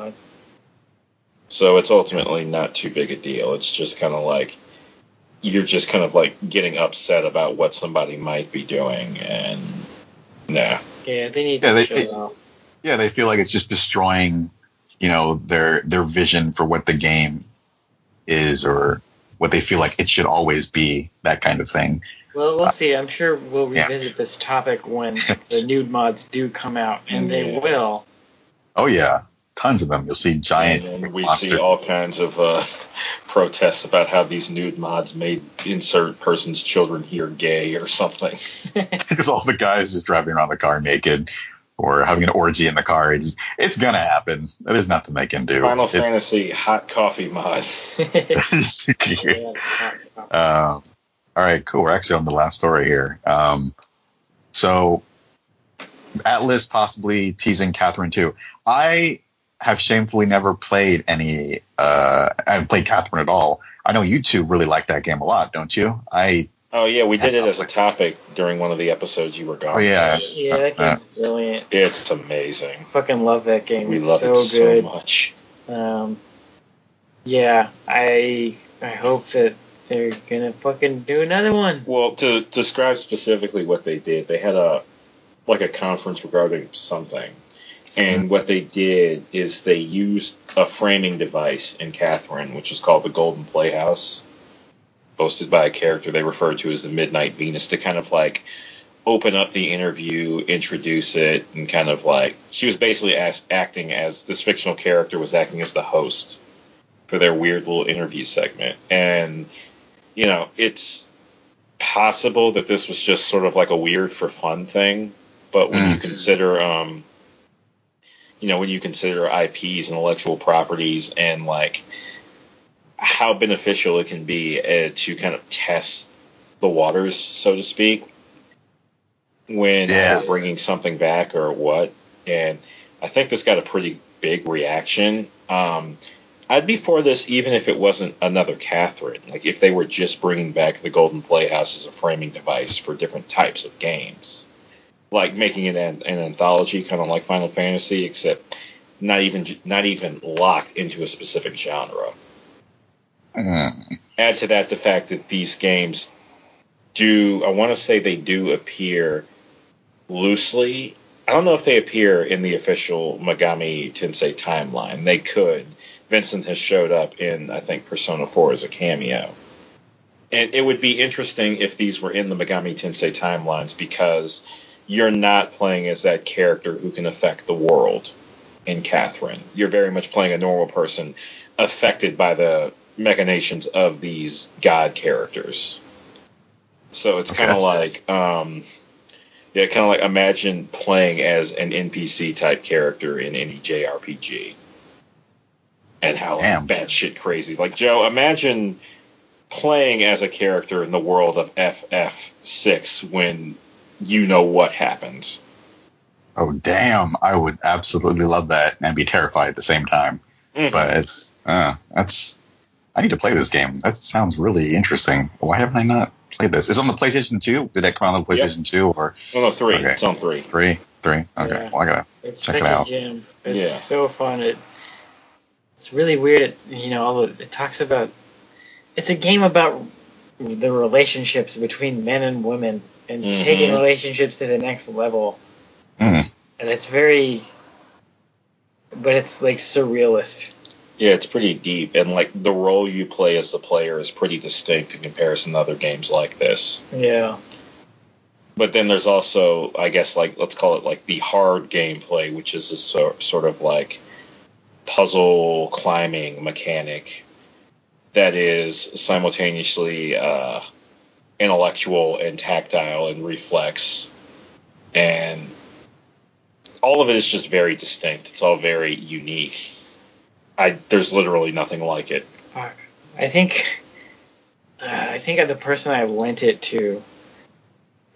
[SPEAKER 2] So it's ultimately not too big a deal. It's just kind of like you're just kind of like getting upset about what somebody might be doing, and nah.
[SPEAKER 3] Yeah, they need
[SPEAKER 1] Yeah,
[SPEAKER 3] to
[SPEAKER 1] they-
[SPEAKER 3] show
[SPEAKER 1] they-
[SPEAKER 3] out.
[SPEAKER 1] yeah, they feel like it's just destroying, you know, their their vision for what the game is or what they feel like it should always be. That kind of thing.
[SPEAKER 3] Well, we'll see. I'm sure we'll
[SPEAKER 1] Yeah.
[SPEAKER 3] revisit this topic when the nude mods do come out, and they
[SPEAKER 2] Yeah.
[SPEAKER 3] will.
[SPEAKER 1] Oh yeah, tons of them. You'll see giant
[SPEAKER 2] And we
[SPEAKER 1] monsters.
[SPEAKER 2] see all kinds of uh, protests about how these nude mods made insert person's children here gay or something.
[SPEAKER 1] because all the guys just driving around the car naked or having an orgy in the car. It's, it's gonna happen. There's nothing they can do.
[SPEAKER 2] Final
[SPEAKER 1] It's-
[SPEAKER 2] Fantasy hot coffee mod.
[SPEAKER 3] Yeah, hot, hot.
[SPEAKER 1] Um, all right, cool. We're actually on the last story here. Um, so, Atlus possibly teasing Catherine too. I have shamefully never played any. Uh, I haven't played Catherine at all. I know you two really like that game a lot, don't you? I
[SPEAKER 2] Oh yeah, we did it as a topic during one of the episodes you were gone.
[SPEAKER 1] Oh, yeah.
[SPEAKER 3] yeah, that uh, uh. game's brilliant.
[SPEAKER 2] It's amazing.
[SPEAKER 3] Fucking love that game.
[SPEAKER 2] We
[SPEAKER 3] it's
[SPEAKER 2] love
[SPEAKER 3] so
[SPEAKER 2] it so
[SPEAKER 3] good.
[SPEAKER 2] much.
[SPEAKER 3] Um, yeah, I I hope that they're gonna fucking do another one.
[SPEAKER 2] Well, to describe specifically what they did, they had a like a conference regarding something. And mm-hmm. what they did is they used a framing device in Catherine, which is called the Golden Playhouse, hosted by a character they refer to as the Midnight Venus, to kind of like open up the interview, introduce it, and kind of like she was basically as, acting as this fictional character was acting as the host for their weird little interview segment. And you know, it's possible that this was just sort of like a weird for fun thing, but when you
[SPEAKER 1] Mm.
[SPEAKER 2] consider, um, you know, when you consider IPs, intellectual properties, and like how beneficial it can be uh, to kind of test the waters, so to speak, when
[SPEAKER 1] Yeah.
[SPEAKER 2] we're bringing something back or what. And I think this got a pretty big reaction. Um, I'd be for this even if it wasn't another Catherine. Like if they were just bringing back the Golden Playhouse as a framing device for different types of games, like making it an, an anthology, kind of like Final Fantasy, except not even not even locked into a specific genre.
[SPEAKER 1] Mm,
[SPEAKER 2] Add to that the fact that these games do, I want to say they do appear loosely. I don't know if they appear in the official Megami Tensei timeline. They could. Vincent has showed up in, I think, Persona 4 as a cameo. And it would be interesting if these were in the Megami Tensei timelines because you're not playing as that character who can affect the world in Catherine. You're very much playing a normal person affected by the machinations of these god characters. So it's kind of like, um, yeah, kind of like imagine playing as an NPC type character in any JRPG, and how
[SPEAKER 1] Damn.
[SPEAKER 2] batshit crazy. Like Joe, imagine playing as a character in the world of FF6 when you know what happens.
[SPEAKER 1] Oh damn! I would absolutely love that and be terrified at the same time.
[SPEAKER 2] Mhm.
[SPEAKER 1] But it's uh, that's. I need to play this game. That sounds really interesting. Why haven't I not played this? It's on the PlayStation 2. Did that come out on the
[SPEAKER 2] Yep.
[SPEAKER 1] PlayStation 2 or
[SPEAKER 2] Oh, no, three.
[SPEAKER 1] Okay.
[SPEAKER 2] It's on three.
[SPEAKER 1] three? Three. Okay.
[SPEAKER 3] Yeah.
[SPEAKER 1] Well, I gotta.
[SPEAKER 3] It's
[SPEAKER 1] Check it
[SPEAKER 3] such a
[SPEAKER 1] out.
[SPEAKER 3] gem. It's
[SPEAKER 2] Yeah.
[SPEAKER 3] so fun. It it's really weird. It, you know, all the, it talks about. It's a game about the relationships between men and women and
[SPEAKER 2] Mhm.
[SPEAKER 3] taking relationships to the next level.
[SPEAKER 1] Mm.
[SPEAKER 3] And it's very, but it's like surrealist.
[SPEAKER 2] Yeah, it's pretty deep, and like the role you play as the player is pretty distinct in comparison to other games like this.
[SPEAKER 3] Yeah.
[SPEAKER 2] But then there's also, I guess, like let's call it like the hard gameplay, which is this sor- sort of like puzzle climbing mechanic that is simultaneously uh, intellectual and tactile and reflex, and all of it is just very distinct. It's all very unique. I there's literally nothing like it.
[SPEAKER 3] Fuck. I think. Uh, I think the person I lent it to,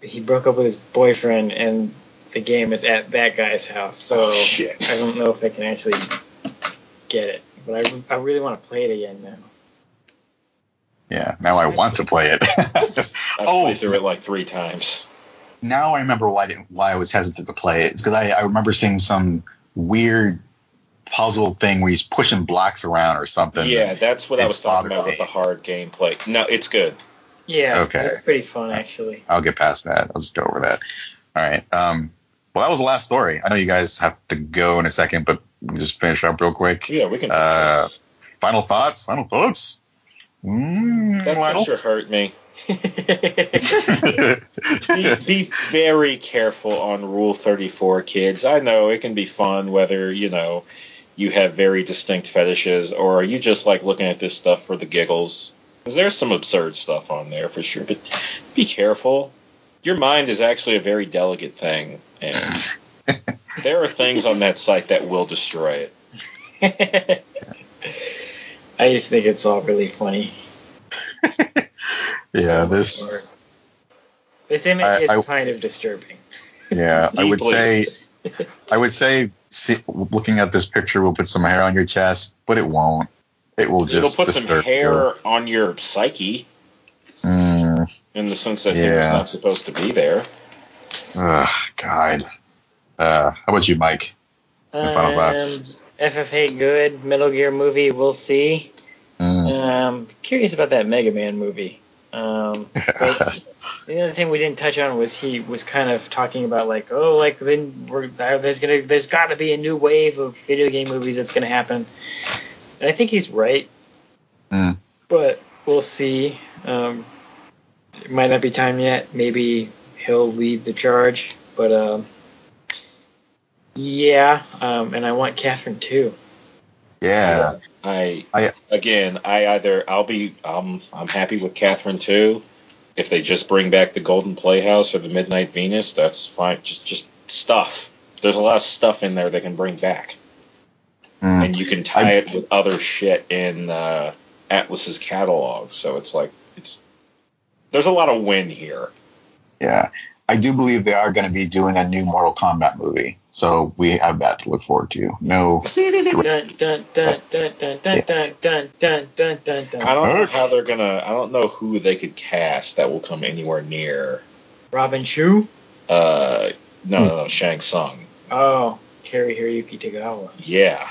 [SPEAKER 3] he broke up with his boyfriend, and the game is at that guy's house. So
[SPEAKER 2] Oh, shit.
[SPEAKER 3] I don't know if I can actually get it, but I, I really want to play it again now.
[SPEAKER 1] Yeah. Now I want to play it.
[SPEAKER 2] I've
[SPEAKER 1] Oh.
[SPEAKER 2] played through it like three times.
[SPEAKER 1] now I remember why I why I was hesitant to play it. It's because I, I remember seeing some weird puzzle thing where he's pushing blocks around or something.
[SPEAKER 2] Yeah, that's what I was talking
[SPEAKER 1] bothered
[SPEAKER 2] about with the hard gameplay. No, it's good.
[SPEAKER 3] Yeah,
[SPEAKER 1] Okay.
[SPEAKER 3] it's pretty fun actually.
[SPEAKER 1] I'll get past that. I'll just go over that. All right. Um, well, that was the last story. I know you guys have to go in a second, but just finish up real quick.
[SPEAKER 2] Yeah, we can.
[SPEAKER 1] Uh, final thoughts. Final thoughts. Mm,
[SPEAKER 2] that
[SPEAKER 1] Lionel?
[SPEAKER 2] picture hurt me. Be, be very careful on Rule 34, kids. I know it can be fun whether, you know, you have very distinct fetishes or are you just like looking at this stuff for the giggles. Because there's some absurd stuff on there for sure. But be careful. Your mind is actually a very delicate thing. And there are things on that site that will destroy it.
[SPEAKER 3] I just think it's all really funny.
[SPEAKER 1] yeah, this.
[SPEAKER 3] This image
[SPEAKER 1] I-
[SPEAKER 3] is
[SPEAKER 1] I-
[SPEAKER 3] kind of disturbing.
[SPEAKER 1] Yeah, I would say. I would say, see, looking at this picture will put some hair on your chest, but it won't. It will just.
[SPEAKER 2] It'll put some hair
[SPEAKER 1] you.
[SPEAKER 2] on your psyche
[SPEAKER 1] Mm,
[SPEAKER 2] in the sense that hair is
[SPEAKER 1] Yeah.
[SPEAKER 2] not supposed to be there.
[SPEAKER 1] ugh, God. Uh, how about you, Mike? Your final thoughts?
[SPEAKER 3] FF8 good. Metal Gear movie, we'll see.
[SPEAKER 1] Mm.
[SPEAKER 3] Um, curious about that Mega Man movie. Um, but the other thing we didn't touch on was he was kind of talking about like, oh, like then we're, there's gonna there's got to be a new wave of video game movies that's gonna happen. And I think he's right.
[SPEAKER 1] Mm.
[SPEAKER 3] But we'll see. Um, it might not be time yet. Maybe he'll lead the charge. But um, yeah. Um, and I want Catherine too.
[SPEAKER 1] yeah.
[SPEAKER 2] I,
[SPEAKER 1] I-
[SPEAKER 2] again, I either I'll be um I'm happy with Catherine too. If they just bring back the Golden Playhouse or the Midnight Venus, that's fine. Just just stuff. There's a lot of stuff in there they can bring back,
[SPEAKER 1] Mm.
[SPEAKER 2] and you can tie
[SPEAKER 1] I-
[SPEAKER 2] it with other shit in uh, Atlus's catalog. So it's like it's there's a lot of win here.
[SPEAKER 1] Yeah. I do believe they are going to be doing a new Mortal Kombat movie, so we have that to look forward to. No,
[SPEAKER 3] Dun dun dun dun dun dun dun dun dun dun dun dun
[SPEAKER 2] I don't know how they're gonna. I don't know who they could cast that will come anywhere near.
[SPEAKER 3] Robin Shou.
[SPEAKER 2] Uh, no, no, no, Shang Tsung.
[SPEAKER 3] Oh, Cary Hiroyuki Tagawa.
[SPEAKER 2] Yeah.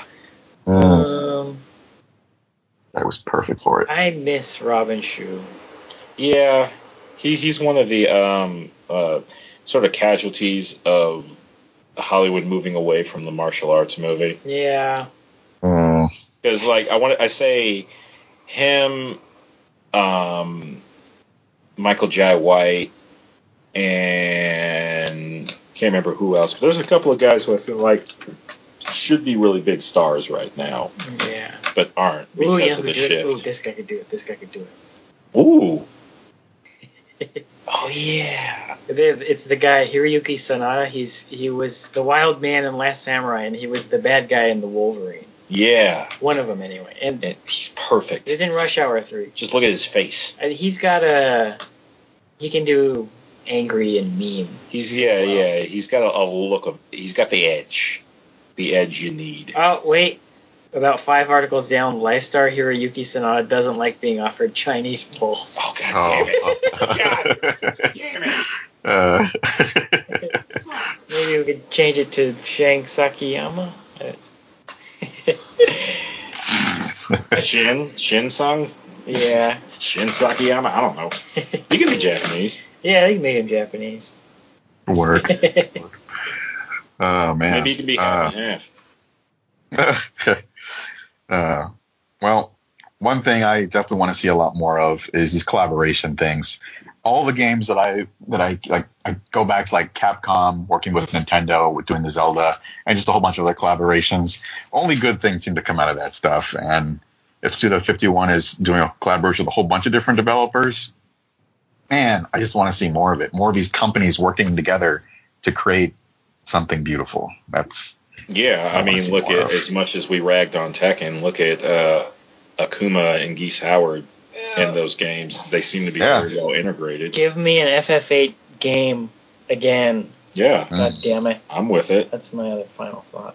[SPEAKER 1] Mm,
[SPEAKER 3] Um,
[SPEAKER 1] that was perfect for it.
[SPEAKER 3] I miss Robin Shou.
[SPEAKER 2] Yeah, he he's one of the um uh sort of casualties of Hollywood moving away from the martial arts movie.
[SPEAKER 3] Yeah.
[SPEAKER 1] Mm,
[SPEAKER 2] Because like I want I say him, um, Michael Jai White, and can't remember who else. But there's a couple of guys who I feel like should be really big stars right now,
[SPEAKER 3] Yeah.
[SPEAKER 2] but aren't
[SPEAKER 3] Ooh,
[SPEAKER 2] because
[SPEAKER 3] yeah,
[SPEAKER 2] of the
[SPEAKER 3] do it. Ooh, this guy could do it. This guy could do it.
[SPEAKER 2] Ooh. Oh yeah.
[SPEAKER 3] It's the guy Hiroyuki Sanada. He's he was the wild man in Last Samurai, and he was the bad guy in the Wolverine.
[SPEAKER 2] Yeah.
[SPEAKER 3] One of them, anyway. And
[SPEAKER 2] And he's perfect.
[SPEAKER 3] he's in Rush Hour Three.
[SPEAKER 2] Just look at his face.
[SPEAKER 3] And he's got a he can do angry and mean.
[SPEAKER 2] He's yeah,
[SPEAKER 3] Wow.
[SPEAKER 2] yeah. He's got a, a look of. He's got the edge. The edge you need.
[SPEAKER 3] Oh wait, about five articles down, Lifestar Hiroyuki Sanada doesn't like being offered Chinese bowls.
[SPEAKER 2] Oh god damn it.
[SPEAKER 1] Oh.
[SPEAKER 2] Damn it.
[SPEAKER 1] Uh,
[SPEAKER 3] Maybe we could change it to Shang Sakiyama.
[SPEAKER 2] Shin Shin Sung
[SPEAKER 3] yeah,
[SPEAKER 2] Shin Sakiyama. I don't know. You can be Japanese.
[SPEAKER 3] yeah, they can make him Japanese.
[SPEAKER 1] work. Oh man.
[SPEAKER 2] Maybe you can be half and half.
[SPEAKER 1] Uh, well, one thing I definitely want to see a lot more of is these collaboration things. All the games that I that I like, I go back to like Capcom working with Nintendo with doing the Zelda and just a whole bunch of other collaborations. Only good things seem to come out of that stuff. And if Suda 51 is doing a collaboration with a whole bunch of different developers, man, I just want to see more of it. More of these companies working together to create something beautiful. That's
[SPEAKER 2] Yeah,
[SPEAKER 1] I
[SPEAKER 2] I mean, look at as much as we ragged on Tekken. Look at uh, Akuma and Geese Howard in those games. They seem to be
[SPEAKER 1] Yeah.
[SPEAKER 2] very well integrated.
[SPEAKER 3] Give me an FF8 game again.
[SPEAKER 2] Yeah,
[SPEAKER 1] Mm.
[SPEAKER 3] God damn it.
[SPEAKER 2] I'm with it.
[SPEAKER 3] That's my other final thought.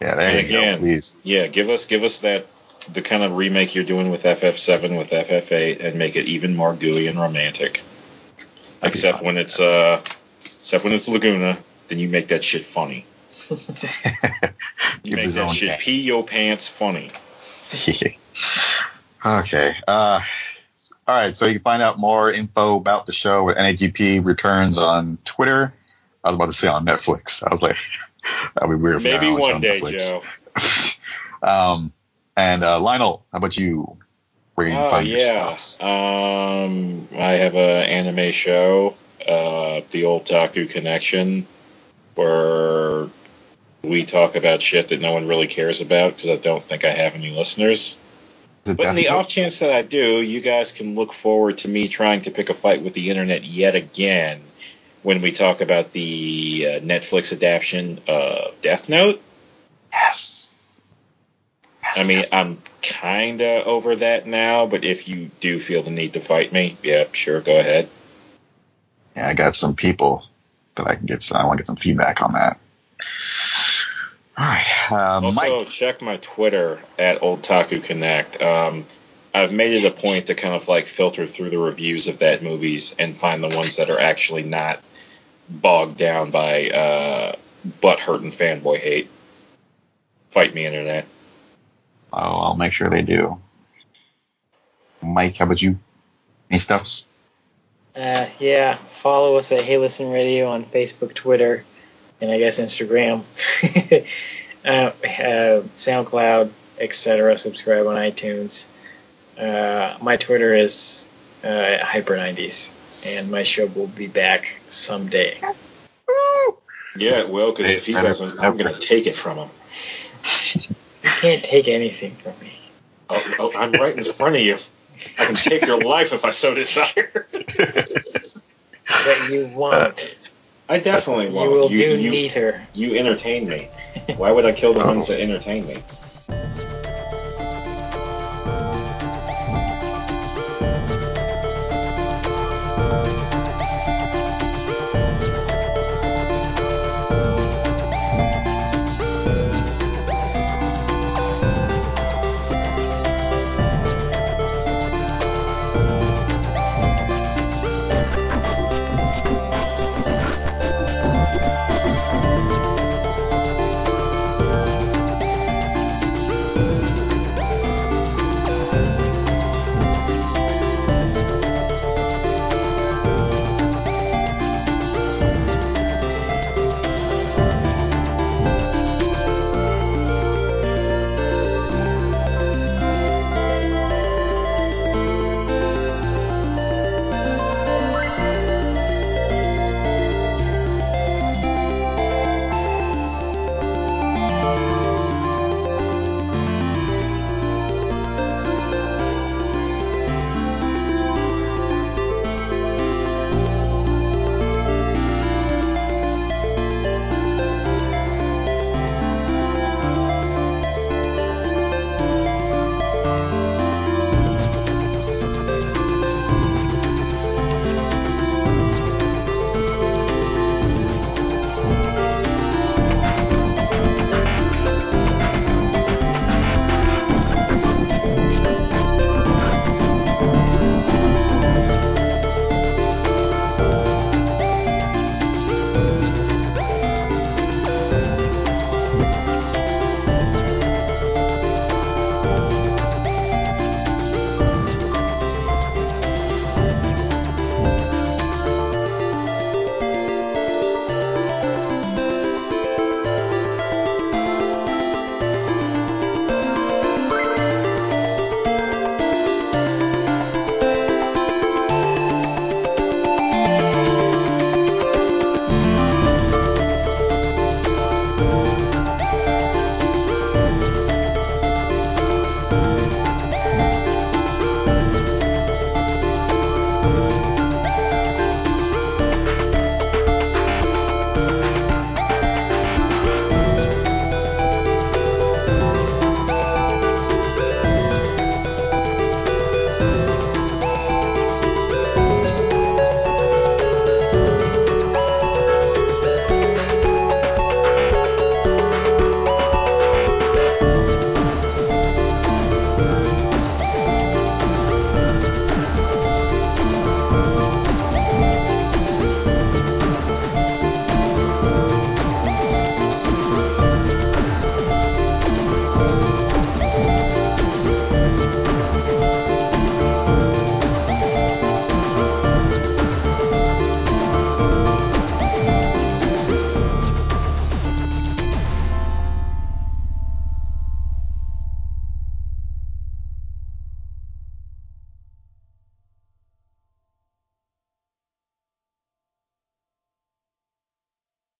[SPEAKER 1] yeah. There
[SPEAKER 2] And
[SPEAKER 1] you
[SPEAKER 2] again,
[SPEAKER 1] go. Please.
[SPEAKER 2] Yeah, give us give us that the kind of remake you're doing with FF7 with FF8 and make it even more gooey and romantic.
[SPEAKER 1] That'd
[SPEAKER 2] Except when it's uh, except when it's Laguna, then you make that shit funny. Make that shit pee your pants funny.
[SPEAKER 1] okay. Uh, all right. So you can find out more info about the show with NAGP returns on Twitter. I was about to say on Netflix. I was like, that'd be weird.
[SPEAKER 2] Maybe one
[SPEAKER 1] on
[SPEAKER 2] day,
[SPEAKER 1] Netflix.
[SPEAKER 2] Joe.
[SPEAKER 1] um, and uh, Lionel, how about you? Where you
[SPEAKER 2] Oh
[SPEAKER 1] find
[SPEAKER 2] yeah. Um, I have an anime show, uh, the Otaku Connection, where we talk about shit that no one really cares about because I don't think I have any listeners. But in the off chance that I do, you guys can look forward to me trying to pick a fight with the internet yet again when we talk about the uh, Netflix adaptation of Death Note.
[SPEAKER 1] Yes.
[SPEAKER 2] I mean, I'm kind of over that now, but if you do feel the need to fight me, yeah, sure, go ahead.
[SPEAKER 1] Yeah, I got some people that I can get. Some, I want to get some feedback on that. All right, uh,
[SPEAKER 2] Also,
[SPEAKER 1] Mike.
[SPEAKER 2] check my Twitter at Otaku Connect. Um, I've made it a point to kind of like filter through the reviews of that movies and find the ones that are actually not bogged down by uh, butt hurt and fanboy hate. Fight me, internet.
[SPEAKER 1] Oh, I'll make sure they do. Mike, how about you? Any stuffs?
[SPEAKER 3] Uh, yeah, follow us at Hey Listen Radio on Facebook, Twitter, and I guess Instagram, uh, uh, SoundCloud, etc. Subscribe on iTunes. Uh, my Twitter is uh, Hyper90s, and my show will be back someday.
[SPEAKER 2] Yeah, it will, because if he doesn't, I'm going to take it from him.
[SPEAKER 3] You can't take anything from me.
[SPEAKER 2] Oh, oh, I'm right in front of you. I can take your life if I so desire.
[SPEAKER 3] But you won't.
[SPEAKER 2] I definitely won't.
[SPEAKER 3] You will
[SPEAKER 2] you,
[SPEAKER 3] do
[SPEAKER 2] you,
[SPEAKER 3] neither.
[SPEAKER 2] you entertain me. Why would I kill the ones oh. that entertain me?